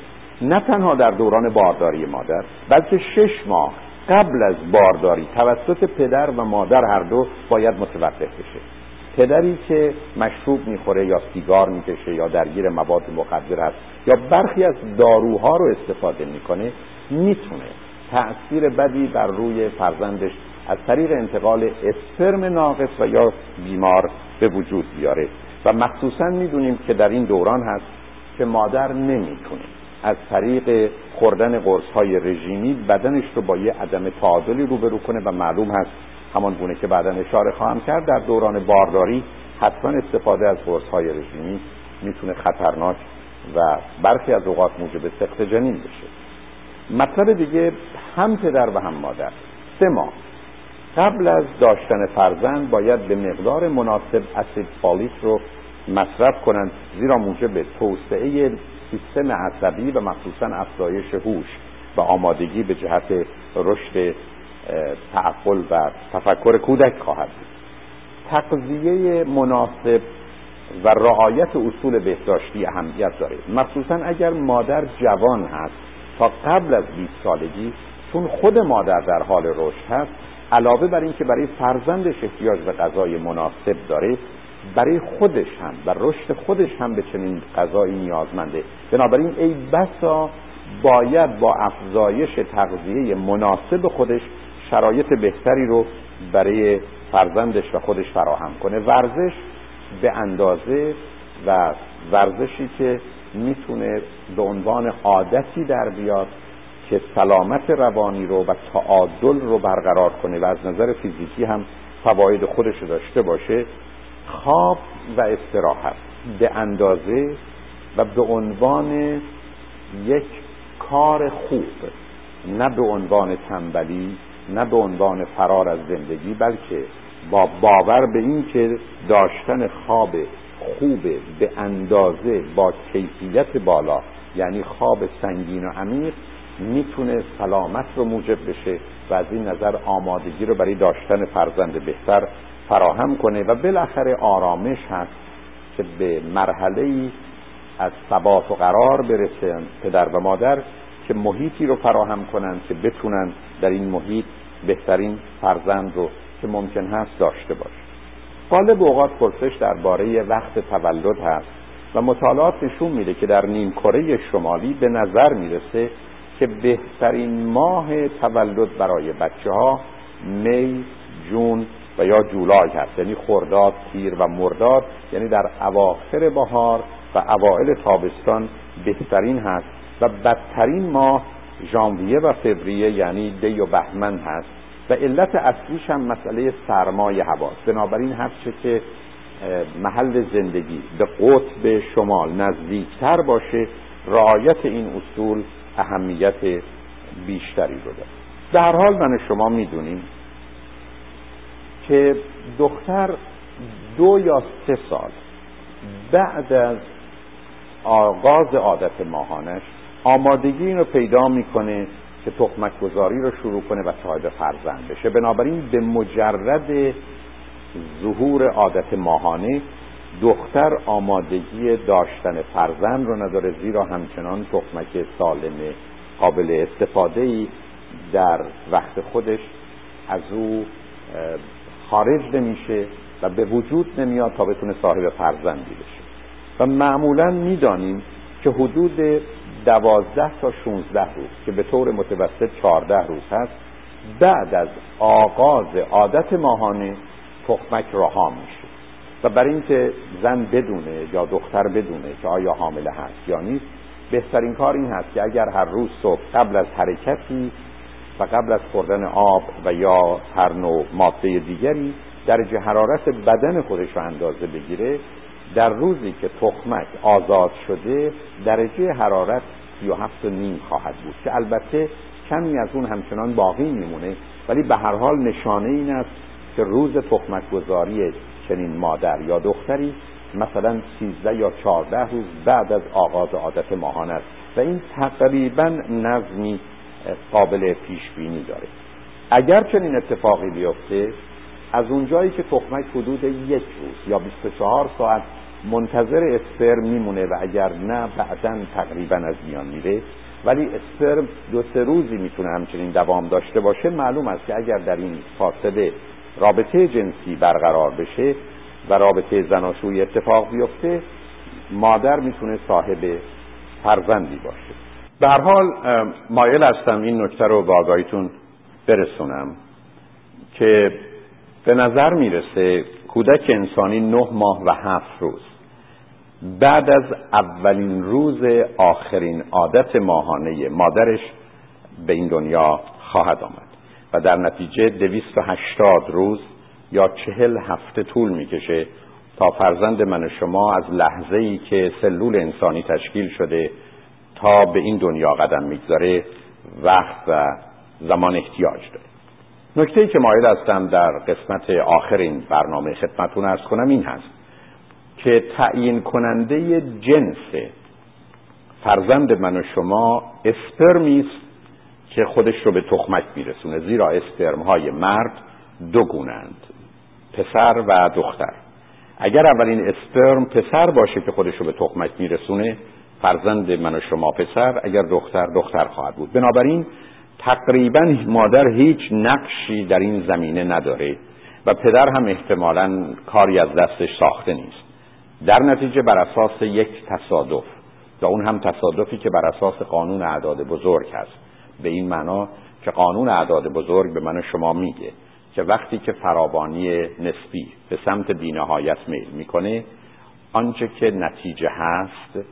Speaker 2: نه تنها در دوران بارداری مادر بلکه شش ماه قبل از بارداری توسط پدر و مادر هر دو باید متوقف بشه. پدری که مشروب می‌خوره یا سیگار می‌کشه یا درگیر مواد مخدر است یا برخی از داروها رو استفاده می‌کنه می‌تونه تأثیر بدی بر روی فرزندش از طریق انتقال اسپرم ناقص و یا بیمار به وجود بیاره. و مخصوصا می‌دونیم که در این دوران هست که مادر نمی‌تونه از طریق خوردن قرص های رژیمی بدنش رو با یه عدم تعادلی روبرو کنه و معلوم هست همان گونه که بعدا اشاره خواهم کرد در دوران بارداری حتما استفاده از قرص های رژیمی می‌تونه خطرناک و برخی از اوقات موجب سخت جنین بشه. مطلب دیگه هم پدر و هم مادر. سه ماه. قبل از داشتن فرزند باید به مقدار مناسب اسید فالیک رو مصرف کنند زیرا موجب توسعه سیستم عصبی و مخصوصا افزایش هوش و آمادگی به جهت رشد تعقل و تفکر کودک خواهد بود. تقضیه مناسب و رعایت اصول بهداشتی اهمیت داره. مخصوصا اگر مادر جوان هست تا قبل از 20 سالگی چون خود مادر در حال رشد هست علاوه بر اینکه برای فرزندش احتیاج به غذای مناسب داره برای خودش هم و رشد خودش هم به چنین غذایی نیازمنده. بنابراین ای بسا باید با افزایش تغذیه مناسب خودش شرایط بهتری رو برای فرزندش و خودش فراهم کنه. ورزش به اندازه و ورزشی که می‌تونه به عنوان عادتی در بیاد که سلامت روانی رو و تعادل رو برقرار کنه و از نظر فیزیکی هم فواید خودش رو داشته باشه خواب و استراحت به اندازه و به عنوان یک کار خوب نه به عنوان تنبلی نه به عنوان فرار از زندگی بلکه با باور به این که داشتن خواب خوب به اندازه با کیفیت بالا یعنی خواب سنگین و عمیق می‌تونه سلامت رو موجب بشه و از این نظر آمادگی رو برای داشتن فرزند بهتر فراهم کنه و بالاخره آرامش هست که به مرحله ای از ثبات و قرار برسه پدر و مادر که محیطی رو فراهم کنند که بتونن در این محیط بهترین فرزند رو که ممکن هست داشته باشه. غالب اوقات پرسش درباره وقت تولد هست و مطالعات نشون میده که در نیم کره شمالی به نظر می‌رسه که بهترین ماه تولد برای بچه ها می جون و یا جولای هست. یعنی خرداد تیر و مرداد یعنی در اواخر بهار و اوائل تابستان بهترین هست و بدترین ماه ژانویه و فوریه یعنی دی و بهمن هست و علت اصلیش هم مسئله سرمای هواست بنابراین هر چه که محل زندگی به قطب شمال نزدیکتر باشه رعایت این اصول اهمیت بیشتری رو داره. در حال من شما می‌دونیم که دختر دو یا سه سال بعد از آغاز عادت ماهانش آمادگی رو پیدا می‌کنه که تخمک گذاری رو شروع کنه و صاحب فرزند بشه. بنابراین به مجرد ظهور عادت ماهانه دختر آمادگی داشتن فرزند رو نداره زیرا همچنان تخمک سالم قابل استفاده ای در وقت خودش از او خارج نمیشه و به وجود نمیاد تا بتونه صاحب فرزندی بشه. و معمولا می‌دانیم که حدود دوازده تا 16 روز که به طور متوسط 14 روز هست بعد از آغاز عادت ماهانه تخمک رها میشه. و برای اینکه زن بدونه یا دختر بدونه که آیا حامله هست یا نیست بهترین کار این هست که اگر هر روز صبح قبل از حرکتی و قبل از خوردن آب و یا هر نوع ماده دیگری درجه حرارت بدن خودش رو اندازه بگیره در روزی که تخمک آزاد شده درجه حرارت 37 و نیم خواهد بود که البته کمی از اون همچنان باقی میمونه. ولی به هر حال نشانه این است که روز تخمک گذاری چنین مادر یا دختری مثلا 13 یا 14 روز بعد از آغاز عادت ماهان است و این تقریبا نظمی قابل پیش بینی داره. اگر چنین اتفاقی بیفته از اونجایی که تخمک حدود یک روز یا 24 ساعت منتظر اسپرم میمونه و اگر نه بعدا تقریبا از میان میره. ولی اسپرم دو سه روزی می‌تونه همچنین دوام داشته باشه. معلوم است که اگر در این فاصله رابطه جنسی برقرار بشه و رابطه زناشویی اتفاق بیفته مادر می‌تونه صاحب فرزندی باشه. به هر حال مایل هستم این نکته رو با آگاهیتون برسونم که به نظر می‌رسه کودک انسانی نه ماه و هفت روز بعد از اولین روز آخرین عادت ماهانه مادرش به این دنیا خواهد آمد. و در نتیجه دویست و هشتاد روز یا چهل هفته طول می‌کشه تا فرزند من و شما از لحظه ای که سلول انسانی تشکیل شده تا به این دنیا قدم می‌گذاره وقت و زمان احتیاج داره. نکته ای که مایل هستم در قسمت آخر این برنامه خدمتون ارز کنم این هست. که تعیین کننده جنس فرزند من و شما اسپرمی است که خودش رو به تخمک میرسونه. زیرا اسپرم های مرد دو گونند پسر و دختر. اگر اولین اسپرم پسر باشه که خودش رو به تخمک میرسونه فرزند من و شما پسر اگر دختر دختر خواهد بود. بنابراین تقریبا مادر هیچ نقشی در این زمینه نداره و پدر هم احتمالا کاری از دستش ساخته نیست. در نتیجه بر اساس یک تصادف و اون هم تصادفی که بر اساس قانون اعداد بزرگ هست. به این معنا که قانون اعداد بزرگ به من شما میگه که وقتی که فراوانی نسبی به سمت بینهایت میل می‌کنه آنچه که نتیجه هست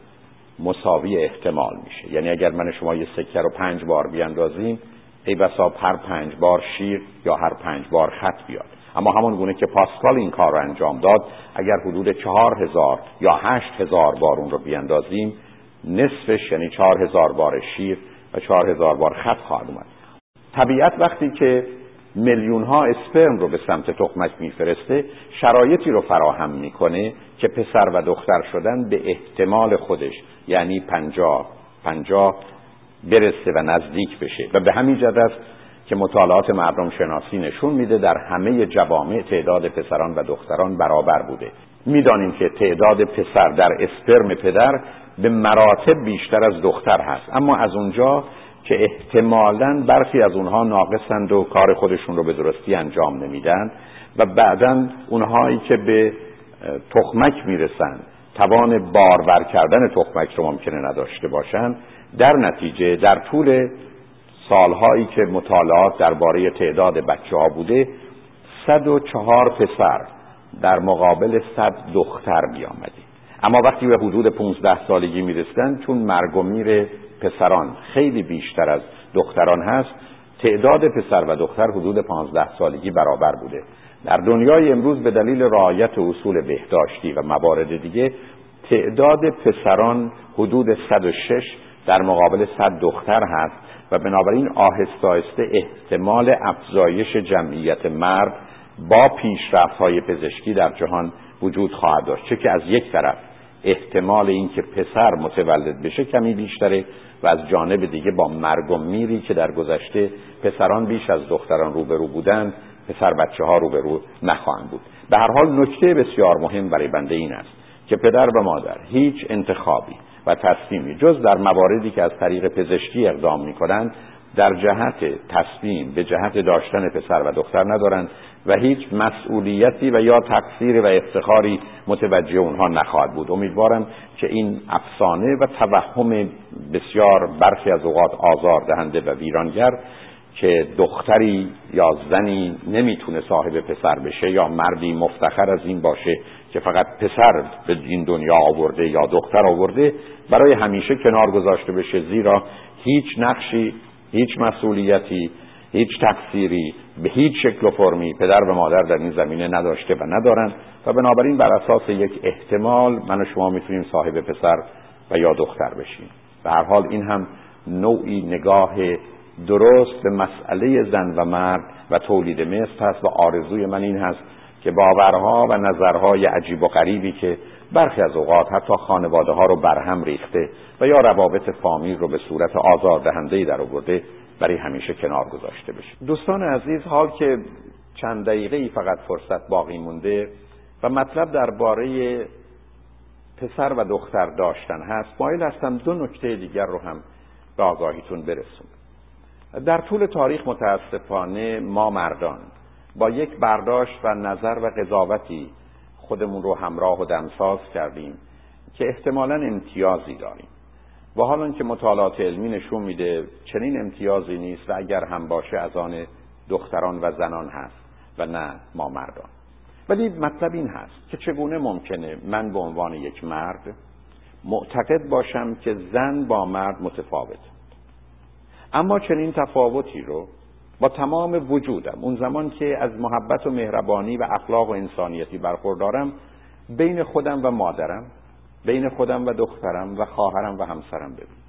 Speaker 2: مساوی احتمال میشه. یعنی اگر من شما یه سکه رو پنج بار بیاندازیم ای بسا هر پنج بار شیر یا هر پنج بار خط بیاد. اما همون گونه که پاسکال این کار رو انجام داد اگر حدود چهار هزار یا هشت هزار بار اون رو بیاندازیم نصفش یعنی چهار هزار بار شیر و چهار هزار بار خط خواهد اومد. طبیعت وقتی که میلیون ها اسپرم رو به سمت تخمک میفرسته شرایطی رو فراهم می‌کنه که پسر و دختر شدن به احتمال خودش یعنی پنجاه پنجاه برسه و نزدیک بشه. و به همین جد است که مطالعات مردم شناسی نشون میده در همه جوامع تعداد پسران و دختران برابر بوده. می‌دانیم که تعداد پسر در اسپرم پدر به مراتب بیشتر از دختر هست. اما از اونجا که احتمالا برخی از اونها ناقصند و کار خودشون رو به درستی انجام نمیدن و بعدا اونهایی که به تخمک می‌رسن توان بارور کردن تخمک رو ممکنه نداشته باشن در نتیجه در طول سالهایی که مطالعات درباره تعداد بچه ها بوده صد و چهار پسر در مقابل صد دختر بیامده اما وقتی به حدود 15 سالگی می‌رسن چون مرگ و میر پسران خیلی بیشتر از دختران هست تعداد پسر و دختر حدود 15 سالگی برابر بوده. در دنیای امروز به دلیل رعایت اصول بهداشتی و موارد دیگه تعداد پسران حدود 106 در مقابل 100 دختر هست. و بنابراین آهسته آهسته احتمال افزایش جمعیت مرد با پیشرفت های پزشکی در جهان وجود خواهد داشت. چه که از یک طرف احتمال اینکه پسر متولد بشه کمی بیشتره و از جانب دیگه با مرگ و میری که در گذشته پسران بیش از دختران روبرو بودند پسر بچه ها روبرو نخواهند بود. به هر حال نکته بسیار مهم برای بنده این است که پدر و مادر هیچ انتخابی و تصمیمی جز در مواردی که از طریق پزشکی اقدام می کنند در جهت تصمیم به جهت داشتن پسر و دختر ندارند و هیچ مسئولیتی و یا تقصیر و افتخاری متوجه اونها نخواهد بود. امیدوارم که این افسانه و توهم بسیار برخی از اوقات آزار دهنده و ویرانگر که دختری یا زنی نمی‌تونه صاحب پسر بشه یا مردی مفتخر از این باشه که فقط پسر به این دنیا آورده یا دختر آورده برای همیشه کنار گذاشته بشه. زیرا هیچ نقشی هیچ مسئولیتی هیچ تقصیری به هیچ شکل و فرمی پدر و مادر در این زمینه نداشته و ندارن. و بنابراین بر اساس یک احتمال من و شما می‌تونیم صاحب پسر و یا دختر بشیم. به هر حال این هم نوعی نگاه درست به مسئله زن و مرد و تولید مثل هست و آرزوی من این هست که باورها و نظرهای عجیب و غریبی که برخی از اوقات حتی خانواده ها رو برهم ریخته و یا روابط فامیل رو به صورت آزار دهنده در آورده برای همیشه کنار گذاشته بشه. دوستان عزیز حال که چند دقیقه ای فقط فرصت باقی مونده و مطلب درباره پسر و دختر داشتن هست مایل هستم دو نکته دیگر رو هم به آگاهیتون برسونم. در طول تاریخ متاسفانه ما مردان با یک برداشت و نظر و قضاوتی خودمون رو همراه و دمساز کردیم که احتمالا امتیازی داریم. و حالا که مطالعات علمی نشون میده چنین امتیازی نیست و اگر هم باشه از آن دختران و زنان هست و نه ما مردان. ولی مطلب این هست که چگونه ممکنه من به عنوان یک مرد معتقد باشم که زن با مرد متفاوت. اما چنین تفاوتی رو با تمام وجودم. اون زمان که از محبت و مهربانی و اخلاق و انسانیتی برخوردارم بین خودم و مادرم بین خودم و دخترم و خواهرم و همسرم ببینم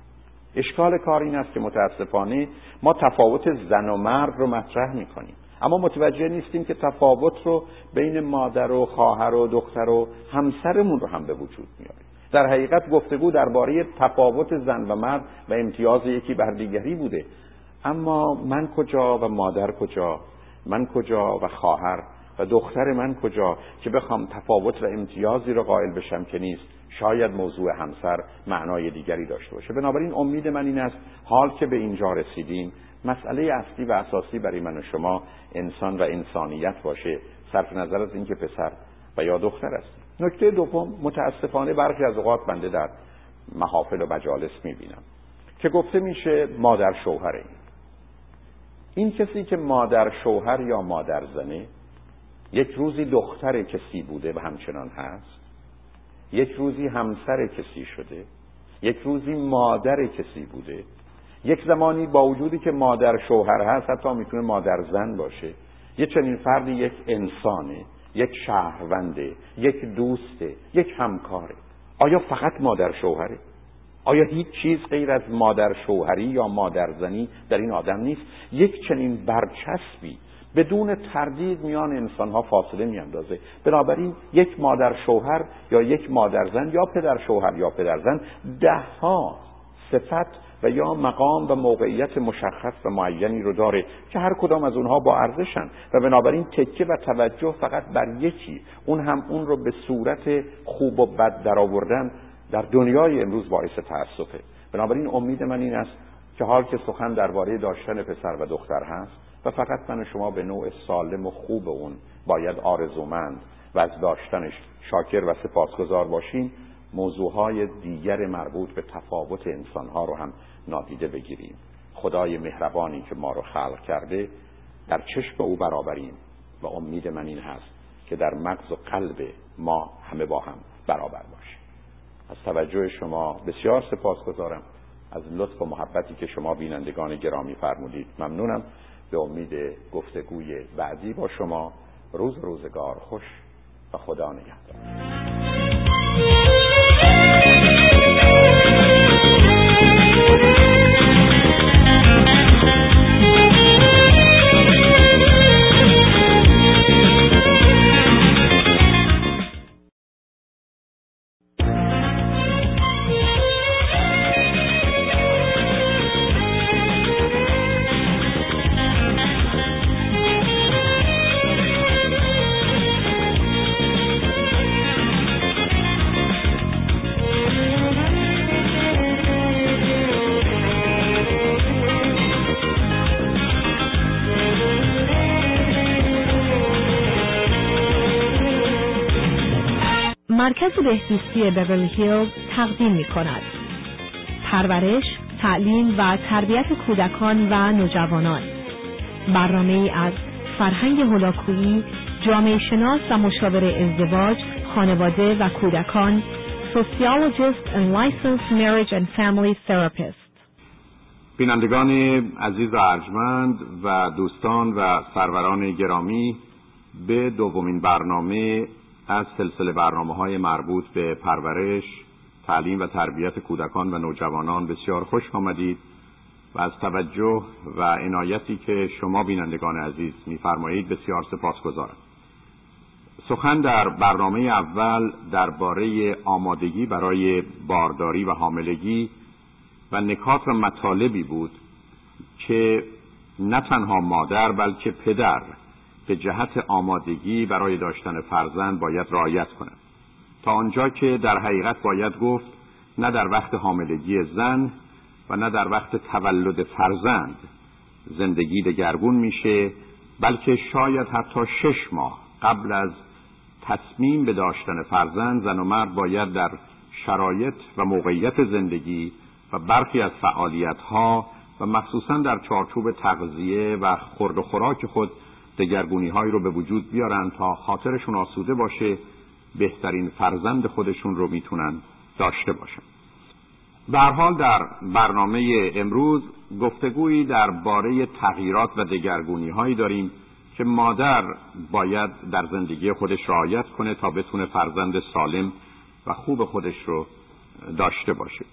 Speaker 2: اشکال کار این است که متاسفانه ما تفاوت زن و مرد رو مطرح می‌کنیم. اما متوجه نیستیم که تفاوت رو بین مادر و خواهر و دختر و همسرمون رو هم به وجود میاریم در حقیقت گفتگو درباره تفاوت زن و مرد و امتیاز یکی بر دیگری بوده. اما من کجا و مادر کجا؟ من کجا و خواهر؟ و دختر من کجا که بخوام تفاوت و امتیازی رو قائل بشم که نیست؟ شاید موضوع همسر معنای دیگری داشته باشه. بنابراین امید من این است حال که به اینجا رسیدیم مسئله اصلی و اساسی برای من و شما انسان و انسانیت باشه صرف نظر از اینکه پسر و یا دختر است. نکته دوم متاسفانه برخی از اوقات بنده در محافل و مجالس می‌بینم که گفته میشه مادر شوهر این این کسی که مادر شوهر یا مادر زنه یک روزی دختر کسی بوده و همچنان هست یک روزی همسر کسی شده یک روزی مادر کسی بوده. یک زمانی با وجودی که مادر شوهر هست حتی می‌تونه مادر زن باشه. یه چنین فردی یک انسانه یک شهرونده یک دوسته یک همکاره. آیا فقط مادر شوهره؟ آیا هیچ چیز غیر از مادر شوهری یا مادر زنی در این آدم نیست؟ یک چنین برچسبی بدون تردید میان انسان ها فاصله میاندازه. بنابراین یک مادر شوهر یا یک مادر زن یا پدر شوهر یا پدر زن ده ها صفت و یا مقام و موقعیت مشخص و معینی رو داره که هر کدام از اونها با ارزشن و بنابراین تکه و توجه فقط بر یکی اون هم اون رو به صورت خوب و بد درآوردن در دنیای امروز باعث تاسفه بنابراین امید من این است که حال که سخن درباره داشتن پسر و دختر هست و فقط من و شما به نوع سالم و خوب اون باید آرزومند و از داشتنش شاکر و سپاسگزار باشیم موضوعهای دیگر مربوط به تفاوت انسانها رو هم نادیده بگیریم. خدای مهربانی که ما رو خلق کرده در چشم او برابریم و امید من این هست که در مغز و قلب ما همه با هم برابر باشیم. از توجه شما بسیار سپاسگزارم از لطف و محبتی که شما بینندگان گرامی فرمودید. ممنونم. به امید گفتگوی بعدی با شما روز روزگار خوش و خدا نگهدار.
Speaker 1: بهزیستی بیورلی هیلز تقدیم می کند. پرورش، تعلیم و تربیت کودکان و نوجوانان برنامه از فرهنگ هولاکویی، جامعه شناس و مشاور ازدواج، خانواده و کودکان Sociologist and Licensed Marriage and Family Therapist
Speaker 2: بینندگان عزیز و ارجمند و دوستان و سروران گرامی به دومین برنامه از سلسله برنامه های مربوط به پرورش، تعلیم و تربیت کودکان و نوجوانان بسیار خوش آمدید و از توجه و عنایتی که شما بینندگان عزیز میفرمایید بسیار سپاسگزارم. سخن در برنامه اول درباره آمادگی برای بارداری و حاملگی و نکات و مطالبی بود که نه تنها مادر بلکه پدر به جهت آمادگی برای داشتن فرزند باید رعایت کنند تا آنجا که در حقیقت باید گفت نه در وقت حاملگی زن و نه در وقت تولد فرزند زندگی دگرگون میشه بلکه شاید حتی شش ماه قبل از تصمیم به داشتن فرزند زن و مرد باید در شرایط و موقعیت زندگی و برخی از فعالیت ها و مخصوصا در چارچوب تغذیه و خورد و خوراک خود دگرگونی هایی رو به وجود بیارن تا خاطرشون آسوده باشه بهترین فرزند خودشون رو می‌تونن داشته باشن. به حال در برنامه امروز گفتگویی باره تغییرات و دگرگونی هایی داریم که مادر باید در زندگی خودش رعایت کنه تا بتونه فرزند سالم و خوب خودش رو داشته باشه.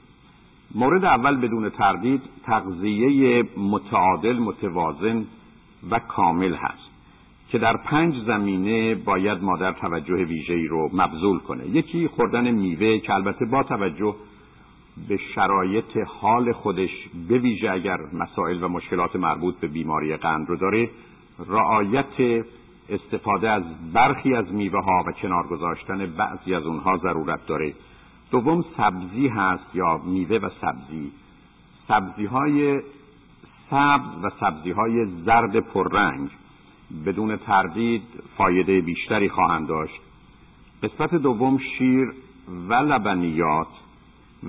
Speaker 2: مورد اول بدون تردید تغذیه متعادل متوازن و کامل هست. که در پنج زمینه باید مادر توجه ویژه‌ای رو مبذول کنه. یکی خوردن میوه که البته با توجه به شرایط حال خودش به ویژه اگر مسائل و مشکلات مربوط به بیماری قند رو داره رعایت استفاده از برخی از میوه ها و کنار گذاشتن بعضی از اونها ضرورت داره. دوم سبزی هست یا میوه و سبزی. سبزی های سبز و سبزی های زرد پررنگ بدون تردید فایده بیشتری خواهند داشت. قسمت دوم شیر و لبنیات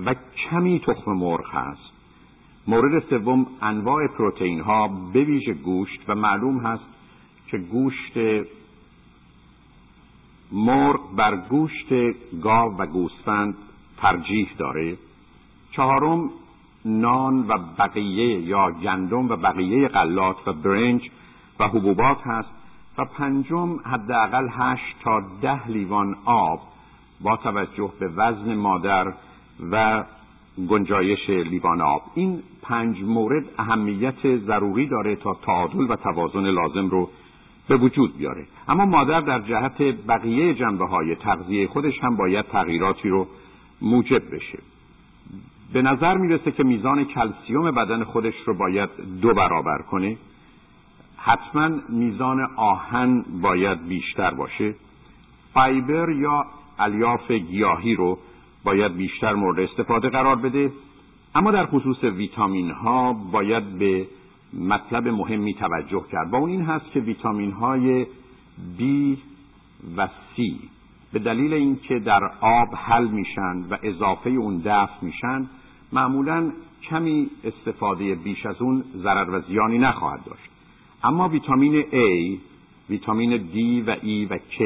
Speaker 2: و کمی تخم مرغ هست. مورد سوم انواع پروتئین ها به ویژه گوشت و معلوم هست که گوشت مرغ بر گوشت گاو و گوسفند ترجیح داره. چهارم نان و بقیه یا گندم و بقیه غلات و برنج و حبوبات هست و پنجم حداقل هشت تا ده لیوان آب با توجه به وزن مادر و گنجایش لیوان آب. این پنج مورد اهمیت ضروری داره تا تعادل و توازن لازم رو به وجود بیاره. اما مادر در جهت بقیه جنبه های تغذیه خودش هم باید تغییراتی رو موجب بشه. به نظر می‌رسه که میزان کلسیوم بدن خودش رو باید دو برابر کنه. حتما میزان آهن باید بیشتر باشه. فایبر یا الیاف گیاهی رو باید بیشتر مورد استفاده قرار بده. اما در خصوص ویتامین ها باید به مطلب مهمی توجه کرد. با اون این هست که ویتامین های B و C به دلیل اینکه در آب حل میشن و اضافه اون دفع میشن معمولا کمی استفاده بیش از اون ضرر و زیانی نخواهد داشت. اما ویتامین A ویتامین D و E و K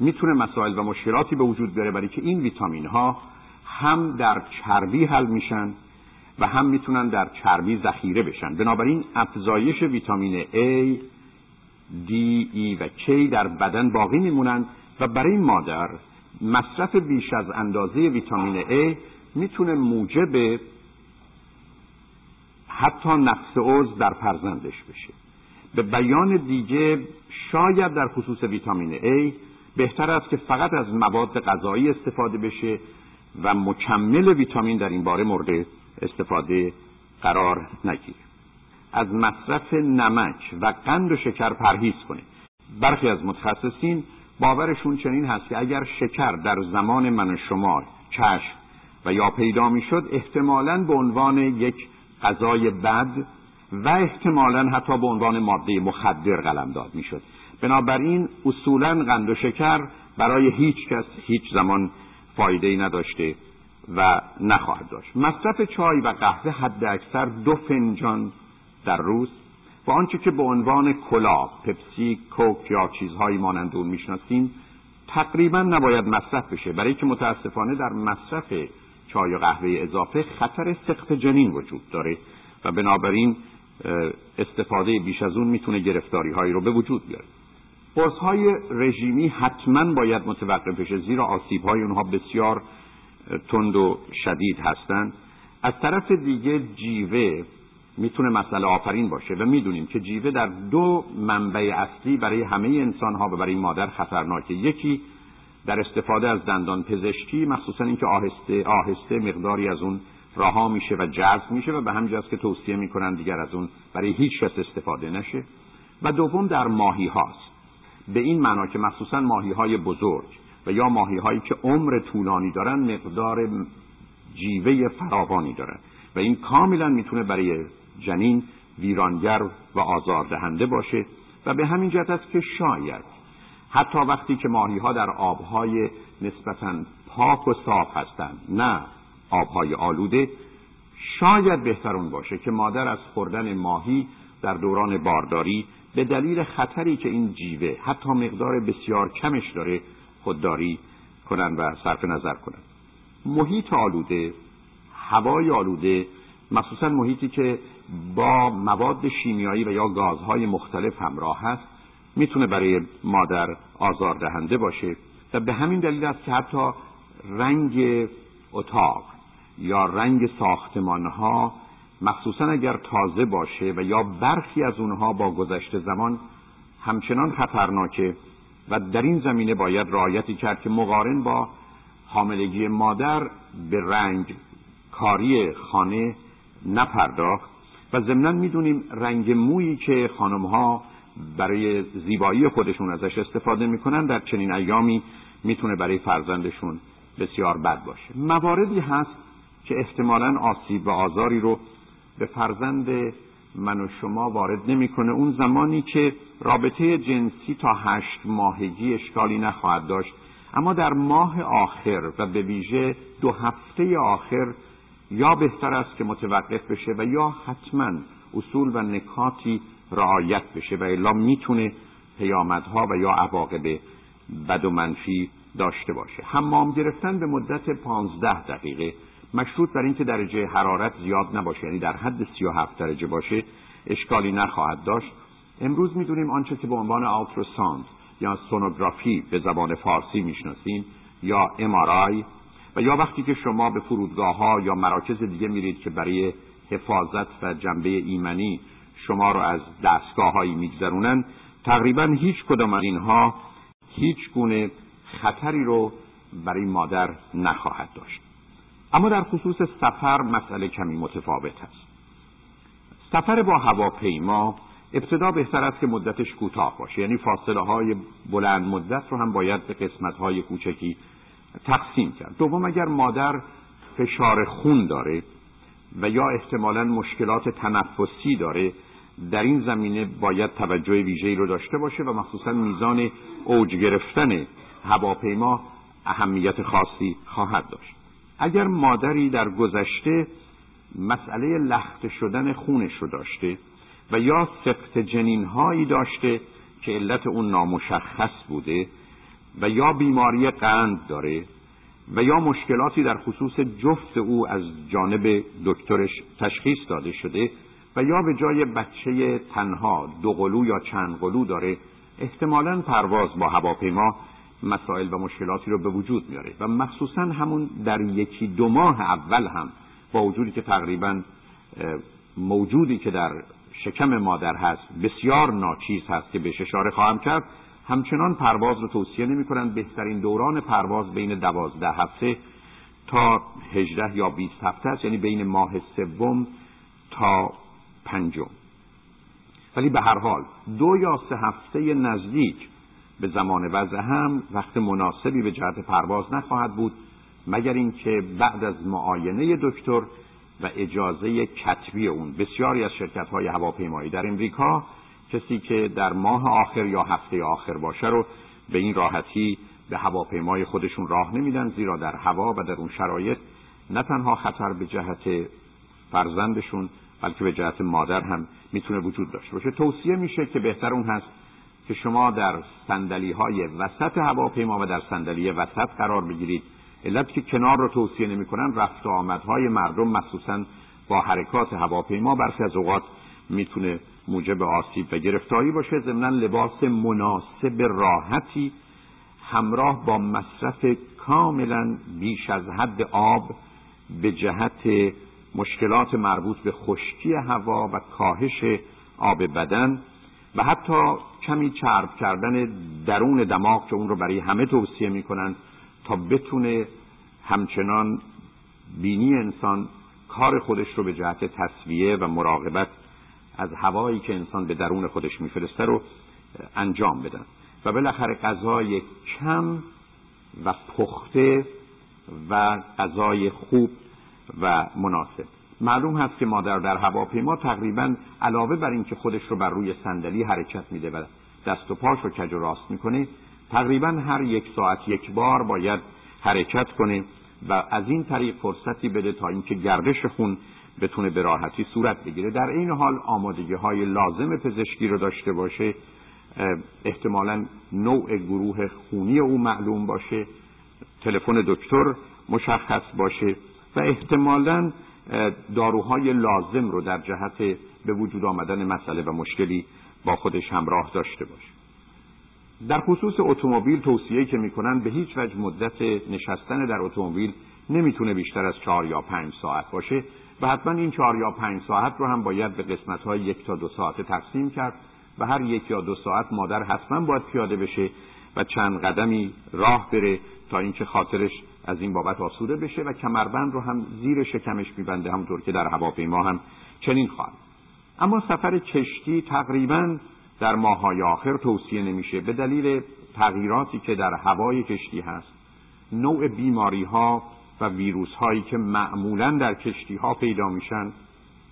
Speaker 2: می‌تونه مسائل و مشکلاتی به وجود بیاره برای که این ویتامین ها هم در چربی حل میشن و هم می‌تونن در چربی ذخیره بشن. بنابراین افزایش ویتامین A, D, E و K در بدن باقی میمونن و برای مادر مصرف بیش از اندازه ویتامین A می‌تونه موجب حتی نقص عضو در فرزندش بشه. به بیان دیگه شاید در خصوص ویتامین A بهتر است که فقط از مواد غذایی استفاده بشه و مکمل ویتامین در این باره مورد استفاده قرار نگیره. از مصرف نمک و قند و شکر پرهیز کنه برخی از متخصصین باورشون چنین هست که اگر شکر در زمان من و شما چشم و یا پیدا می‌شد احتمالا به عنوان یک غذای بد و احتمالا حتی به عنوان ماده مخدر قلمداد می‌شد. بنابراین اصولا قند و شکر برای هیچ کس هیچ زمان فایده ای نداشته و نخواهد داشت. مصرف چای و قهوه حد اکثر دو فنجان در روز و آنچه که به عنوان کلاه پپسی کوک یا چیزهایی مانند اون می‌شناسیم تقریبا نباید مصرف بشه. برای که متاسفانه در مصرف چای و قهوه اضافه خطر سقط جنین وجود داره و بنابراین استفاده بیش از اون می‌تونه گرفتاری هایی رو به وجود بیاره. قرص های رژیمی حتما باید متوقف بشه زیرا آسیب های اونها بسیار تند و شدید هستند. از طرف دیگه جیوه می‌تونه مسئله آفرین باشه و می‌دونیم که جیوه در دو منبع اصلی برای همه انسان ها و برای مادر خطرناکه. یکی در استفاده از دندان پزشکی مخصوصا اینکه آهسته آهسته مقداری از اون رها میشه و جذب میشه و به همین که توصیه می‌کنن دیگر از اون برای هیچ کس استفاده نشه. و دوم در ماهی هاست. به این معنا که مخصوصا ماهی های بزرگ و یا ماهی هایی که عمر طولانی دارن مقدار جیوه فراوانی دارن. و این کاملا می‌تونه برای جنین ویرانگر و آزاردهنده باشه. و به همین جهت است که شاید حتی وقتی که ماهی ها در آبهای نسبتا پاک و صاف هستند نه آبهای آلوده شاید بهترون باشه که مادر از خوردن ماهی در دوران بارداری به دلیل خطری که این جیوه حتی مقدار بسیار کمش داره خودداری کنن و صرف نظر کنن محیط آلوده هوای آلوده مخصوصا محیطی که با مواد شیمیایی و یا گازهای مختلف همراه هست می‌تونه برای مادر آزاردهنده باشه و به همین دلیل است که حتی رنگ اتاق یا رنگ ساختمان ها مخصوصا اگر تازه باشه و یا برخی از اونها با گذشته زمان همچنان خطرناکه و در این زمینه باید رعایتی کرد که مقارن با حاملگی مادر به رنگ کاری خانه نپرداخت. و ضمنا می‌دونیم رنگ مویی که خانم ها برای زیبایی خودشون ازش استفاده می‌کنن در چنین ایامی می‌تونه برای فرزندشون بسیار بد باشه. مواردی هست که احتمالا آسیب و آزاری رو به فرزند من و شما وارد نمی‌کنه. اون زمانی که رابطه جنسی تا هشت ماهگی اشکالی نخواهد داشت. اما در ماه آخر و به ویژه دو هفته آخر یا بهتر است که متوقف بشه و یا حتما اصول و نکاتی رعایت بشه و الا می‌تونه پیامدها و یا عواقب بد و منفی داشته باشه. حمام گرفتن به مدت پانزده دقیقه مشروط بر اینکه درجه حرارت زیاد نباشه یعنی در حد 37 درجه باشه اشکالی نخواهد داشت. امروز می‌دونیم آنچه که به عنوان آلتروساند یا سونوگرافی به زبان فارسی می‌شناسیم یا امارای و یا وقتی که شما به فرودگاه ها یا مراکز دیگه میرید که برای حفاظت و جنبه ایمنی شما رو از دستگاه هایی میگذرونن تقریبا هیچ کدام از اینها هیچ گونه خطری رو برای مادر نخواهد داشت. اما در خصوص سفر مسئله کمی متفاوت است. سفر با هواپیما ابتدا بهتر است که مدتش کوتاه باشه. یعنی فاصله های بلند مدت رو هم باید به قسمت های کوچکی تقسیم کرد. دوم اگر مادر فشار خون داره و یا احتمالا مشکلات تنفسی داره در این زمینه باید توجه ویژه‌ای رو داشته باشه و مخصوصا میزان اوج گرفتن هواپیما اهمیت خاصی خواهد داشت. اگر مادری در گذشته مسئله لخت شدن خونش رو داشته و یا سقط جنین هایی داشته که علت اون نامشخص بوده و یا بیماری قند داره و یا مشکلاتی در خصوص جفت او از جانب دکترش تشخیص داده شده و یا به جای بچه تنها دو قلو یا چند قلو داره احتمالا پرواز با هواپیما مسائل و مشکلاتی رو به وجود میاره. و مخصوصا همون در یکی دو ماه اول هم با وجودی که تقریبا موجودی که در شکم مادر هست بسیار ناچیز هست که بهش اشاره خواهم کرد همچنان پرواز رو توصیه نمی کنند بهترین دوران پرواز بین دوازده هفته تا هجده یا بیست هفته است یعنی بین ماه سوم تا پنجم. ولی به هر حال دو یا سه هفته نزدیک به زمان وضع هم وقت مناسبی به جهت پرواز نخواهد بود مگر اینکه بعد از معاینه دکتر و اجازه کتبی اون بسیاری از شرکت های هواپیمایی در امریکا کسی که در ماه آخر یا هفته آخر باشه رو به این راحتی به هواپیمای خودشون راه نمیدن زیرا در هوا و در اون شرایط نه تنها خطر به جهت فرزندشون بلکه به جهت مادر هم می‌تونه وجود داشته باشه. توصیه میشه که بهتر اون هست که شما در سندلی های وسط هواپیما و در صندلی وسط قرار بگیرید. علت که کنار رو توصیه نمی‌کنن رفت و آمدهای مردم مخصوصا با حرکات هواپیما برخی از اوقات می‌تونه موجب آسیب و گرفتاری باشه. ضمنا لباس مناسب راحتی همراه با مصرف کاملا بیش از حد آب به جهت مشکلات مربوط به خشکی هوا و کاهش آب بدن و حتی کمی چرب کردن درون دماغ که اون رو برای همه توصیه می‌کنن تا بتونه همچنان بینی انسان کار خودش رو به جهت تصویه و مراقبت از هوایی که انسان به درون خودش میفرسته رو انجام بدن و بالاخره غذای کم و پخته و غذای خوب و مناسب. معلوم هست که مادر در هواپیما تقریبا علاوه بر اینکه خودش رو بر روی صندلی حرکت میده و دست و پاش رو کج و راست می‌کنه تقریبا هر یک ساعت یک بار باید حرکت کنه و از این طریق فرصتی بده تا اینکه گردش خون بتونه به راحتی صورت بگیره. در این حال آمادگی های لازم پزشکی رو داشته باشه. احتمالا نوع گروه خونی او معلوم باشه. تلفن دکتر مشخص باشه و احتمالا داروهای لازم رو در جهت به وجود آمدن مسئله و مشکلی با خودش همراه داشته باشه. در خصوص اتومبیل توصیه که می‌کنن به هیچ وجه مدت نشستن در اتومبیل نمی‌تونه بیشتر از چهار یا پنج ساعت باشه و حتما این چهار یا پنج ساعت رو هم باید به قسمت های یک تا دو ساعت تقسیم کرد و هر یک یا دو ساعت مادر حتما باید پیاده بشه و چند قدمی راه بره تا اینکه خاطرش از این بابت آسوده بشه و کمربند رو هم زیر شکمش میبنده همونطور که در هواپیما هم چنین خواهد. اما سفر کشتی تقریبا در ماهای آخر توصیه نمیشه به دلیل تغییراتی که در هوای کشتی هست. نوع بیماری ها و ویروس هایی که معمولا در کشتی ها پیدا میشن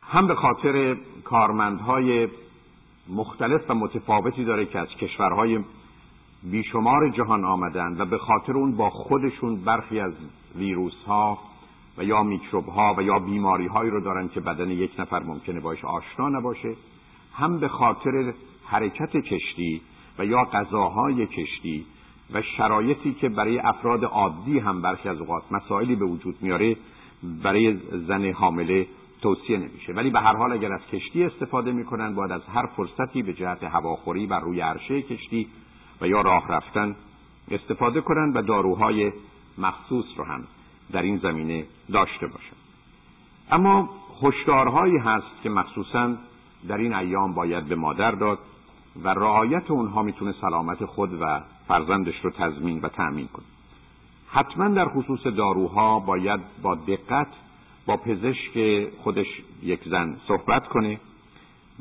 Speaker 2: هم به خاطر کارمندهای مختلف و متفاوتی داره که از کشورهای بیشمار جهان آمدن و به خاطر اون با خودشون برخی از ویروس ها و یا میکروب ها و یا بیماری هایی رو دارن که بدن یک نفر ممکنه باش آشنا نباشه هم به خاطر حرکت کشتی و یا غذاهای کشتی و شرایطی که برای افراد عادی هم برخی از اوقات مسائلی به وجود میاره برای زن حامله توصیه نمیشه. ولی به هر حال اگر از کشتی استفاده می‌کنن باید از هر فرصتی به جهت هواخوری و روی عرشه کشتی و یا راه رفتن استفاده کنن و داروهای مخصوص رو هم در این زمینه داشته باشن اما هشدارهایی هست که مخصوصا در این ایام باید به مادر داد و رعایت اونها می‌تونه سلامت خود و فرزندش رو تضمین و تأمین کنه. حتما در خصوص داروها باید با دقت با پزشک خودش یک زن صحبت کنه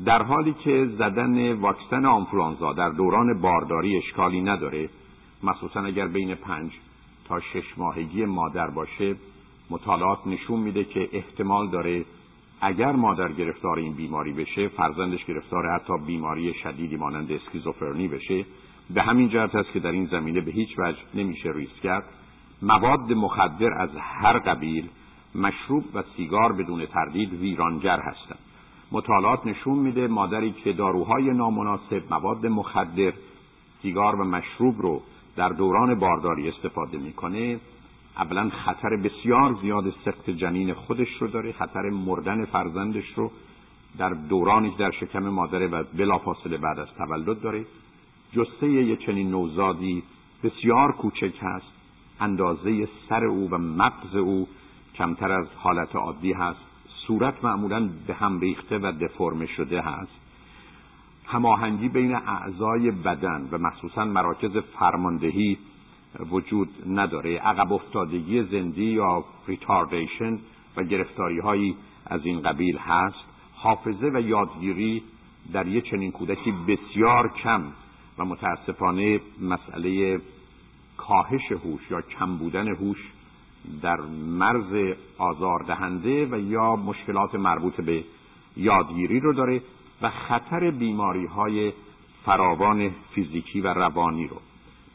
Speaker 2: در حالی که زدن واکسن آنفلانزا در دوران بارداری اشکالی نداره مخصوصا اگر بین پنج تا شش ماهگی مادر باشه مطالعات نشون میده که احتمال داره اگر مادر گرفتار این بیماری بشه فرزندش گرفتار حتی بیماری شدیدی مانند اسکیزوفرنی بشه به همین جهت است که در این زمینه به هیچ وجه نمیشه ریسک کرد. مواد مخدر از هر قبیل مشروب و سیگار بدون تردید ویرانگر هستند. مطالعات نشون میده مادری که داروهای نامناسب مواد مخدر سیگار و مشروب رو در دوران بارداری استفاده می‌کنه. اولا خطر بسیار زیاد سخت جنین خودش رو داره خطر مردن فرزندش رو در دورانی در شکم مادره و بلافاصله بعد از تولد داره. جسته یه چنین نوزادی بسیار کوچک هست. اندازه سر او و مغز او کمتر از حالت عادی هست. صورت معمولا به هم ریخته و دفرمه شده هست. هماهنگی بین اعضای بدن و مخصوصا مراکز فرماندهی وجود نداره. عقب افتادگی زندی یا ریتاردیشن و گرفتاری هایی از این قبیل هست. حافظه و یادگیری در یه چنین کودکی بسیار کم و متاسفانه مسئله کاهش هوش یا کم بودن هوش در مرز آزاردهنده و یا مشکلات مربوط به یادگیری رو داره و خطر بیماری های فراوان فیزیکی و روانی رو.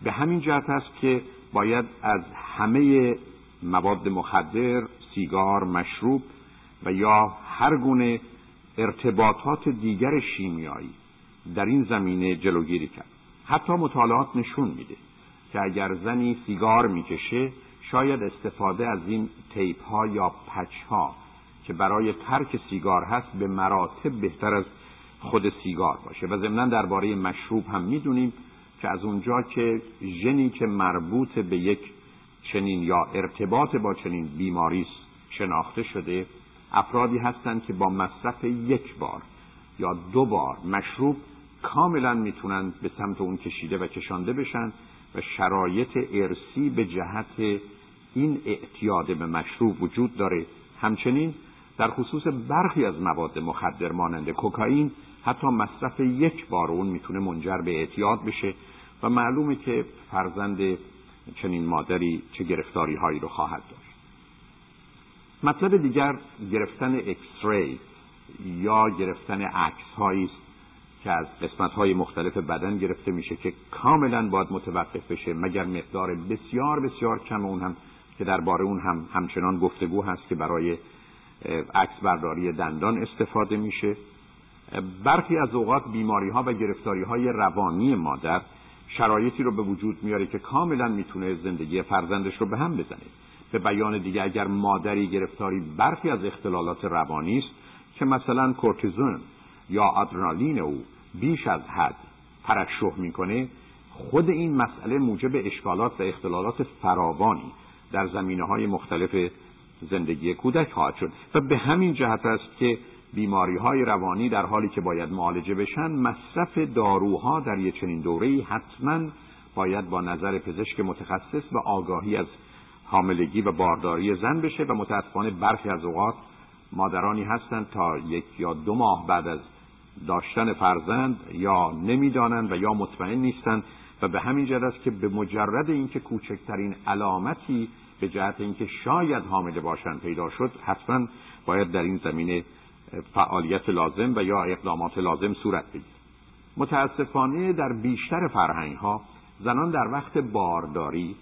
Speaker 2: به همین جهت است که باید از همه مواد مخدر، سیگار، مشروب و یا هر گونه ارتباطات دیگر شیمیایی در این زمینه جلوگیری کرد. حتی مطالعات نشون میده که اگر زنی سیگار می‌کشه شاید استفاده از این تیپ ها یا پچ ها که برای ترک سیگار هست به مراتب بهتر از خود سیگار باشه. و ضمنا درباره مشروب هم می‌دونیم که از اونجا که ژنی که مربوط به یک چنین یا ارتباط با چنین بیماری شناخته شده افرادی هستند که با مصرف یک بار یا دو بار مشروب کاملا می‌تونن به سمت اون کشیده و کشانده بشن و شرایط ارسی به جهت این اعتیاد به مشروب وجود داره. همچنین در خصوص برخی از مواد مخدر مانند کوکائین حتی مصرف یک بار اون می‌تونه منجر به اعتیاد بشه و معلومه که فرزند چنین مادری چه گرفتاری هایی رو خواهد داشت. مطلب دیگر گرفتن اکس ری یا گرفتن عکس هایی است که از قسمت های مختلف بدن گرفته میشه که کاملا باید متوقف بشه مگر مقدار بسیار بسیار کم اون هم که درباره اون هم همچنان گفتگو هست که برای عکس برداری دندان استفاده میشه. برخی از اوقات بیماری ها و گرفتاری های روانی مادر شرایطی رو به وجود میاره که کاملا می‌تونه زندگی فرزندش رو به هم بزنه. به بیان دیگه اگر مادری گرفتاری برخی از اختلالات روانی است که مثلا کورتیزون یا آدرنالین او بیش از حد ترشح می‌کنه خود این مسئله موجب اشکالات و اختلالات فراوانی در زمینه های مختلف زندگی کودک خواهد شد. و به همین جهت است که بیماری های روانی در حالی که باید معالجه بشن مصرف داروها در یک چنین دوره حتما باید با نظر پزشک متخصص و آگاهی از حاملگی و بارداری زن بشه و متاسفانه برخی از اوقات مادرانی هستند تا یک یا دو ماه بعد از داشتن فرزند یا نمی‌دانند و یا مطمئن نیستند و به همین جهت است که به مجرد اینکه کوچکترین علامتی به جهت اینکه شاید حامله باشند پیدا شد حتما باید در این زمینه فعالیت لازم و یا اقدامات لازم صورت بگیرد. متاسفانه در بیشتر فرهنگ ها زنان در وقت بارداری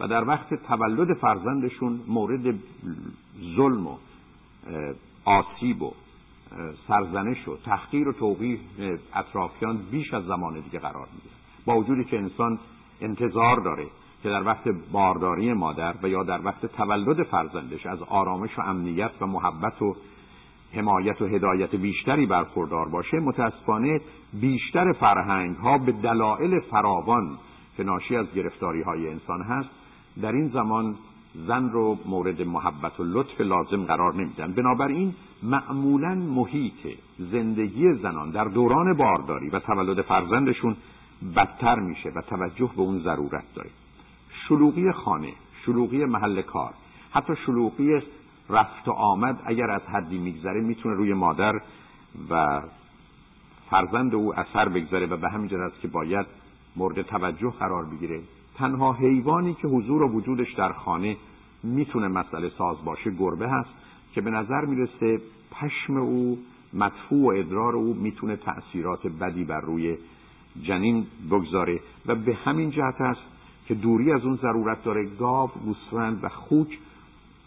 Speaker 2: و در وقت تولد فرزندشون مورد ظلم و آسیب و سرزنش و تحقیر و توقیح اطرافیان بیش از زمان دیگه قرار می‌گیره با وجودی که انسان انتظار داره که در وقت بارداری مادر و یا در وقت تولد فرزندش از آرامش و امنیت و محبت و حمایت و هدایت بیشتری برخوردار باشه متاسفانه بیشتر فرهنگ ها به دلایل فراوان که ناشی از گرفتاری های انسان هست در این زمان زن رو مورد محبت و لطف لازم قرار نمیدن. بنابراین معمولا محیط زندگی زنان در دوران بارداری و تولد فرزندشون بدتر میشه و توجه به اون ضرورت داره. شلوغی خانه شلوغی محل کار حتی شلوغی رفت و آمد اگر از حدی میگذره می‌تونه روی مادر و فرزند او اثر بگذاره و به همین جهت که باید مورد توجه قرار بگیره. تنها حیوانی که حضور و وجودش در خانه می‌تونه مسئله ساز باشه گربه هست که به نظر می‌رسه پشم او مدفوع و ادرار او می‌تونه تأثیرات بدی بر روی جنین بگذاره و به همین جهت است که دوری از اون ضرورت داره گاو، گوسفند و خوک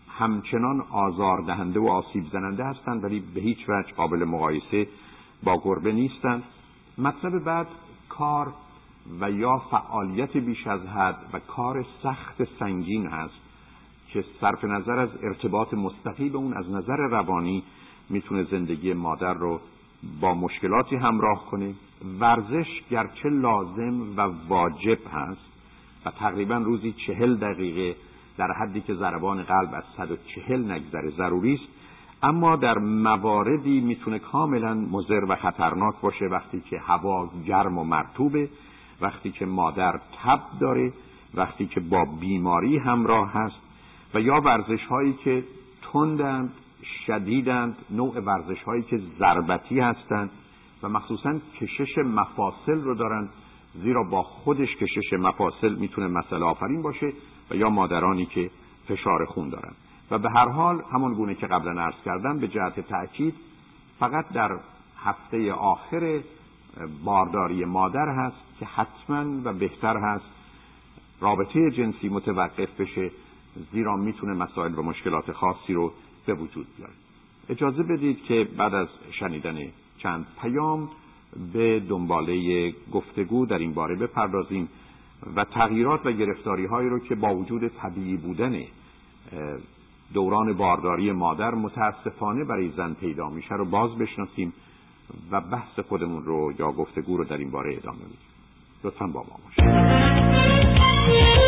Speaker 2: همچنان آزار دهنده و آسیب زننده هستند ولی به هیچ وجه قابل مقایسه با گربه نیستند. مطلب بعد کار و یا فعالیت بیش از حد و کار سخت سنگین هست که صرف نظر از ارتباط مستقیم اون از نظر روانی می‌تونه زندگی مادر رو با مشکلاتی همراه کنه ورزش گرچه لازم و واجب هست و تقریبا روزی چهل دقیقه در حدی که ضربان قلب از 140 نگذره ضروری است. اما در مواردی می‌تونه کاملا مضر و خطرناک باشه. وقتی که هوا گرم و مرتوبه وقتی که مادر تب داره وقتی که با بیماری همراه هست و یا ورزش هایی که تندند شدیدند نوع ورزش هایی که ضربتی هستند و مخصوصا کشش مفاصل رو دارند زیرا با خودش کشش مفاصل می‌تونه مسئله آفرین باشه و یا مادرانی که فشار خون دارن و به هر حال همان گونه که قبلا عرض کردم به جهت تأکید فقط در هفته آخر بارداری مادر هست که حتما و بهتر هست رابطه جنسی متوقف بشه زیرا می‌تونه مسائل و مشکلات خاصی رو به وجود بیاره اجازه بدید که بعد از شنیدن چند پیام به دنباله گفتگو در این باره بپردازیم و تغییرات و گرفتاری هایی رو که با وجود طبیعی بودن دوران بارداری مادر متاسفانه برای زن پیدا میشه رو باز بشناسیم و بحث خودمون رو یا گفتگو رو در این باره ادامه بدیم لطفا با ما باشید.